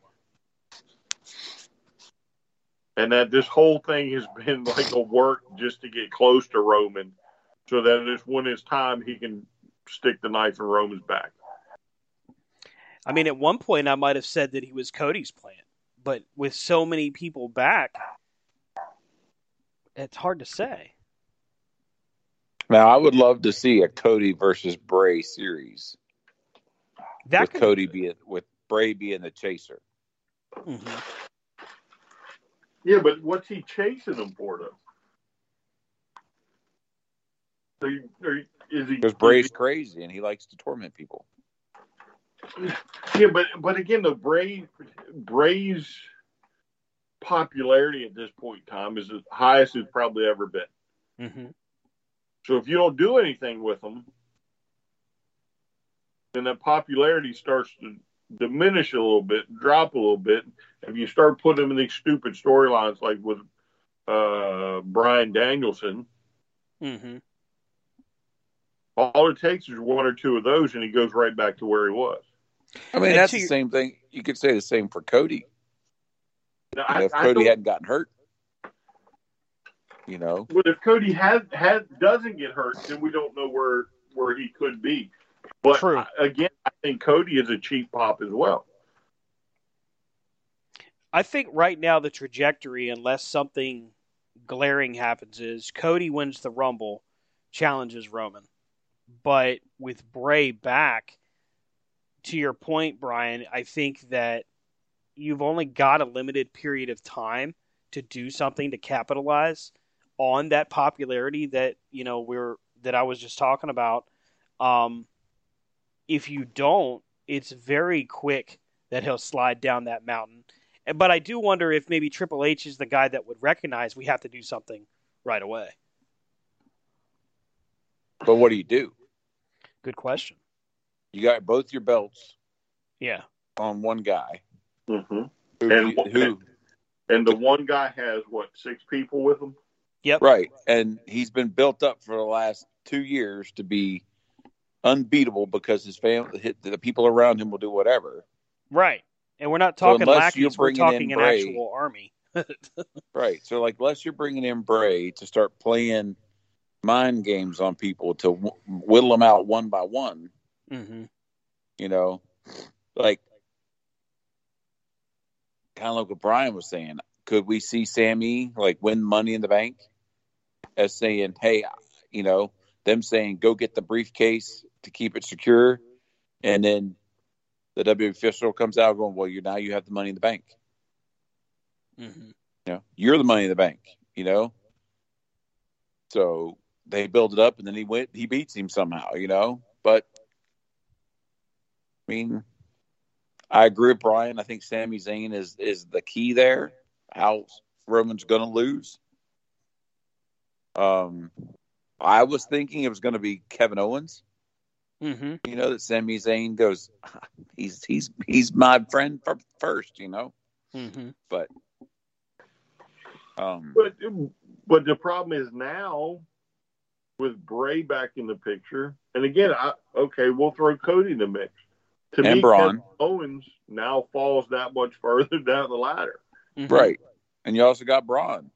And that this whole thing has been like a work just to get close to Roman so that it's when it's time he can stick the knife in Roman's back. I mean, at one point I might have said that he was Cody's plan, but with so many people back, it's hard to say. Now, I would love to see a Cody versus Bray series That with could, Cody being with Bray being the chaser. Mhm. Yeah, but what's he chasing him for, though? Are you- are you- is he Because Bray's crazy and he likes to torment people. Yeah, but but again, the Braves Bray's popularity at this point in time is the highest it's probably ever been. Mhm. So if you don't do anything with them, then that popularity starts to diminish a little bit, drop a little bit. If you start putting them in these stupid storylines like with uh, Bryan Danielson, Mhm. all it takes is one or two of those, and he goes right back to where he was. I mean, And that's the same thing. You could say the same for Cody. Now, You know, I, if I Cody don't- hadn't gotten hurt, you know, But if Cody has, had doesn't get hurt, then we don't know where where he could be. But True. Again, I think Cody is a cheap pop as well. I think right now the trajectory, unless something glaring happens, is Cody wins the Rumble, challenges Roman. But with Bray back, to your point, Brian, I think that you've only got a limited period of time to do something to capitalize on that popularity that you know we're that I was just talking about. Um, if you don't, it's very quick that he'll slide down that mountain. But I do wonder if maybe Triple H is the guy that would recognize we have to do something right away. but what do you do? Good question. You got both your belts Yeah. on one guy. Mm-hmm. Who, And- who And the one guy has what six people with him. Yep. right? And he's been built up for the last two years to be unbeatable because his family, the people around him will do whatever. Right. And we're not So talking unless you're lackeys, we're bringing in talking an Bray- actual army. Right. So, like, unless you're bringing in Bray to start playing mind games on people to w- whittle them out one by one, hmm you know, like kind of like what Brian was saying. Could we see Sami like win Money in the Bank as saying, "Hey, you know," them saying, "Go get the briefcase to keep it secure," and then the W official comes out going, "Well, you now you have the Money in the Bank. Mm-hmm. You know, you're the Money in the Bank." You know, so they build it up, and then he went, he beats him somehow. You know, but I mean, I agree with Brian. I think Sami Zayn is is the key there. How Roman's going to lose. Um, I was thinking it was going to be Kevin Owens. Mm-hmm. You know that Sami Zayn goes, he's he's he's my friend for first. You know, Mm-hmm. but um, But but the problem is now with Bray back in the picture, and again, I okay, we'll throw Cody in the mix. To And me, Braun. Kevin Owens now falls that much further down the ladder. Mm-hmm. right, and you also got Braun.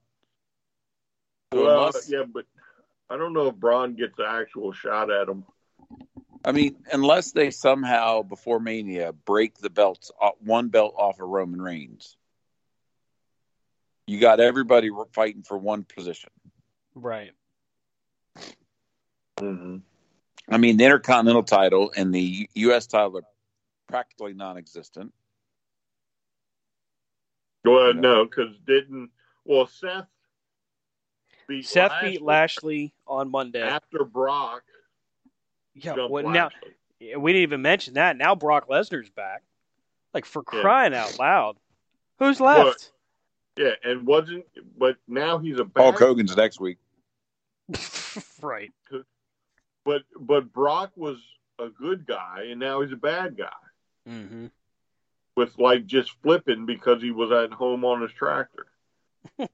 So well, unless- yeah, but I don't know if Braun gets an actual shot at him. I mean, unless they somehow before Mania break the belts, uh, one belt off of Roman Reigns, you got everybody fighting for one position. Right. Mm-hmm. I mean, the Intercontinental title and the U.S. title are practically non-existent. Well, Yeah. no, because didn't well Seth beat Seth Lashley beat Lashley on Monday. after Brock. Yeah. jumped Well, now Lashley. we didn't even mention that. Now Brock Lesnar's back. Like for Yeah. crying out loud. Who's left? Yeah, and wasn't but now he's a Paul bad Hogan's next week. right. but but Brock was a good guy and now he's a bad guy Mm-hmm. with like just flipping because he was at home on his tractor.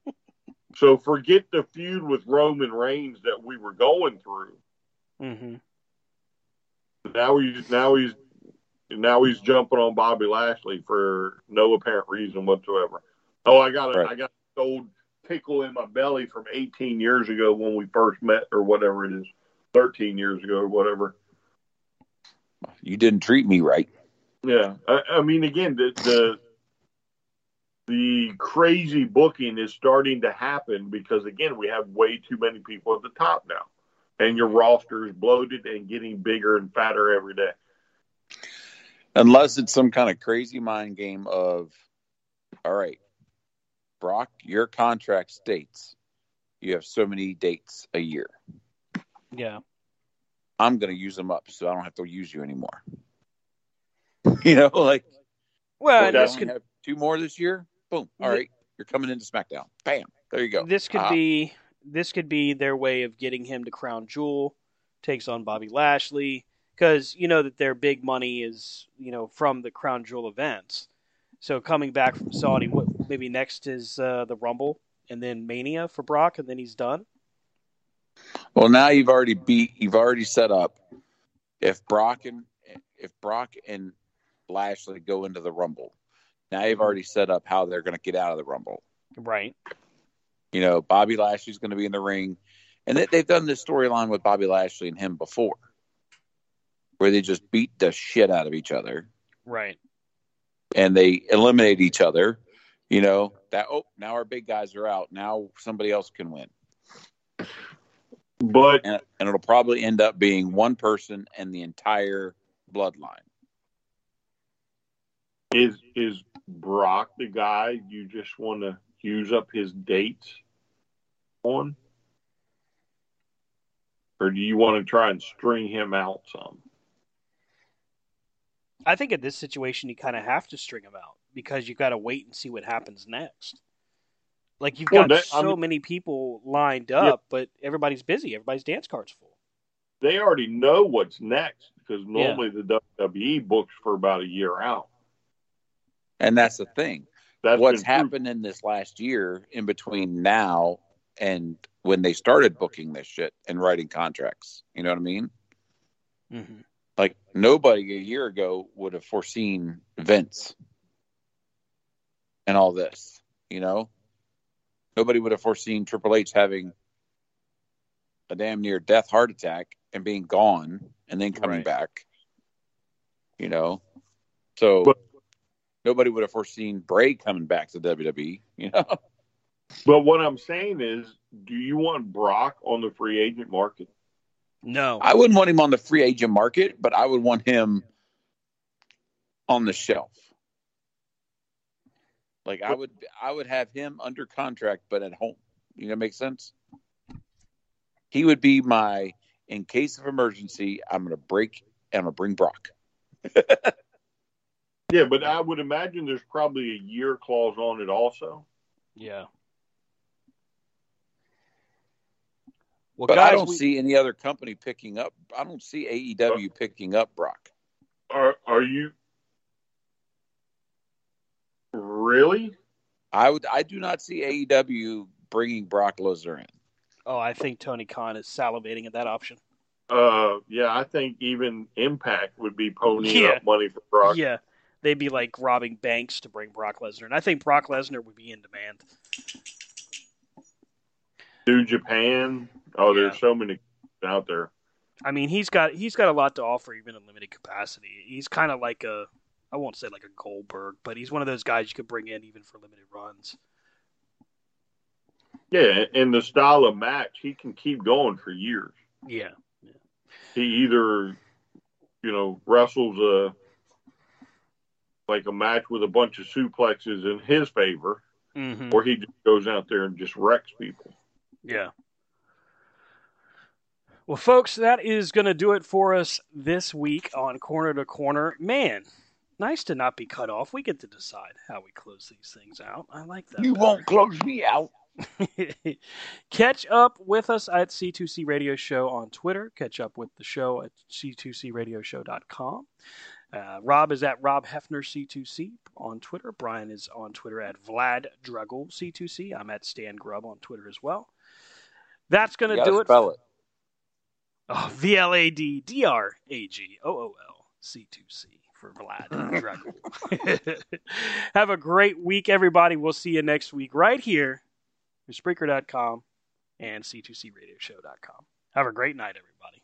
so forget the feud with Roman Reigns that we were going through. Mm-hmm. Now he's now he's now he's jumping on Bobby Lashley for no apparent reason whatsoever. Oh, I got a Right. I got an old pickle in my belly from 18 years ago when we first met, or whatever it is, 13 years ago, or whatever. You didn't treat me right. Yeah, I, I mean, again, the, the the crazy booking is starting to happen because again, we have way too many people at the top now, and your roster is bloated and getting bigger and fatter every day. Unless it's some kind of crazy mind game of, all right, Brock, your contract states you have so many dates a year. Yeah. I'm going to use them up so I don't have to use you anymore. You know, like, Well, and I this could have two more this year. Boom. All right. You're coming into SmackDown. Bam. There you go. this could Ah. be this could be their way of getting him to crown jewel takes on bobby lashley because you know that their big money is you know from the crown jewel events so coming back from saudi what maybe next is uh, the rumble and then mania for brock and then he's done Well, now you've already beat. You've already set up. If Brock and if Brock and Lashley go into the Rumble, now you've mm-hmm. already set up how they're going to get out of the Rumble. right You know, Bobby Lashley's going to be in the ring, and they, they've done this storyline with Bobby Lashley and him before, where they just beat the shit out of each other right and they eliminate each other. You know that. Oh, now our big guys are out. Now somebody else can win. But and, and it'll probably end up being one person and the entire bloodline. Is is Brock the guy you just want to use up his dates on, or do you want to try and string him out some? i think in this situation you kind of have to string him out because you've got to wait and see what happens next. Like you've Well, got that- I so mean- many people lined up but everybody's busy. Everybody's dance cards full. They already know what's next because normally the WWE books for about a year out. And that's the thing. That's What's been happened in this last year in between now and when they started booking this shit and writing contracts. You know what I mean? mm-hmm. Like nobody a year ago would have foreseen Vince and all this, you know? Nobody would have foreseen Triple H having a damn near death heart attack and being gone and then coming Right. back. You know? So But- Nobody would have foreseen Bray coming back to WWE. You know, But what I'm saying is, do you want Brock on the free agent market? No. I wouldn't want him on the free agent market, but I would want him on the shelf. Like I would, I would have him under contract, but at home. You know, make sense. He would be my in case of emergency. I'm going to break. and I'm going to bring Brock. Yeah, but I would imagine there's probably a year clause on it also. Yeah. Well, But guys, I don't we- see any other company picking up. I don't see AEW picking up Brock. Are are you really? I would. I do not see AEW bringing Brock Lesnar in. Oh, I think Tony Khan is salivating at that option. Uh, yeah, I think even Impact would be ponying Yeah. up money for Brock. Yeah. They'd be like robbing banks to bring Brock Lesnar. And I think Brock Lesnar would be in demand. New Japan. Oh, there's so many out there. I mean, he's got he's got a lot to offer even in limited capacity. He's kind of like a I won't say like a Goldberg, but he's one of those guys you could bring in even for limited runs. Yeah, and the style of match, he can keep going for years. Yeah. He either, you know, wrestles a like a match with a bunch of suplexes in his favor, hmm or he just goes out there and just wrecks people. Yeah. Well, folks, that is going to do it for us this week on Corner to Corner. Man, nice to not be cut off. We get to decide how we close these things out. I like that. You better. won't close me out. Catch up with us at C2C Radio Show on Twitter. Catch up with the show at C2CRadioshow.com. Uh, Rob is at Rob Hefner C2C on Twitter. Brian is on Twitter at Vlad Dragool C2C. I'm at Stan Grubb on Twitter as well. That's going to do it. spell it. Oh, V L A D D R A G O O L C 2 C for Vlad Dragool. Have a great week, everybody. We'll see you next week right here at Spreaker.com and C2CRadioshow.com. Have a great night, everybody.